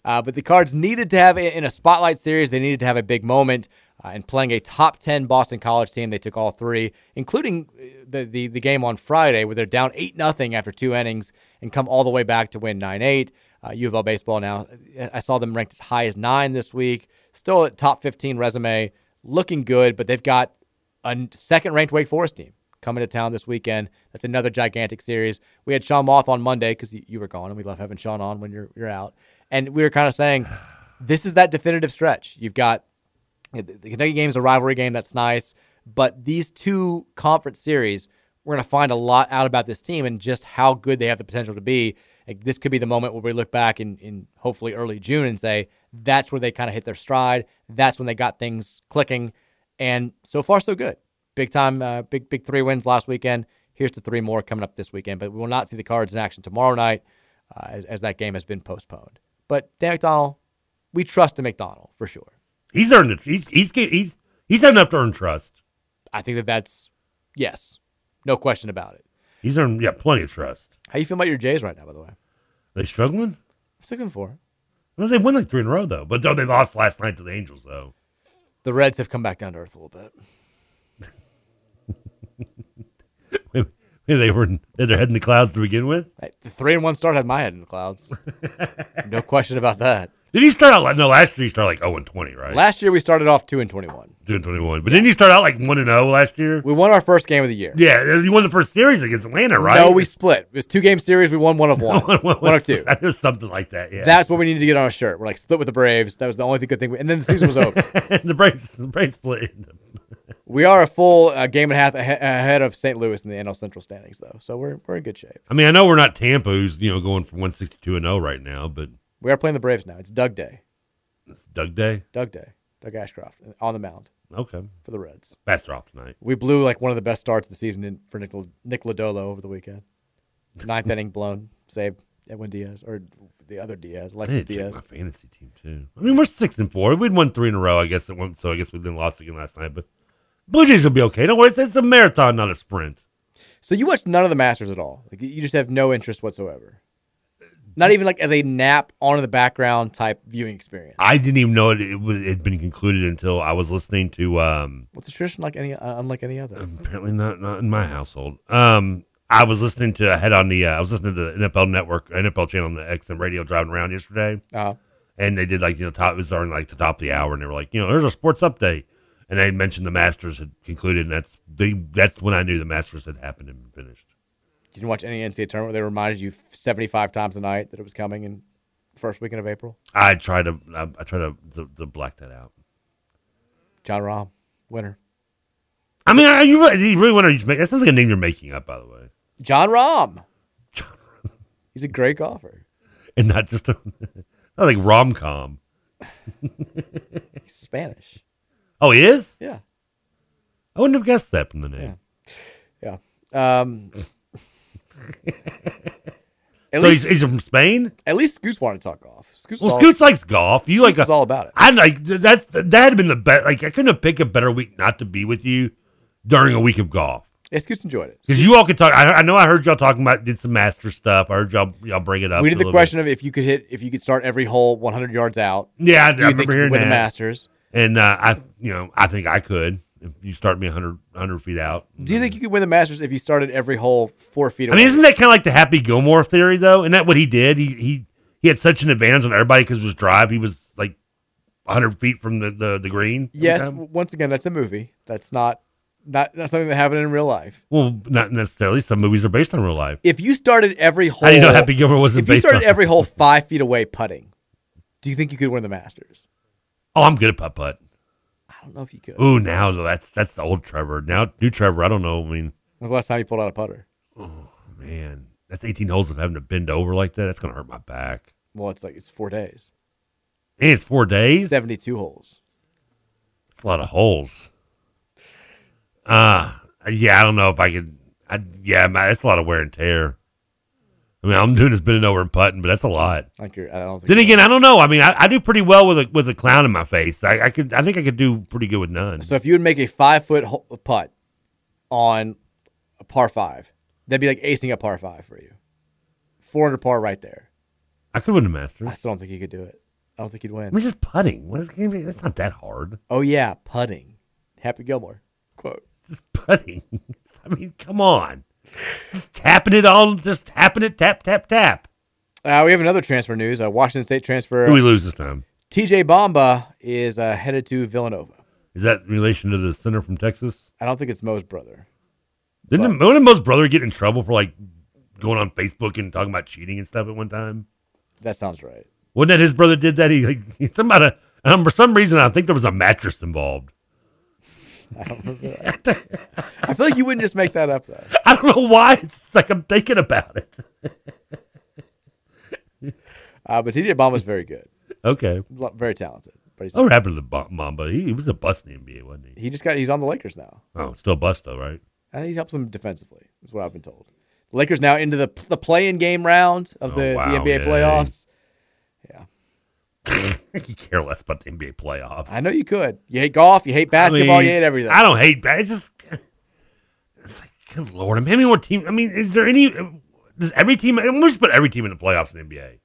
Uh, but the Cards needed to have in a spotlight series. They needed to have a big moment. Uh, and playing a top ten Boston College team, they took all three, including uh, the the, the game on Friday where they're down eight nothing after two innings and come all the way back to win nine eight. Uh, U of L baseball now. I saw them ranked as high as nine this week. Still at top fifteen resume, looking good. But they've got a second ranked Wake Forest team coming to town this weekend. That's another gigantic series. We had Sean Moth on Monday because you were gone, and we love having Sean on when you're you're out. And we were kind of saying, this is that definitive stretch. You've got the Kentucky game is a rivalry game. That's nice, but these two conference series, we're going to find a lot out about this team and just how good they have the potential to be. Like, this could be the moment where we look back in, in hopefully early June and say that's where they kind of hit their stride. That's when they got things clicking. And so far, so good. Big time, uh, big big three wins last weekend. Here's the three more coming up this weekend. But we will not see the Cards in action tomorrow night, uh, as, as that game has been postponed. But Dan McDonnell, we trust in McDonald for sure. He's earned it. He's he's he's he's had enough to earn trust. I think that that's yes, no question about it. He's earned yeah plenty of trust. How you feel about your Jays right now, by the way? they struggling? Six and four. Well, they won like three in a row though, but though they lost last night to the Angels though. The Reds have come back down to earth a little bit. they were in, they had their head in the clouds to begin with. The three and one start had my head in the clouds. no question about that. Did he start out no last year? He started like zero and twenty, right? Last year we started off two and twenty-one. two and twenty one, but didn't he start out like one and zero last year? We won our first game of the year. Yeah, he won the first series against Atlanta, right? No, we split. It was two game series. We won one of one, one of two. It was something like that. Yeah, That's what we needed to get on a shirt. We're like split with the Braves. That was the only good thing. We, and then the season was over. the Braves, the Braves split. We are a full uh, game and a half ahead of St. Louis in the NL Central standings, though. So we're we're in good shape. I mean, I know we're not Tampa, who's you know going from one sixty two and zero right now, but We are playing the Braves now. It's Doug Day. it's Doug Day. Doug Day. Doug Ashcraft on the mound Okay, for the Reds. best off tonight. We blew like one of the best starts of the season in, for Nick, Nick Lodolo over the weekend. Ninth inning blown, save Edwin Diaz or the other Diaz, Alexis need to check Diaz. my fantasy team too. I mean, we're six and four. We'd won three in a row, I guess. At one, so I guess we then lost again last night. But Blue Jays will be okay. Don't worry, it's, it's a marathon, not a sprint. So you watched none of the Masters at all. Like you just have no interest whatsoever. Not even like as a nap on in the background type viewing experience. I didn't even know it, it was it had been concluded until I was listening to. um What's the tradition like any uh, unlike any other? Apparently not not in my household. Um, I was listening to I had on the uh, I was listening to the NFL Network NFL channel on the XM radio driving around yesterday, Uh-huh. and they did like you know top it was during like the top of the hour, and they were like you know there's a sports update, and I mentioned the Masters had concluded, and that's they that's when I knew the Masters had happened and finished. Did you watch any NCAA tournament where they reminded you 75 times a night that it was coming in the first weekend of April? I tried to I, I tried to, to to black that out. Jon Rahm, winner. I mean, are you really, you really want to that sounds like a name you're making up, by the way, Jon Rahm. Jon Rahm. He's a great golfer. and not just a not like rom com. He's Spanish. Oh, he is. Yeah. I wouldn't have guessed that from the name. Yeah. Um, at so he's, he's from Spain. At least Scoots wanted to talk golf. Scoots, Well, all- Scoots likes golf. You like Scoots was all about it. I like that's that had been the best. Like I couldn't have picked a better week not to be with you during a week of golf Yeah, Scoots enjoyed it. because you all could talk. I, I know I heard y'all talking about did some master stuff. I heard y'all y'all bring it up. we did the question of if you could hit, if you could start every hole 100 yards out. bit. Yeah, I, I remember hearing that. the Masters? And uh, I you know I think I could if you start me 100, 100 feet out. Do you think you could win the Masters if you started every hole four feet I mean, isn't that kind of like the Happy Gilmore theory though? Isn't that what he did? He he he had such an advantage on everybody because of his drive. He was like hundred feet from the the, the green. yes. time. Once again, that's a movie. That's not not not something that happened in real life. Well, not necessarily. Some movies are based on real life. If you started every hole, you know Happy Gilmore wasn't If you started every hole five feet away putting, do you think you could win the Masters? Oh, I'm good at putt putt. I don't know if you could. Ooh, now that's that's the old Trevor. Now new Trevor, I don't know. I mean, When was the last time you pulled out a putter? Oh man, that's 18 holes of having to bend over like that. That's gonna hurt my back. Well, it's like it's four days, And it's four days. seventy-two holes. It's a lot of holes. Uh yeah, I don't know if I could. I, yeah, man, that's a lot of wear and tear. I mean, I'm doing this bending over and putting, but that's a lot. Like you're, I don't think. Then again, I don't know. I mean, I, I do pretty well with a with a clown in my face. I, I could, I think I could do pretty good with none. So if you would make a five-foot ho- putt on a par five, that'd be like acing a par five for you. Four under par right there. I could win the Masters. I still don't think you could do it. I don't think you'd win. I mean, just putting. What is, that's not that hard. Oh yeah, putting. Happy Gilmore quote. Putting. I mean, come on. Just tapping it all. Just tapping it. Tap, tap, tap. Uh, we have another transfer news. Uh, Washington State transfer. Who we lose this time? TJ Bamba is uh, headed to Villanova. Is that in relation to the center from Texas? I don't think it's Mo's brother. Didn't the, didn't Mo's brother get in trouble for like going on Facebook and talking about cheating and stuff at one time? That sounds right. Wasn't that his brother did that? He like somebody um, for some reason I think there was a mattress involved. I don't remember that. I feel like you wouldn't just make that up though. I don't know why. It's like I'm thinking about it. Uh, but TJ Bamba's very good. Okay. Very talented. But he's Oh, what happened to Ba- Mamba? He, he was a bust in the NBA, wasn't he? he just got he's on the Lakers now. Oh, still a bust though, right? And he helps them defensively, is what I've been told. The Lakers now into the the play-in game round of the, Oh, wow, the NBA yay. playoffs. I could care less about the NBA playoffs. I know you could. You hate golf, you hate basketball, I mean, you hate everything. I don't hate It's just, it's like, good lord. How many more teams? I mean, is there any? Does every team? I'm just put every team in the playoffs in the NBA.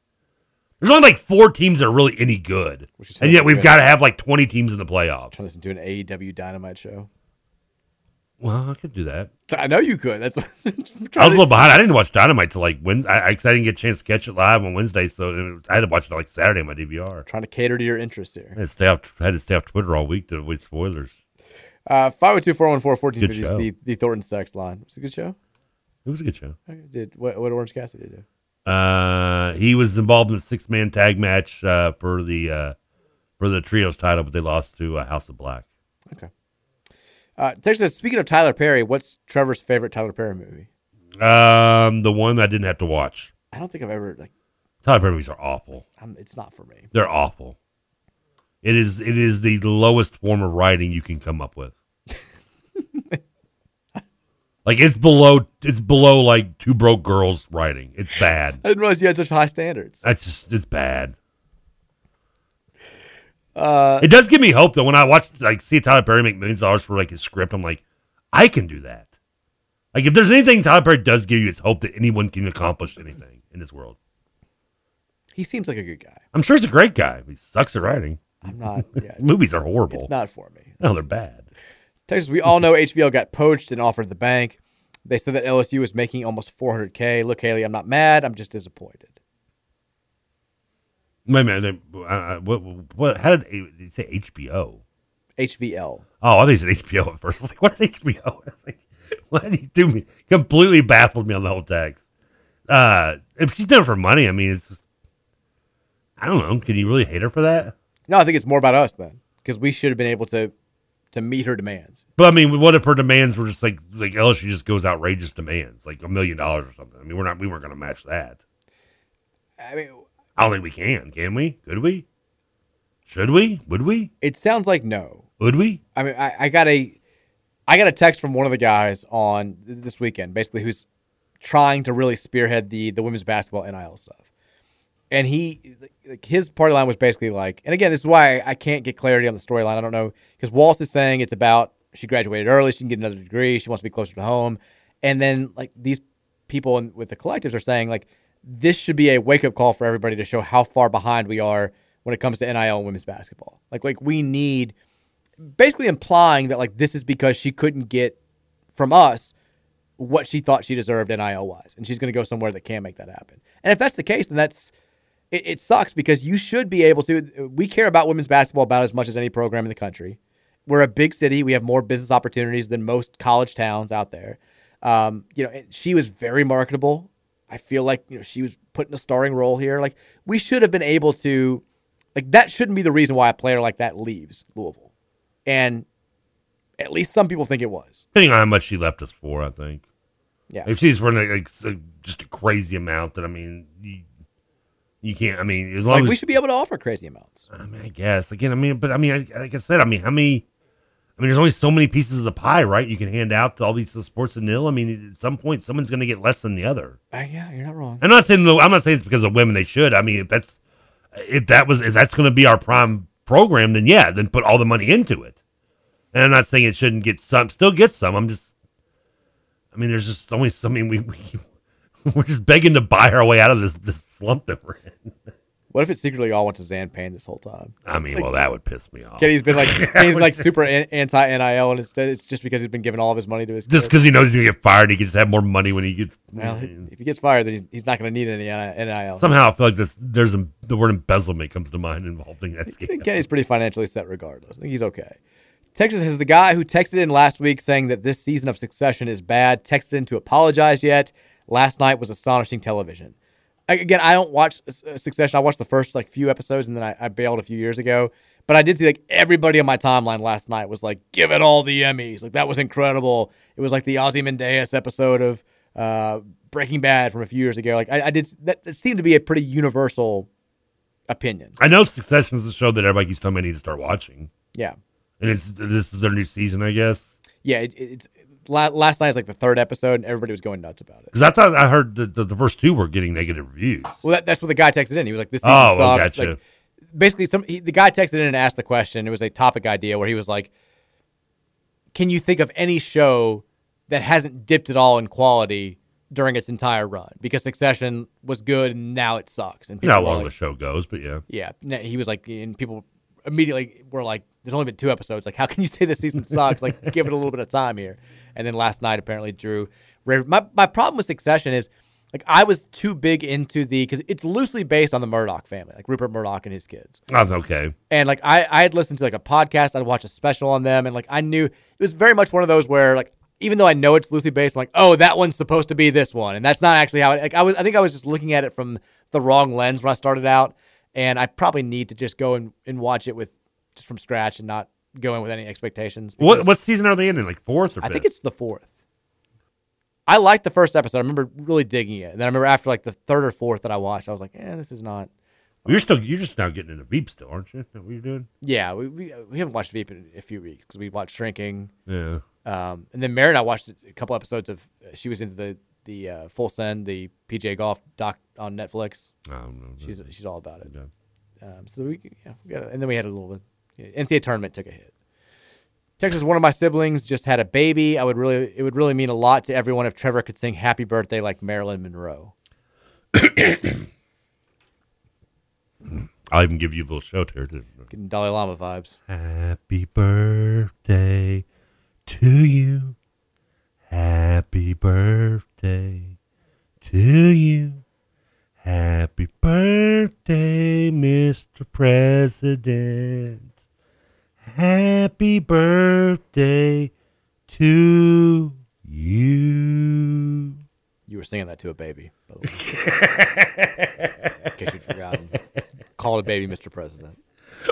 There's only like four teams that are really any good, and yet we've got to have like 20 teams in the playoffs. Turn this into an AEW Dynamite show. Well, I could do that. I know you could. That's what I'm I was a little behind. I didn't watch Dynamite till like Wednesday. I, I, I didn't get a chance to catch it live on Wednesday, so I had to watch it like Saturday on my DVR. trying to cater to your interests here. I had to stay off. Had to stay off Twitter all week to avoid spoilers. Uh, 502-414-1450 is the, the Thornton Sex line. Was a good show. It was a good show. Did what, what Orange Cassidy do? Uh, he was involved in the six man tag match uh, for the uh, for the trios title, but they lost to uh, House of Black. Okay. Uh, speaking of Tyler Perry, what's Trevor's favorite Tyler Perry movie? Um, the one I didn't have to watch. I don't think I've ever like. Tyler Perry movies are awful. I'm, it's not for me. They're awful. It is it is the lowest form of writing you can come up with. like it's below it's below like two broke girls writing. It's bad. I didn't realize you had such high standards. That's just it's bad. Uh, It does give me hope though when I watch like see Tyler Perry make millions of dollars for like his script. I'm like, I can do that. Like if there's anything Tyler Perry does give you, it's hope that anyone can accomplish anything in this world. he seems like a good guy. I'm sure he's a great guy. He sucks at writing. I'm not. Yeah, Movies are horrible. It's not for me. No, they're bad. Texas, we all know HVL got poached and offered the bank. They said that LSU was making almost 400K. Look, Hailey, I'm not mad. I'm just disappointed. Wait a minute. uh, uh, what, what, how did, you say HBO? HVL. Oh, I think it's HBO at first. I was like, what's HBO? I was like, what did he do me? Completely baffled me on the whole text. Uh, if she's done it for money, I mean, it's just, I don't know. Can you really hate her for that? No, I think it's more about us then, because we should have been able to to meet her demands. But I mean, what if her demands were just like like LSU just goes outrageous demands, like a million dollars or something? I mean, we're not we weren't going to match that. I mean, I don't think we can. Can we? Could we? Should we? Would we? It sounds like no. Would we? I mean, I, I got a, I got a text from one of the guys on this weekend, basically who's trying to really spearhead the the women's basketball NIL stuff, and he, like, his party line was basically like, and again, this is why I can't get clarity on the storyline. I don't know because Walz is saying it's about she graduated early, she can get another degree, she wants to be closer to home, and then like these people in, with the collectives are saying like this should be a wake up call for everybody to show how far behind we are when it comes to NIL and women's basketball. Like like we need basically implying that like this is because she couldn't get from us what she thought she deserved NIL wise, and she's going to go somewhere that can make that happen. And if that's the case, then that's it, it sucks because you should be able to. We care about women's basketball about as much as any program in the country. We're a big city. We have more business opportunities than most college towns out there. Um, you know, she was very marketable. I feel like you know she was put in a starring role here. Like we should have been able to, like that shouldn't be the reason why a player like that leaves Louisville, and at least some people think it was. Depending on how much she left us for, I think. Yeah. If she's for like, like just a crazy amount, then I mean, you, you can't. I mean, as long Like as we should be able to offer crazy amounts. I mean, I guess again. I mean, but I mean, I, like I said, I mean, how many? I mean, there's only so many pieces of the pie, right? You can hand out to all these sports and nil. I mean, at some point, someone's going to get less than the other. Uh, yeah, you're not wrong. I'm not saying I'm not saying it's because of women. They should. I mean, if that's if that was if that's going to be our prime program, then yeah, then put all the money into it. And I'm not saying it shouldn't get some. Still get some. I'm just. I mean, there's just only so. I mean, we, we we're just begging to buy our way out of this this slump that we're in. What if it secretly all went to Zan Payne this whole time? I mean, Like, well, that would piss me off. Kenny's been like Kenny's been like super anti NIL, and instead it's just because he's been giving all of his money to his. Just because he knows he's gonna get fired, he can just have more money when he gets. Well, if he gets fired, then he's, he's not going to need any NIL. Somehow, I feel like this. There's a, the word embezzlement comes to mind involving that I scam. think Kenny's pretty financially set regardless. I think he's okay. Texas is the guy who texted in last week saying that this season of Succession is bad, texted in to apologize yet. Last night was astonishing television. Again, I don't watch uh, Succession. I watched the first like few episodes and then I, I bailed a few years ago. But I did see like everybody on my timeline last night was like, "Give it all the Emmys!" Like that was incredible. It was like the Ozymandias episode of uh, Breaking Bad from a few years ago. Like I, I did that. It seemed to be a pretty universal opinion. I know Succession is a show that everybody keeps telling me I need to start watching. Yeah. and it's this is their new season, I guess. Yeah, it, it's last night was like the third episode, and everybody was going nuts about it. Because I thought I heard that the, the first two were getting negative reviews. Well, that, that's what the guy texted in. He was like, "This season Oh, sucks." gotcha. Like, basically, some he, the guy texted in and asked the question. It was a topic idea where he was like, "Can you think of any show that hasn't dipped at all in quality during its entire run? Because Succession was good, and now it sucks." And You know how long like, the show goes, but yeah. Yeah, he was like, and people immediately were like, "There's only been two episodes. Like, how can you say this season sucks? like, give it a little bit of time here." And then last night, apparently, Drew. My my problem with Succession is, like, I was too big into the because it's loosely based on the Murdoch family, like Rupert Murdoch and his kids. That's okay. And like, I I had listened to like a podcast, I'd watch a special on them, and like, I knew it was very much one of those where like. Even though I know it's loosely based, I'm like, oh, that one's supposed to be this one, and that's not actually how it. Like, I was, I think I was just looking at it from the wrong lens when I started out, and I probably need to just go and, and watch it with just from scratch and not go in with any expectations. What what season are they in? Like fourth or Fifth? I think it's the fourth. I liked the first episode. I remember really digging it, and then I remember after like the third or fourth that I watched, I was like, "Eh, this is not." You're still you're just now getting into Veep still, aren't you? What you're doing? Yeah, we we, we haven't watched Veep in a few weeks because we watched Shrinking. Yeah. Um, and then Mary and I watched a couple episodes of. She was into the the uh, Full Send, the PJ Golf doc on Netflix. I don't know. She's she's all about it. Um, so we yeah, we got and then we had a little bit. NCAA tournament took a hit. Texas, one of my siblings just had a baby. I would really, it would really mean a lot to everyone if Trevor could sing "Happy Birthday" like Marilyn Monroe. I'll even give you a little shout here. To, Getting Dalai Lama vibes. Happy birthday to you. Happy birthday to you. Happy birthday, Mr. President. Happy birthday to you. You were singing that to a baby, by the way. In case you'd forgotten. Called a baby Mr. President.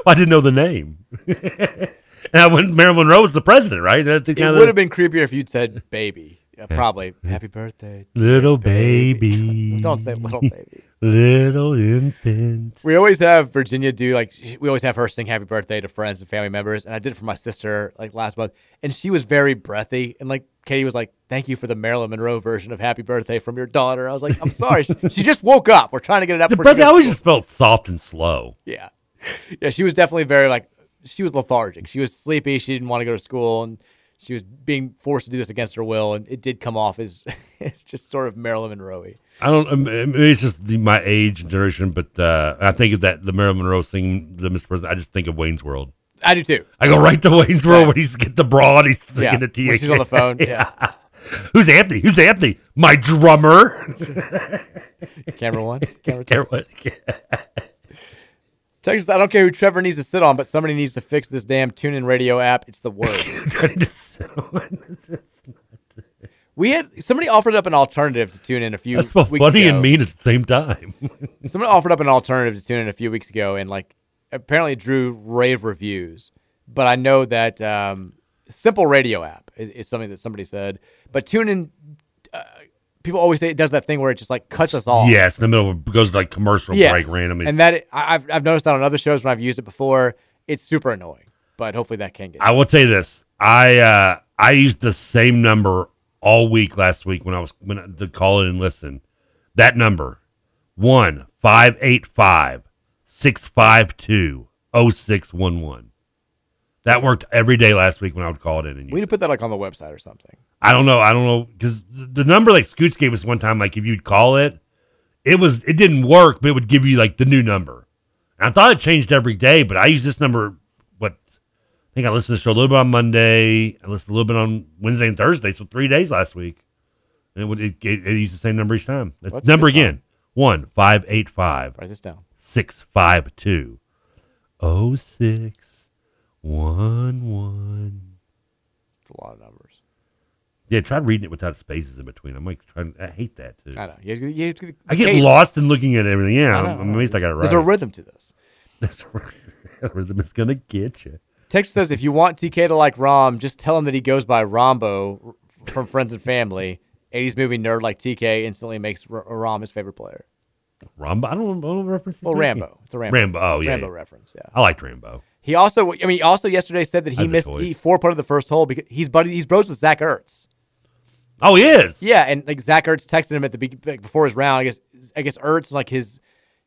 I didn't know the name. now, when Marilyn Monroe was the president, right? That's the It kind of would the- have been creepier if you'd said baby. Yeah, probably. Happy birthday. Little your baby. Don't say little baby. Little infant. We always have Virginia do like we always have her sing happy birthday to friends and family members, and I did it for my sister like last month, and she was very breathy, and like Katie was like, "Thank you for the Marilyn Monroe version of Happy Birthday from your daughter." I was like, "I'm sorry, she, she just woke up. We're trying to get it up." The she always just felt soft and slow. yeah. Yeah, she was definitely very like she was lethargic. She was sleepy. She didn't want to go to school and she was being forced to do this against her will and it did come off as as just sort of Marilyn Monroe. I don't. um, it's just the, my age and generation, but uh, I think of that the Marilyn Monroe thing, the Mr. President. I just think of Wayne's World. I do too. I go right to Wayne's World Right. when he's get the broad, he's Yeah, the when she's on the phone, yeah. Who's Anthony? Who's Anthony? My drummer. Camera one, camera two. Camera one. Texas, I don't care who Trevor needs to sit on, but somebody needs to fix this damn tune in radio app. It's the worst. we had somebody offered up an alternative to tune in a few That's both weeks funny ago. and mean at the same time. Somebody offered up an alternative to tune in a few weeks ago, and like apparently drew rave reviews. But I know that um, simple radio app is, is something that somebody said. But tune in, uh, people always say it does that thing where it just like cuts us off. yes, in the middle of, goes like commercial Yes. break randomly. and that I've I've noticed that on other shows when I've used it before. It's super annoying, but hopefully that can get. I will tell you this. I uh, I used the same number all week last week when I was when I, to call in and listen. That number one five eight five six five two oh six one one. That worked every day last week when I would call it in. And we need to put that like on the website or something. I don't know. I don't know because the number like Scoots gave us one time, like if you'd call it, it was it didn't work, but it would give you like the new number. And I thought it changed every day, but I use this number. I think I listened to the show a little bit on Monday. I listened a little bit on Wednesday and Thursday, so three days last week. And it would it, it, it used the same number each time. That's a number again one five eight five. Write this down. Six five two oh six one one. It's a lot of numbers. Yeah, try reading it without spaces in between. I'm like trying. I hate that too. I know. You, you, you, I get lost in looking at everything. Yeah, I know, I'm, I I'm amazed I got it right. There's a rhythm to this. rhythm is gonna get you. Text says if you want TK to like Rahm, just tell him that he goes by Rombo from Friends and Family. 80s movie nerd like TK instantly makes R- Rahm his favorite player. Rambo. I don't know what reference. he's Well. Rambo. It's a Rambo. Rambo. Oh yeah. Rambo yeah. reference, yeah. I liked Rambo. He also, I mean, he also yesterday said that he As a missed toy. he four putted the first hole because he's buddy he's bros with Zach Ertz. Oh, he is. Yeah, and like Zach Ertz texted him at the be- like, before his round. I guess I guess Ertz like his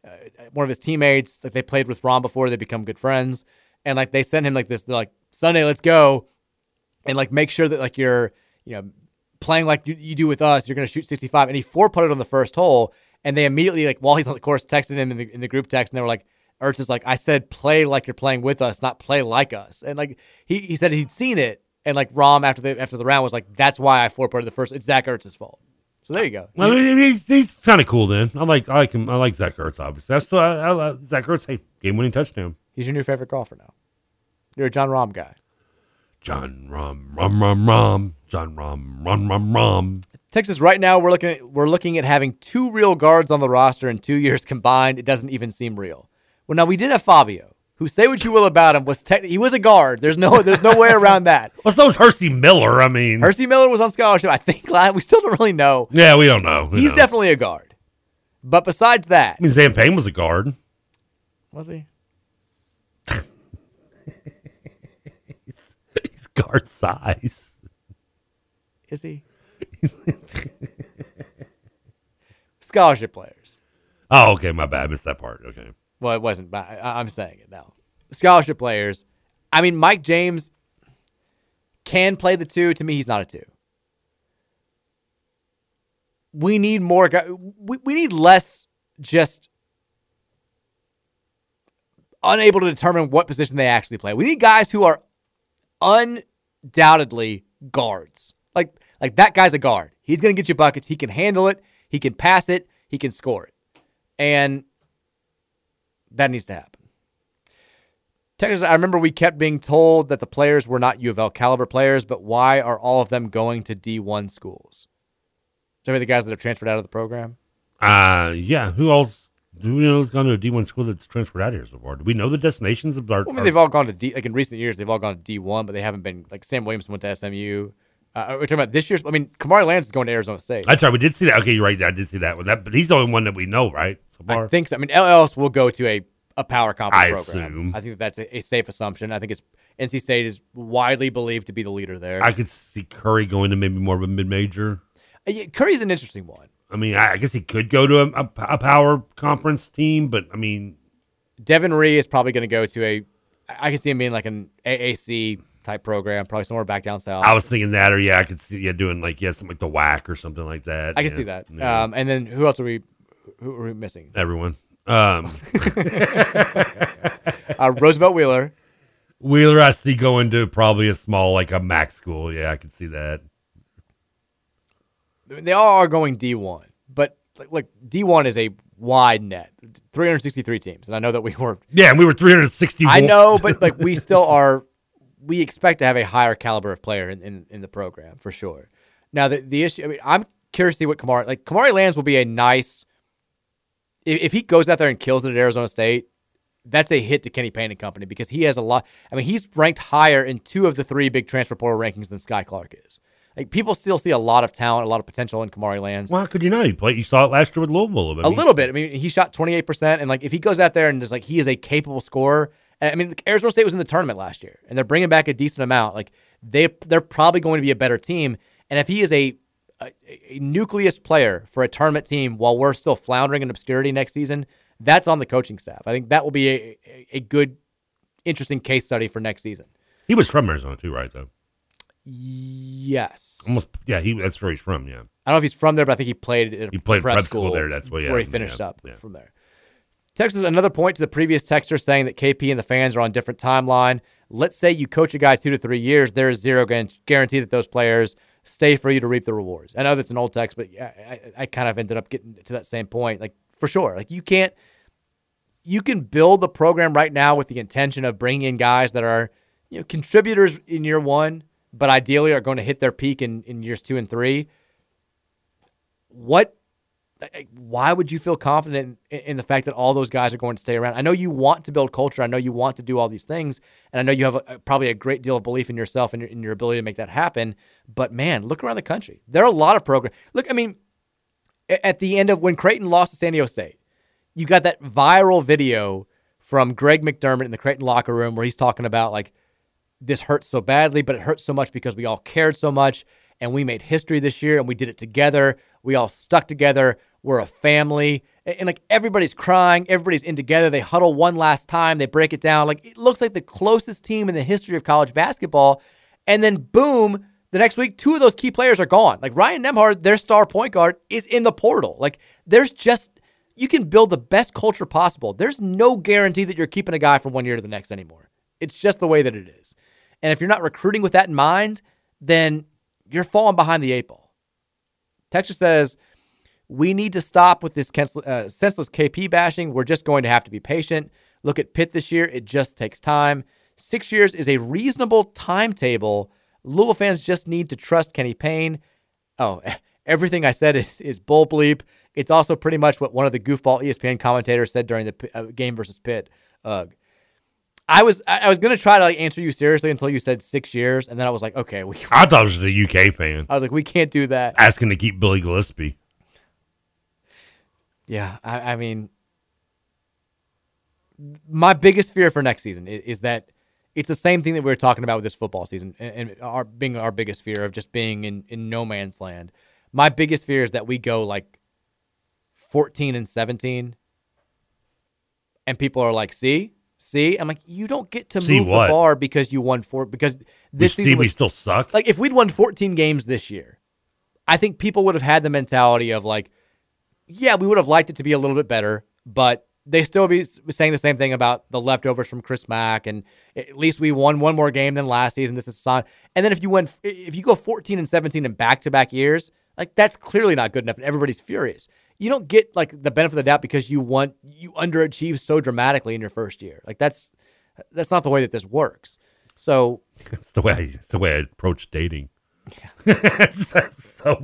uh, one of his teammates. Like they played with Ron before, they become good friends, and like they sent him like this. They're like Sunday, let's go, and like make sure that like you're you know playing like you, you do with us. You're gonna shoot 65, and he four putted on the first hole, and they immediately like while he's on the course texted him in the in the group text, and they were like. Ertz is like, I said, play like you're playing with us, not play like us. And like he, he said he'd seen it, and like Rahm after the after the round was like, that's why I four putted the first. It's Zach Ertz's fault. So there you go. Well, he's, he's kind of cool then. I like I like him. I like Zach Ertz. Obviously, that's why I, I, like Zach Ertz. Hey, game winning touchdown. He's your new favorite golfer now. You're a Jon Rahm guy. Jon Rahm Rom Rom Rom Jon Rahm Rom Rom Rom. Texas right now we're looking at we're looking at having two real guards on the roster in two years combined. It doesn't even seem real. Well, now we did have Fabio, who say what you will about him was tech he was a guard. There's no there's no way around that. Well, those Hercy Miller. I mean, Hercy Miller was on scholarship. I think we still don't really know. yeah, we don't know. Who He's definitely a guard. But besides that, I mean, Zan Payne was a guard. was he? Guard size. Is he? Scholarship players. Oh, okay, my bad. I missed that part. Okay. Well, it wasn't, but I, I'm saying it now. Scholarship players. I mean, Mike James can play the two. To me, he's not a two. We need more. We, we need less just unable to determine what position they actually play. We need guys who are undoubtedly guards. Like Like that guy's a guard. He's going to get you buckets. He can handle it. He can pass it. He can score it. And that needs to happen. Texas, I remember we kept being told that the players were not U of L caliber players, but why are all of them going to D1 schools? Of the guys that have transferred out of the program? Uh, yeah. Who else? Who knows gone to a D one school that's transferred out of here so far? Do we know the destinations of our? Well, I mean, they've all gone to D. Like in recent years, they've all gone to D1, but they haven't been like Sam Williamson went to SMU. Uh, we're talking about this year's. I mean, Kamari Lands is going to Arizona State. That's right. We did see that. Okay, you're right. I did see that one. That, but he's the only one that we know, right? So far. I think so. I mean, El Ellis will go to a, a power conference I program. assume. I think that's a, a safe assumption. I think it's NC State is widely believed to be the leader there. I could see Curry going to maybe more of a mid major. Uh, yeah, Curry's an interesting one. I mean, I, I guess he could go to a, a, a power conference team, but I mean, Devin Ree is probably going to go to a. I can see him being like an AAC type program, probably somewhere back down south. I was thinking that, or yeah, I could see yeah doing like yeah something like the whack or something like that. I can yeah. see that. Yeah. Um, and then who else are we? Who are we missing? Everyone. Um, uh, Roosevelt Wheeler. Wheeler, I see going to probably a small like a max school. Yeah, I could see that. They all are going D1, but like, like D1 is a wide net, 363 teams, and I know that we were. Yeah, and we were 360. I know, but like we still are. We expect to have a higher caliber of player in, in, in the program for sure. Now the the issue. I mean, I'm curious to see what Kamari like. Kamari Lands will be a nice. If, if he goes out there and kills it at Arizona State, that's a hit to Kenny Payne and company because he has a lot. I mean, he's ranked higher in two of the three big transfer portal rankings than Skyy Clark is. Like people still see a lot of talent, a lot of potential in Kamari Lands. Well, how could you not? He played. You saw it last year with Louisville. I a mean, a little bit. I mean, he shot 28%. And like, if he goes out there and just like, he is a capable scorer. and, I mean, Arizona State was in the tournament last year and they're bringing back a decent amount. Like, they, they're probably going to be a better team. And if he is a, a, a nucleus player for a tournament team while we're still floundering in obscurity next season, that's on the coaching staff. I think that will be a, a, a good, interesting case study for next season. He was from Arizona too, right? Though. Yes. Almost. Yeah, he. That's where he's from. Yeah. I don't know if he's from there, but I think he played at He played prep, prep school there, that's where- yeah, where he finished yeah, up yeah. from there. Texas, another point to the previous texter saying that KP and the fans are on different timeline. Let's say you coach a guy two to three years, there is zero guarantee that those players stay for you to reap the rewards. I know that's an old text, but I, I, I kind of ended up getting to that same point. Like for sure, like you can't, you can build the program right now with the intention of bringing in guys that are, you know, contributors in year one, but ideally are going to hit their peak in, in years two and three. What eh, why would you feel confident in, in, the fact that all those guys are going to stay around? I know you want to build culture. I know you want to do all these things, and I know you have a, probably a great deal of belief in yourself and your, in your ability to make that happen. But man, look around the country. There are a lot of programs. Look, I mean, at the end of when Creighton lost to San Diego State, you got that viral video from Greg McDermott in the Creighton locker room where he's talking about like this hurts so badly, but it hurts so much because we all cared so much and we made history this year and we did it together. We all stuck together. We're a family. And, and, like everybody's crying, everybody's in together. They huddle one last time, they break it down. Like it looks like the closest team in the history of college basketball. And then boom, the next week, two of those key players are gone. Like Ryan Nembhard, their star point guard, is in the portal. Like there's just you can build the best culture possible. There's no guarantee that you're keeping a guy from one year to the next anymore. It's just the way that it is. And if you're not recruiting with that in mind, then you're falling behind the eight ball. Texas says, we need to stop with this uh, senseless KP bashing. We're just going to have to be patient. Look at Pitt this year. It just takes time. Six years is a reasonable timetable. Louisville fans just need to trust Kenny Payne. Oh, everything I said is, is bull bleep. It's also pretty much what one of the goofball ESPN commentators said during the uh, game versus Pitt. Ugh. I was I was gonna try to like answer you seriously until you said six years, and then I was like, okay, we. I thought it was a UK fan I was like, we can't do that. asking to keep Billy Gillispie. Yeah, I, I mean, my biggest fear for next season is, is, that it's the same thing that we were talking about with this football season, and, and our being our biggest fear of just being in in no man's land. My biggest fear is that we go like fourteen and seventeen, and people are like, "See, see," I'm like, "You don't get to See move what? the bar because you won four because this we, season we still suck. like if we'd won 14 games this year, I think people would have had the mentality of like, yeah, we would have liked it to be a little bit better, but they still be saying the same thing about the leftovers from Chris Mack, and at least we won one more game than last season. This is sign. And then if you win, if you go 14 and 17 in back to back years, like that's clearly not good enough, and everybody's furious. You don't get like the benefit of the doubt because you want you underachieve so dramatically in your first year. Like that's that's not the way that this works. So It's the way I, it's the way I approach dating. So,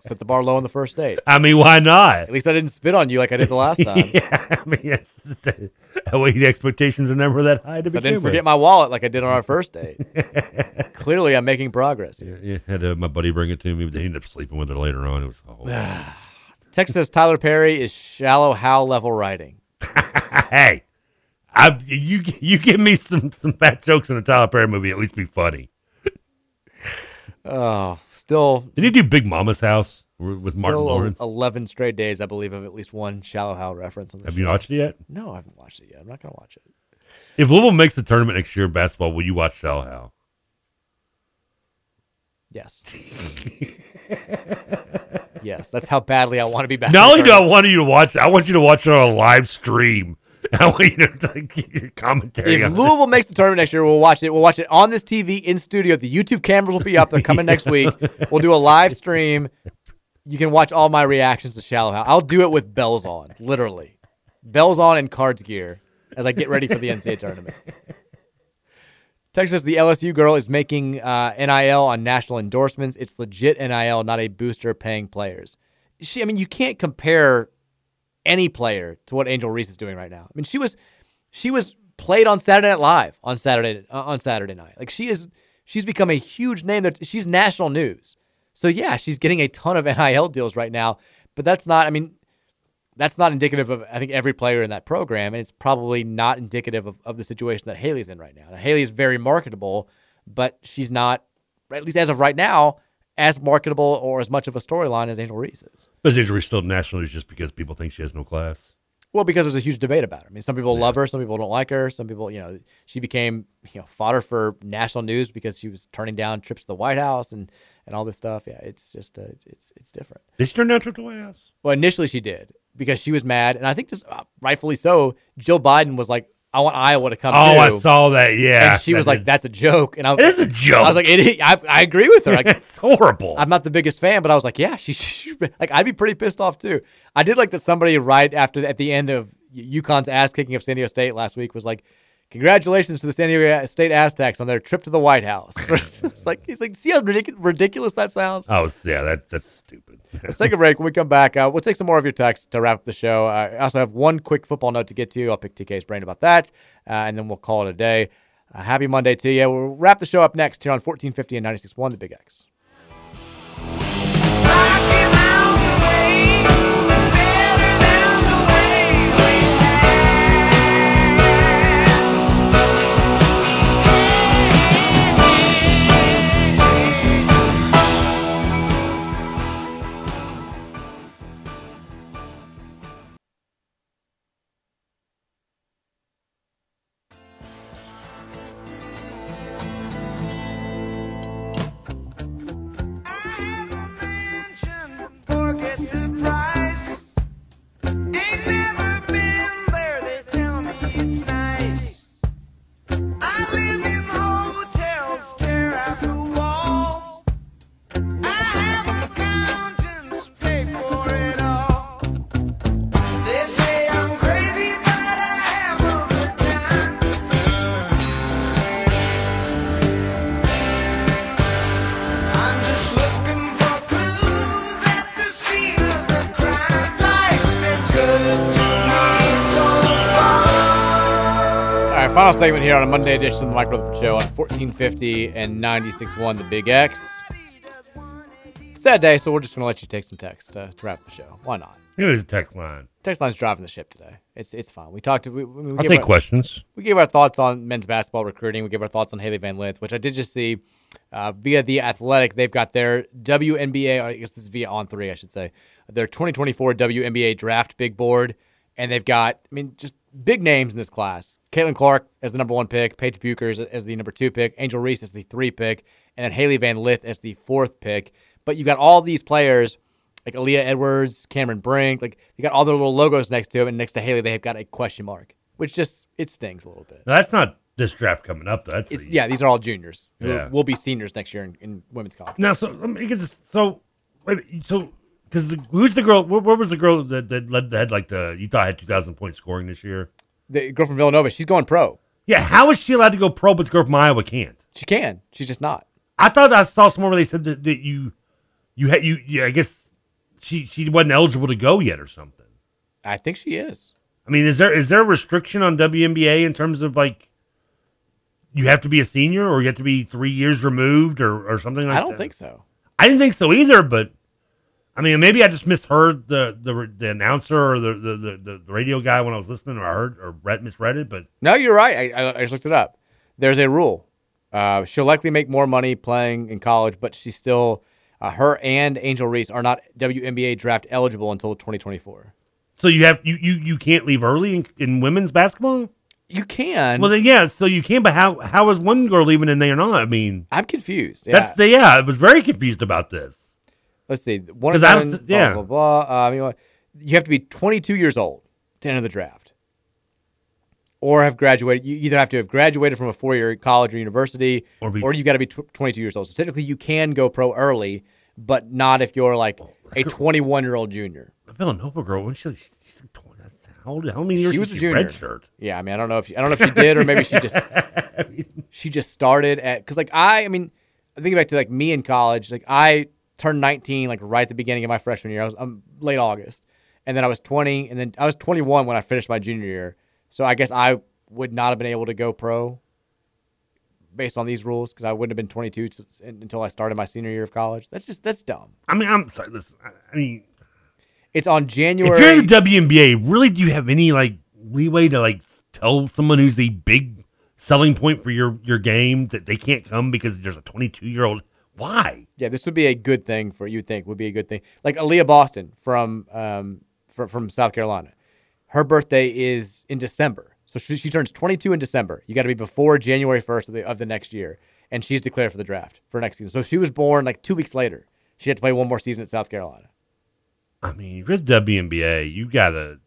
set the bar low on the first date. I mean, why not? At least I didn't spit on you like I did the last time. yeah, I mean, it's, that way the expectations are never that high to So I didn't forget my wallet like I did on our first date. Clearly, I'm making progress. Here. Yeah, had uh, my buddy bring it to me, but they ended up sleeping with her later on. It was oh. Text says Tyler Perry is Shallow Hal level writing. hey, I, you you give me some some fat jokes in a Tyler Perry movie, at least be funny. Oh, still. Did he do Big Momma's House with Martin Lawrence? Eleven straight days, I believe, of at least one Shallow Hal reference. On the Have you watched it yet? No, I haven't watched it yet. I'm not gonna watch it. If Louisville makes the tournament next year in basketball, will you watch Shallow Hal? Yes. yes, that's how badly I want to be back. Not only do I want you to watch I want you to watch it on a live stream. I want you to like, your commentary. If it. Louisville makes the tournament next year, we'll watch it. We'll watch it on this TV in studio. The YouTube cameras will be up. They're coming next week. We'll do a live stream. You can watch all my reactions to Shallow Hal. I'll do it with bells on, literally. Bells on and cards gear as I get ready for the NCAA tournament. Texas, the LSU girl is making uh, NIL on national endorsements. It's legit NIL, not a booster paying players. She, I mean, you can't compare any player to what Angel Reese is doing right now. I mean, she was she was played on Saturday Night Live on Saturday uh, on Saturday night. Like she is she's become a huge name that she's national news. So yeah, she's getting a ton of NIL deals right now, but that's not I mean that's not indicative of I think every player in that program and it's probably not indicative of, of the situation that Hailey's in right now. Now Hailey is very marketable, but she's not at least as of right now as marketable or as much of a storyline as Angel Reese is. But is Injury still national news just because people think she has no class? Well, because there's a huge debate about her. I mean, some people love her, some people don't like her. Some people, you know, she became you know fodder for national news because she was turning down trips to the White House and and all this stuff. Yeah, it's just uh, it's, it's it's different. Did she turn down a trip to the White House? Well, initially she did because she was mad, and I think just uh, rightfully so. Jill Biden was like, "I want Iowa to come." Oh, too." I saw that. Yeah, and she was like, "That's a joke," and I It is a joke. I was like, it, I, I agree with her. Like, it's horrible. I'm not the biggest fan, but I was like, yeah, she, she like I'd be pretty pissed off too. I did like that somebody right after at the end of UConn's ass kicking of San Diego State last week was like, congratulations to the San Diego State Aztecs on their trip to the White House. it's like he's like see how ridic- ridiculous that sounds. Oh, yeah, that that's stupid. Let's take a break. When we come back, uh, we'll take some more of your text to wrap up the show. I also have one quick football note to get to. I'll pick TK's brain about that, uh, and then we'll call it a day. Happy Monday to you. We'll wrap the show up next here on 1450 and 96.1 The Big X. segment here on a Monday edition of the Mike Rutherford Show on 1450 and 96.1 The Big X. Sad day, so we're just going to let you take some text uh, to wrap the show. Why not? Here's a text line. Text line's driving the ship today. It's it's fine. We talked. We, we, we I'll take our- questions. We gave our thoughts on men's basketball recruiting. We gave our thoughts on Hailey Van Lith, which I did just see uh, via the Athletic. They've got their WNBA. Or I guess this is via On Three, I should say. Their 2024 WNBA draft big board, and they've got. I mean, just big names in this class. Caitlin Clark as the number one pick, Paige Bueckers as, the number two pick, Angel Reese as the three pick, and then Hailey Van Lith as the fourth pick. But you've got all these players Like Aaliyah Edwards, Cameron Brink, like they got all their little logos next to him, and next to Hailey, they've got a question mark, which just it stings a little bit. Now, that's not this draft coming up. Though. That's It's the- yeah, these are all juniors. Yeah. will be seniors next year in, in women's college. Now, so let me get this. So, wait, so because who's the girl? Where, where was the girl that, that led that had like the Utah had two thousand point scoring this year? The girl from Villanova, she's going pro. Yeah, how is she allowed to go pro, but the girl from Iowa can't? She can. She's just not. I thought I saw somewhere where they said that, that you, you had you. Yeah, I guess she she wasn't eligible to go yet or something. I think she is. I mean, is there is there a restriction on WNBA in terms of like you have to be a senior or you have to be three years removed or or something like that? I don't think so. I didn't think so either, but I mean, maybe I just misheard the the, the announcer or the, the, the, the radio guy when I was listening, or I heard or read misread it. But No, you're right. I, I, just looked it up. There's a rule. Uh, she'll likely make more money playing in college, but she's still uh, her and Angel Reese are not WNBA draft eligible until 2024. so you have you you, you can't leave early in, in women's basketball. You can. Well, then yeah, so you can, but how how is one girl leaving and they are not? I mean, I'm confused. That's the yeah. I was very confused about this. Let's see. one I was- done, yeah. Blah blah. blah. Uh, I mean, you have to be 22 years old to enter the draft, or have graduated. You either have to have graduated from a four-year college or university, Or or, be- you got to be tw- 22 years old. So technically, you can go pro early, but not if you're like a 21-year-old junior. The Villanova girl, when she, she's like 20, that's how old? How many years She was a junior. redshirt? Yeah, I mean, I don't know if she, I don't know if she did or maybe she just she just started at because like I, I mean, I think back to like me in college. Like I turned 19 like right at the beginning of my freshman year. I was um, late August, and then I was 20, and then I was 21 when I finished my junior year. So I guess I would not have been able to go pro based on these rules because I wouldn't have been 22 t- until I started my senior year of college. That's just that's dumb. I mean, I'm sorry. Listen, I- I mean, It's on January. if you're the WNBA, really, do you have any like leeway to like tell someone who's a big selling point for your your game that they can't come because there's a 22 year old? Why? Yeah, this would be a good thing for you. Think would be a good thing. Like Aaliyah Boston from um from, from South Carolina, her birthday is in December, so she, she turns 22 in December. You got to be before January 1st of the of the next year, and she's declared for the draft for next season. So if she was born like two weeks later, she had to play one more season at South Carolina. I mean, the WNBA, you gotta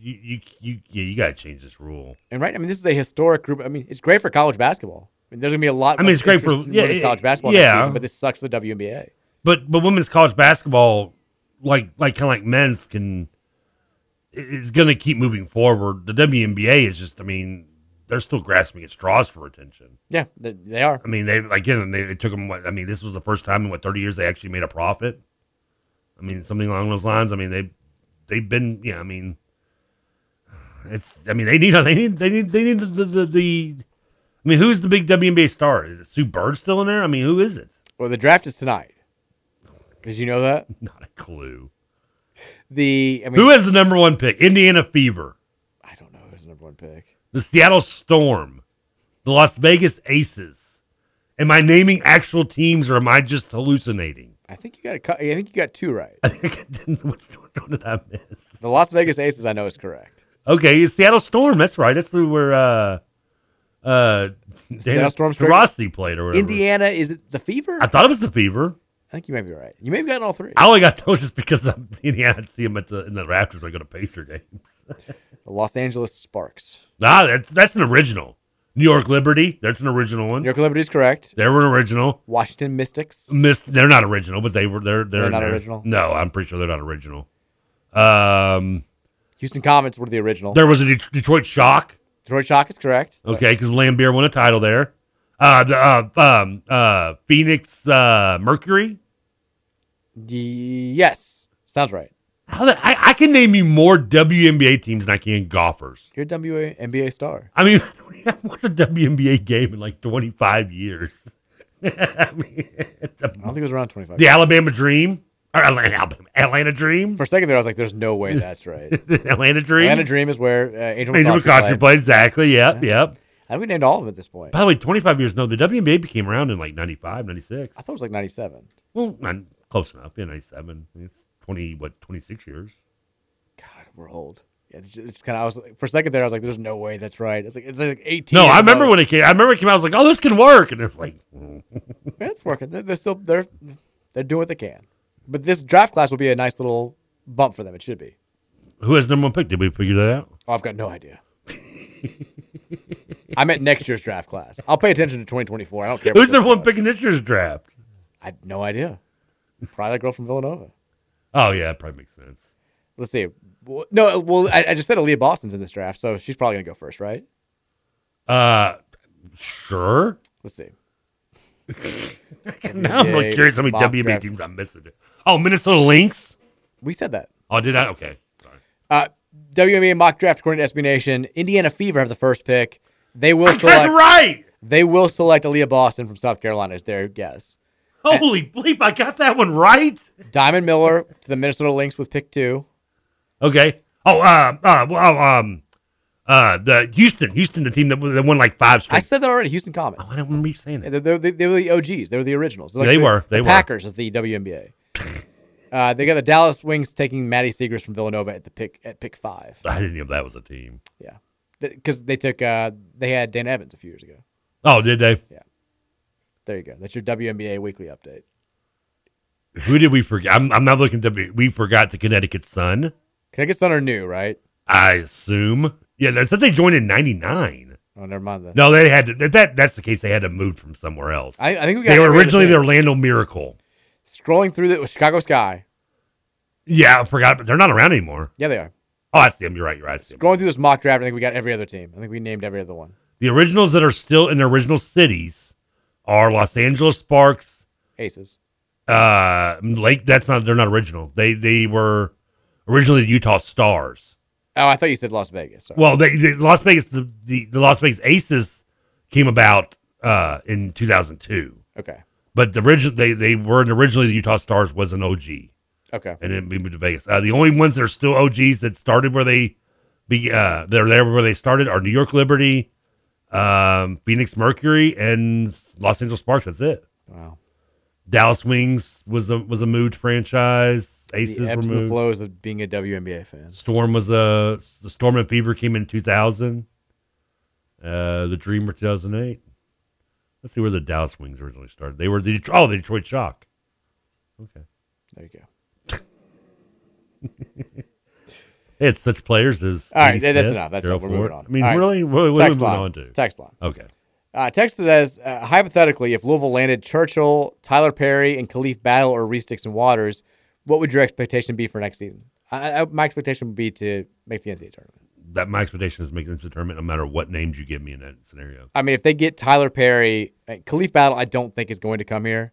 you you, you yeah, you gotta change this rule. And right, I mean, this is a historic group. I mean, it's great for college basketball. Mean, there's gonna be a lot. I mean, it's great for- yeah, women's college basketball yeah. season, but this sucks for the WNBA. But but women's college basketball, like like kind of like men's, can is going to keep moving forward. The WNBA is just, I mean, they're still grasping at straws for attention. Yeah, they, they are. I mean, they again, they, they took them. What I mean, this was the first time in what thirty years they actually made a profit. I mean, something along those lines. I mean, they they've been, yeah. I mean, it's. I mean, they need they need they need they need the. the, the I mean, who's the big WNBA star? Is it Sue Bird still in there? I mean, who is it? Well, the draft is tonight. Did you know that? Not a clue. The I mean, Who has the number one pick? Indiana Fever, I don't know who's the number one pick. the Seattle Storm, the Las Vegas Aces. Am I naming actual teams or am I just hallucinating? I think you got a, I think you got two right. I think I didn't. What, what did I miss? The Las Vegas Aces, I know, is correct. Okay, it's Seattle Storm. That's right. That's who where uh uh correct. Rossi played or whatever. Indiana, is it the Fever? I thought it was the Fever. I think you may be right. You may have gotten all three. I only got those just because of Indiana. I'd see them at the in the Raptors when I go to Pacer games. The Los Angeles Sparks. nah, that's that's an original. New York Liberty. That's an original one. New York Liberty is correct. They were an original. Washington Mystics. Miss, they're not original, but they were. They're they're, They're not original? No, I'm pretty sure they're not original. Um, Houston Comets were the original. there was a Det- Detroit Shock. Detroit Shock is correct. Okay, because Laimbeer won a title there. Uh, the uh, um, uh, Phoenix uh, Mercury. Yes, sounds right. How the, I, I can name you more WNBA teams than I can golfers. You're a WA NBA star. I mean, I watched a WNBA game in like 25 years. I mean, I don't think it was around 25. the Alabama Dream or Atlanta, Alabama, Atlanta Dream. For a second there, I was like, "There's no way that's right." Atlanta Dream. Atlanta Dream is where uh, Angel, Angel McCoughtry played. exactly. Yep, yep. I think we named all of them at this point. By the way, 25 years. No, the WNBA became around in like 95, 96. I thought it was like 97. Well, not close enough. Yeah, 97. It's 20, what, 26 years. God, we're old. Yeah, it's just, it's kind of. I was like, for a second there, I was like, "There's no way that's right." It's like it's like 18. No, I remember when it came. I remember it came out. I was like, "Oh, this can work," and it's like, Yeah, it's working. They're, they're still they're they're doing what they can. But this draft class will be a nice little bump for them. It should be. Who has number one pick? Did we figure that out? Oh, I've got no idea. I meant next year's draft class. I'll pay attention to 2024. I don't care. Who's number one pick in this year's draft? I had no idea. Probably that girl from Villanova. Oh yeah, that probably makes sense. Let's see. No, well, I, I just said Aaliyah Boston's in this draft, so she's probably gonna go first, right? Uh, sure. Let's see. now I'm really curious how many mock WNBA draft. teams I'm missing. Oh, Minnesota Lynx. We said that. Oh, did I? Okay. Sorry. Uh, WNBA mock draft according to SB Nation. Indiana Fever have the first pick. They will I select. right. They will select Aaliyah Boston from South Carolina as their guess. Holy bleep! I got that one right. Diamond Miller to the Minnesota Lynx with pick two. Okay. Oh, uh, uh, well, um, uh, the Houston, Houston, the team that, that won like five I said that already. Houston Comets. I don't remember you saying it. They're, they're, they were the OGs. They were the originals. They're They the- were. They the were. Packers of the WNBA. uh, they got the Dallas Wings taking Maddy Siegrist from Villanova at the pick at pick five. I didn't know that was a team. Yeah, because they took uh, they had Dan Evans a few years ago. Oh, did they? Yeah. There you go. That's your WNBA weekly update. Who did we forget? I'm, I'm not looking to be. We forgot the Connecticut Sun. Connecticut Sun are new, right? I assume. Yeah, that said they joined in '99. Oh, never mind that. No, they had to. If that that's the case, they had to move from somewhere else. I, I think we got they were originally the Orlando Miracle. Scrolling through the Chicago Sky. Yeah, I forgot, but they're not around anymore. Yeah, they are. Oh, I see them. You're right. You're right. I see 'em. Going through this mock draft, I think we got every other team. I think we named every other one. The originals that are still in their original cities are Los Angeles Sparks, Aces. uh, Lake. That's not. They're not original. They they were originally the Utah Stars. Oh, I thought you said Las Vegas. Sorry. Well, they, the Las Vegas the, the the Las Vegas Aces came about uh, in 2002. Okay. But the original they they were originally the Utah Stars was an OG. Okay. And then we moved to Vegas. Uh, the only ones that are still OGs that started where they be uh they're there where they started are New York Liberty, um, Phoenix Mercury, and Los Angeles Sparks. That's it. Wow. Dallas Wings was a was a moved franchise. Aces the were ebbs and the flows of being a WNBA fan. Storm was a the Storm and Fever came in 2000. Uh, the Dream were 2008. Let's see where the Dallas Wings originally started. They were the oh the Detroit Shock. Okay, There you go. it's such players as All right, Katie that's Smith, enough. That's enough. We're moving on. I mean, right. really, what, what are we moving on to? Text line. Okay. Uh, text says, uh, hypothetically, if Louisville landed Churchill, Tyler Perry, and Khalif Battle or Reese Dixon Waters, what would your expectation be for next season? I, I, my expectation would be to make the NCAA tournament. That my expectation is making this tournament no matter what names you give me in that scenario. I mean, if they get Tyler Perry, uh, Khalif Battle, I don't think is going to come here.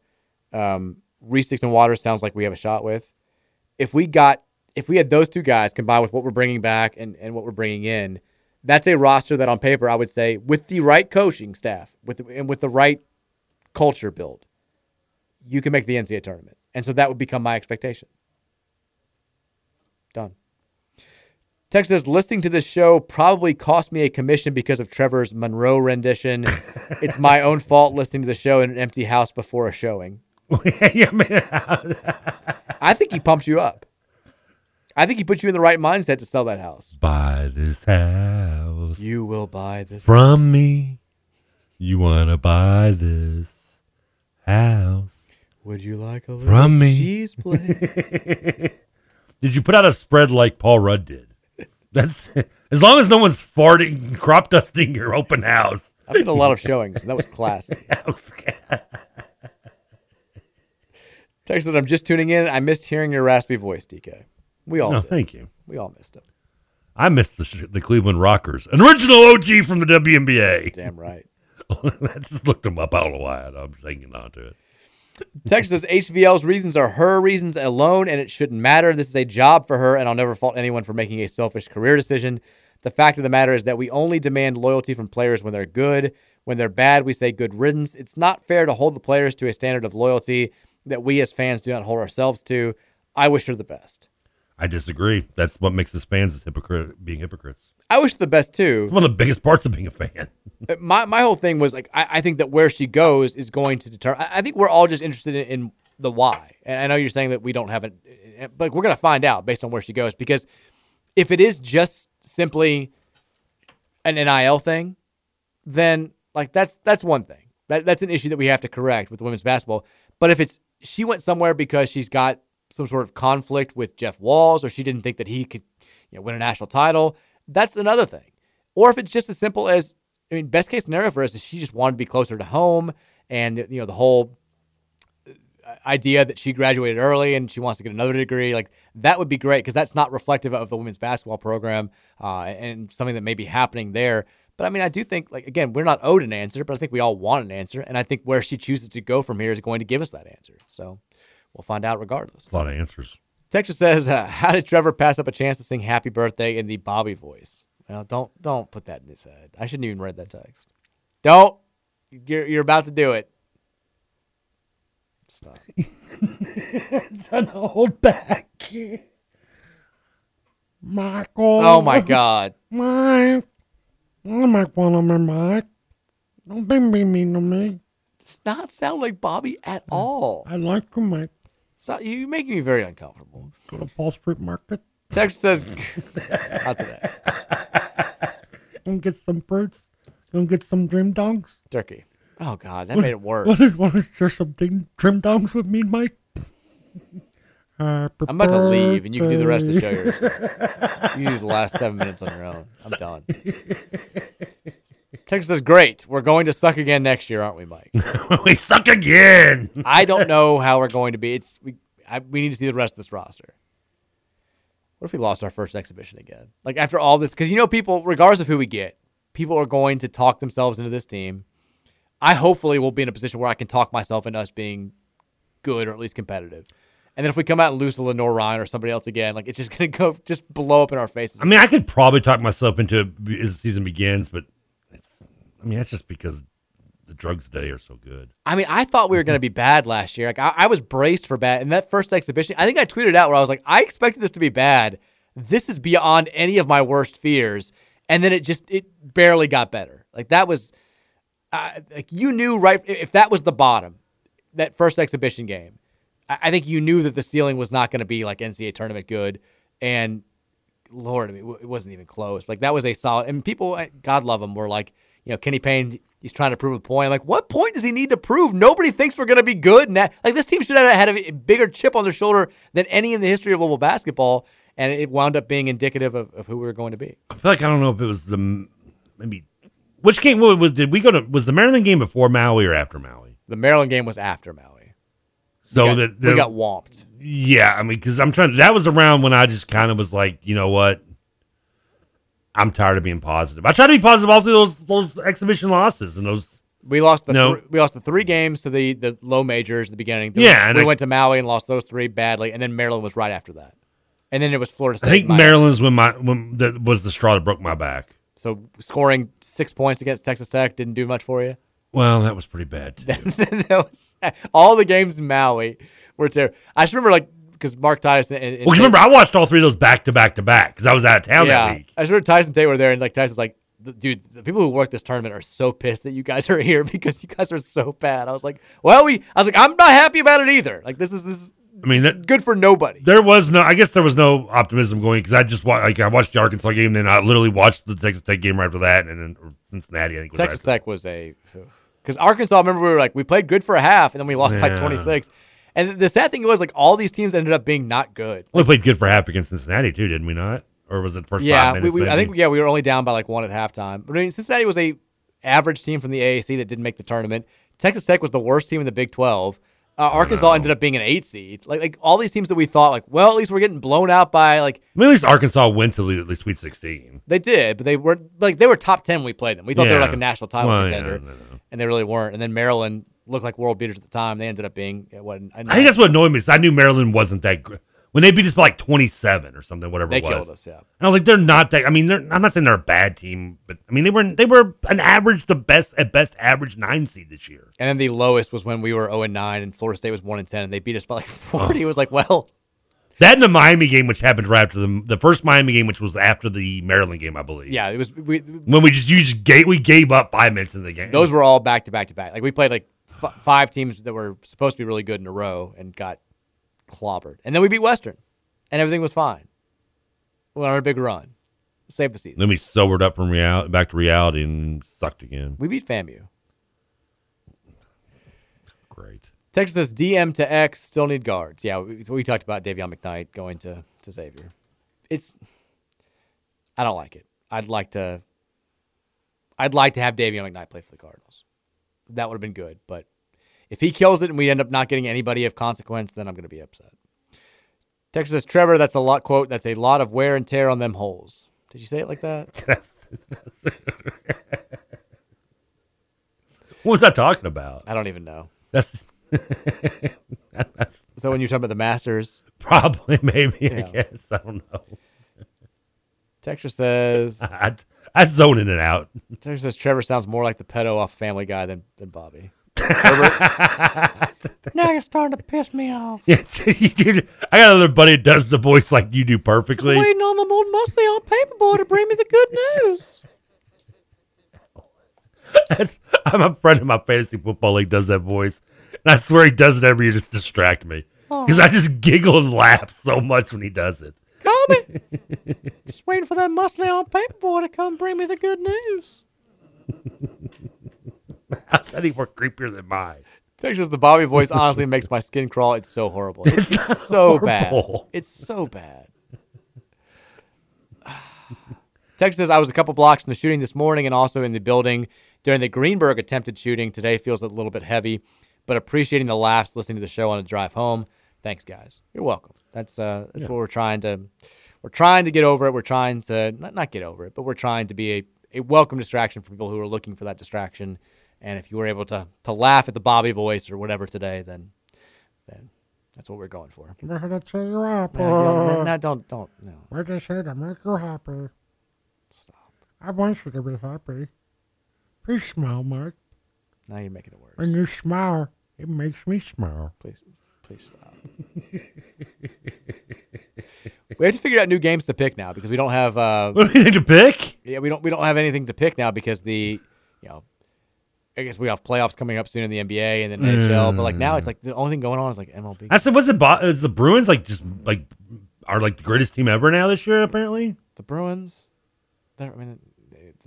Um, Reese Dixon Waters sounds like we have a shot with. If we got, if we had those two guys combined with what we're bringing back and, and what we're bringing in, that's a roster that on paper I would say with the right coaching staff, with and with the right culture build, you can make the NCAA tournament, and so that would become my expectation. Done. Text says, listening to this show probably cost me a commission because of Trevor's Monroe rendition. it's my own fault listening to the show in an empty house before a showing. yeah, man. I think he pumped you up. I think he put you in the right mindset to sell that house. Buy this house. You will buy this from me. You wanna buy this house Would you like a little from me? cheese plate? Did you put out a spread like Paul Rudd did? That's as long as no one's farting, crop dusting your open house. I've been a lot of showings, and that was classic. Oh, Text said, I'm just tuning in. I missed hearing your raspy voice, DK. We all No, did. thank you. We all missed it. I missed the, the Cleveland Rockers, an original OG from the WNBA. Damn right. I just looked them up. I don't know why. I'm hanging on to it. Text says HVL's reasons are her reasons alone, and it shouldn't matter. This is a job for her, and I'll never fault anyone for making a selfish career decision. The fact of the matter is that we only demand loyalty from players when they're good. When they're bad, we say good riddance. It's not fair to hold the players to a standard of loyalty that we as fans do not hold ourselves to. I wish her the best. I disagree. That's what makes us fans is hypocrite being hypocrites. I wish the best too. It's one of the biggest parts of being a fan. Uh, my my whole thing was like I, I think that where she goes is going to determine. I, I think we're all just interested in, in the why. And I know you're saying that we don't have it, eh, eh, but we're gonna find out based on where she goes because if it is just simply an NIL thing, then like that's that's one thing. That that's an issue that we have to correct with women's basketball. But if it's she went somewhere because she's got some sort of conflict with Jeff Walz, or she didn't think that he could you know, win a national title. That's another thing. Or if it's just as simple as, I mean, best case scenario for us is she just wanted to be closer to home, and you know the whole uh, idea that she graduated early and she wants to get another degree, like that would be great because that's not reflective of the women's basketball program uh, and something that may be happening there. But I mean, I do think, like, again, we're not owed an answer, but I think we all want an answer. And I think where she chooses to go from here is going to give us that answer. So we'll find out regardless. A lot of answers. Texas says, uh, "How did Trevor pass up a chance to sing Happy Birthday in the Bobby voice?" Well, don't don't put that in his head. I shouldn't even read that text. Don't. You're you're about to do it. Stop. Don't hold back. Michael. Oh my God. Mike. I make one of my Mike. Don't be mean to me. Does not sound like Bobby at all. I like you, Mike. Stop. You're making me very uncomfortable. Go to Paul Street Market. Text says, not today. Get some fruits. Gonna get some dream dogs. Turkey. Oh God, that made it worse. What is, what is there some dream, dogs with me, Mike? I'm about to leave, and you can do the rest of the show yourself. you use the last seven minutes on your own. I'm done. Texas is "Great, we're going to suck again next year, aren't we, Mike? we suck again. I don't know how we're going to be. It's we. I, we need to see the rest of this roster. What if we lost our first exhibition again? Like after all this, because you know, people, regardless of who we get, people are going to talk themselves into this team. I hopefully will be in a position where I can talk myself into us being good or at least competitive. And then if we come out and lose to Lenoir-Rhyne or somebody else again, like it's just gonna go just blow up in our faces. I mean, I could probably talk myself into it as the season begins, but I mean, that's just because the drugs today are so good. I mean, I thought we were going to be bad last year. Like, I, I was braced for bad. And that first exhibition, I think I tweeted out where I was like, I expected this to be bad. This is beyond any of my worst fears. And then it just, it barely got better. Like, that was, uh, like, you knew right, if that was the bottom, that first exhibition game, I, I think you knew that the ceiling was not going to be like NCAA tournament good. And Lord, I mean, it wasn't even close. Like, that was a solid, and people, God love them, were like, you know, Kenny Payne, he's trying to prove a point. Like, what point does he need to prove? Nobody thinks we're going to be good. Now. Like, this team should have had a bigger chip on their shoulder than any in the history of Louisville basketball, and it wound up being indicative of, of who we were going to be. I feel like I don't know if it was the maybe which game what was did we go to was the Maryland game before Maui or after Maui? The Maryland game was after Maui. So we got, that we got whomped. Yeah, I mean, because I'm trying. That was around when I just kind of was like, you know what? I'm tired of being positive. I try to be positive all through those those exhibition losses and those. We lost the No. thr- we lost the three games to the the low majors at the beginning. Yeah, and we I- went to Maui and lost those three badly, and then Maryland was right after that, and then it was Florida State. I think. Maryland's when my when that was the straw that broke my back. So scoring six points against Texas Tech didn't do much for you. Well, that was pretty bad. That was, all the games in Maui were terrible. I just remember like because Mark Tyson and, and Well, remember, I watched all three of those back to back to back because I was out of town yeah, that week. I just remember Tyson Tate were there, and like Tyson's like, dude, the people who work this tournament are so pissed that you guys are here because you guys are so bad. I was like, well, we, I was like, I'm not happy about it either. Like this is this is I mean, that, good for nobody. There was no, I guess there was no optimism going because I just wa- like I watched the Arkansas game, then I literally watched the Texas Tech game right after that, and then or Cincinnati. I think was Texas right Tech was a because Arkansas. Remember, we were like, we played good for a half, and then we lost by 26. And the sad thing was, like, all these teams ended up being not good. We played good for half against Cincinnati too, didn't we not? Or was it the first yeah, we, minutes? we, I think yeah, we were only down by like one at halftime. But I mean, Cincinnati was a average team from the AAC that didn't make the tournament. Texas Tech was the worst team in the Big Twelve. Uh, Arkansas ended up being an eight seed. Like like all these teams that we thought like, well, at least we're getting blown out by like I mean, at least Arkansas went to the, the Sweet Sixteen. they did, but they were like they were top ten when we played them. We thought they were like a national title Well, yeah, contender, no, and they really weren't. And then Maryland looked like world beaters at the time. They ended up being uh, what I think that's what annoyed me. Is I knew Maryland wasn't that good when they beat us by like twenty seven or something, whatever They it was. killed us, yeah. And I was like, they're not that. I mean, they're. I'm not saying they're a bad team, but I mean, they were they were an average, the best at best average nine seed this year. And then the lowest was when we were 0 and 9 and Florida State was 1 and 10 and they beat us by like 40. It was like, well, That and the Miami game, which happened right after the the first Miami game, which was after the Maryland game, I believe. yeah, it was we, When we just you just gave we gave up five minutes in the game. those were all back to back to back. Like we played like f- five teams that were supposed to be really good in a row and got clobbered. And then we beat Western and everything was fine. We went on a big run. Saved the season. then we sobered up from reality back to reality and sucked again. We beat FAMU. Great. Texas says DM to X still need guards. Yeah, we, we talked about Dayvion McKnight going to, to Xavier. It's I don't like it. I'd like to I'd like to have Dayvion McKnight play for the Cardinals. That would have been good, but if he kills it and we end up not getting anybody of consequence, then I'm going to be upset. Texas says Trevor, that's a lot quote. That's a lot of wear and tear on them holes. Did you say it like that? What was I talking about? I don't even know. That's So when you're talking about the Masters, probably maybe. Yeah. I guess I don't know. Texture says I, I zone in and out. Says Trevor sounds more like the pedo off Family Guy than than Bobby. now you're starting to piss me off. Yeah, I got another buddy that does the voice like you do perfectly. Waiting on the old muscly on paperboy to bring me the good news. That's- I'm a friend of my fantasy football league does that voice, and I swear he does it every year just to distract me oh. because I just giggle and laugh so much when he does it. Call me. Just waiting for that muscly on paperboy to come bring me the good news. How's that any more creepier than mine? Texas, the Bobby voice honestly makes my skin crawl. It's so horrible. It's, it's so bad. It's so bad. Texas says, I was a couple blocks from the shooting this morning and also in the building during the Greenberg attempted shooting. Today feels a little bit heavy, but appreciating the laughs listening to the show on the drive home. Thanks, guys. You're welcome. That's uh, that's Yeah. what we're trying to we're trying to get over it. We're trying to not not get over it, but we're trying to be a, a welcome distraction for people who are looking for that distraction. And if you were able to to laugh at the Bobby voice or whatever today, then then that's what we're going for. We're gonna tell you happy. No, no, no, don't don't no. We're just here to make you happy. Stop. I want you to be happy. Please smile, Mike. Now you're making it worse. When you smile, it makes me smile. Please, please stop. We have to figure out new games to pick now because we don't have. Uh, What do you think to pick? Yeah, we don't. We don't have anything to pick now because the, you know, I guess we have playoffs coming up soon in the NBA and then NHL. But like now, it's like the only thing going on is like MLB. I said, was it? Bo- is the Bruins like just like are like the greatest team ever now this year? Apparently, the Bruins. I mean,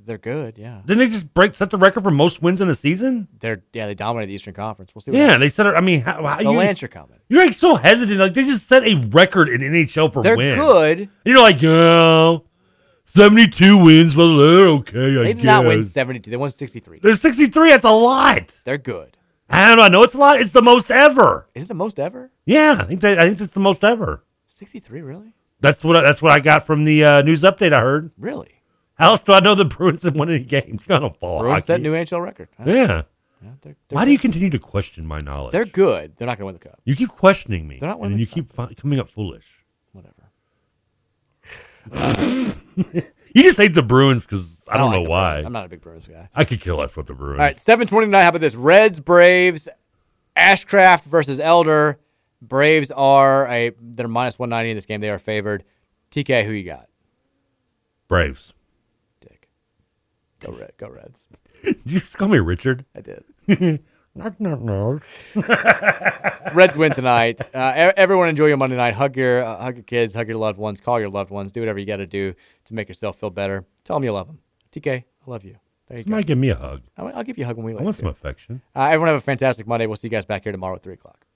they're good. Yeah, didn't they just break set the record for most wins in a season? they're yeah they dominated the Eastern Conference. We'll see. What Yeah, happens. they said. it- I mean, how, how The you, are coming. You're like so hesitant. Like they just set a record in NHL for They're wins. good. And you're like, oh, 72 wins. Well, they're okay. I They did not win guess." seventy two. They won sixty three. They're 63. That's a lot. They're good. I don't know. I know it's a lot. It's the most ever. Is it the most ever? Yeah, I think that, I think that's the most ever. Sixty three, really? That's what I, that's what I got from the uh, news update. I heard. Really? How else do I know the Bruins have won any games? I don't follow Bruins set hockey. new NHL record. huh? Yeah. Yeah, they're, they're Why do you continue to question my knowledge? They're good. They're not going to win the cup. You keep questioning me. They're not and winning you the keep fi- coming up foolish. Whatever. You just hate the Bruins because I, I don't, don't like know why. Bruins. I'm not a big Bruins guy. I could kill us with the Bruins. All right, 729. How about this? Reds, Braves, Ashcraft versus Elder. Braves are a they're minus 190 in this game. They are favored. TK, who you got? Braves. Go Red, go Reds. Did you just call me Richard? I did. Not not no. Reds win tonight. Uh, everyone enjoy your Monday night. Hug your uh, hug your kids, hug your loved ones, call your loved ones, do whatever you got to do to make yourself feel better. Tell them you love them. TK, I love you. There you go. Give me a hug. I'll, I'll give you a hug when we leave. I want some affection. Uh, everyone have a fantastic Monday. We'll see you guys back here tomorrow at three o'clock.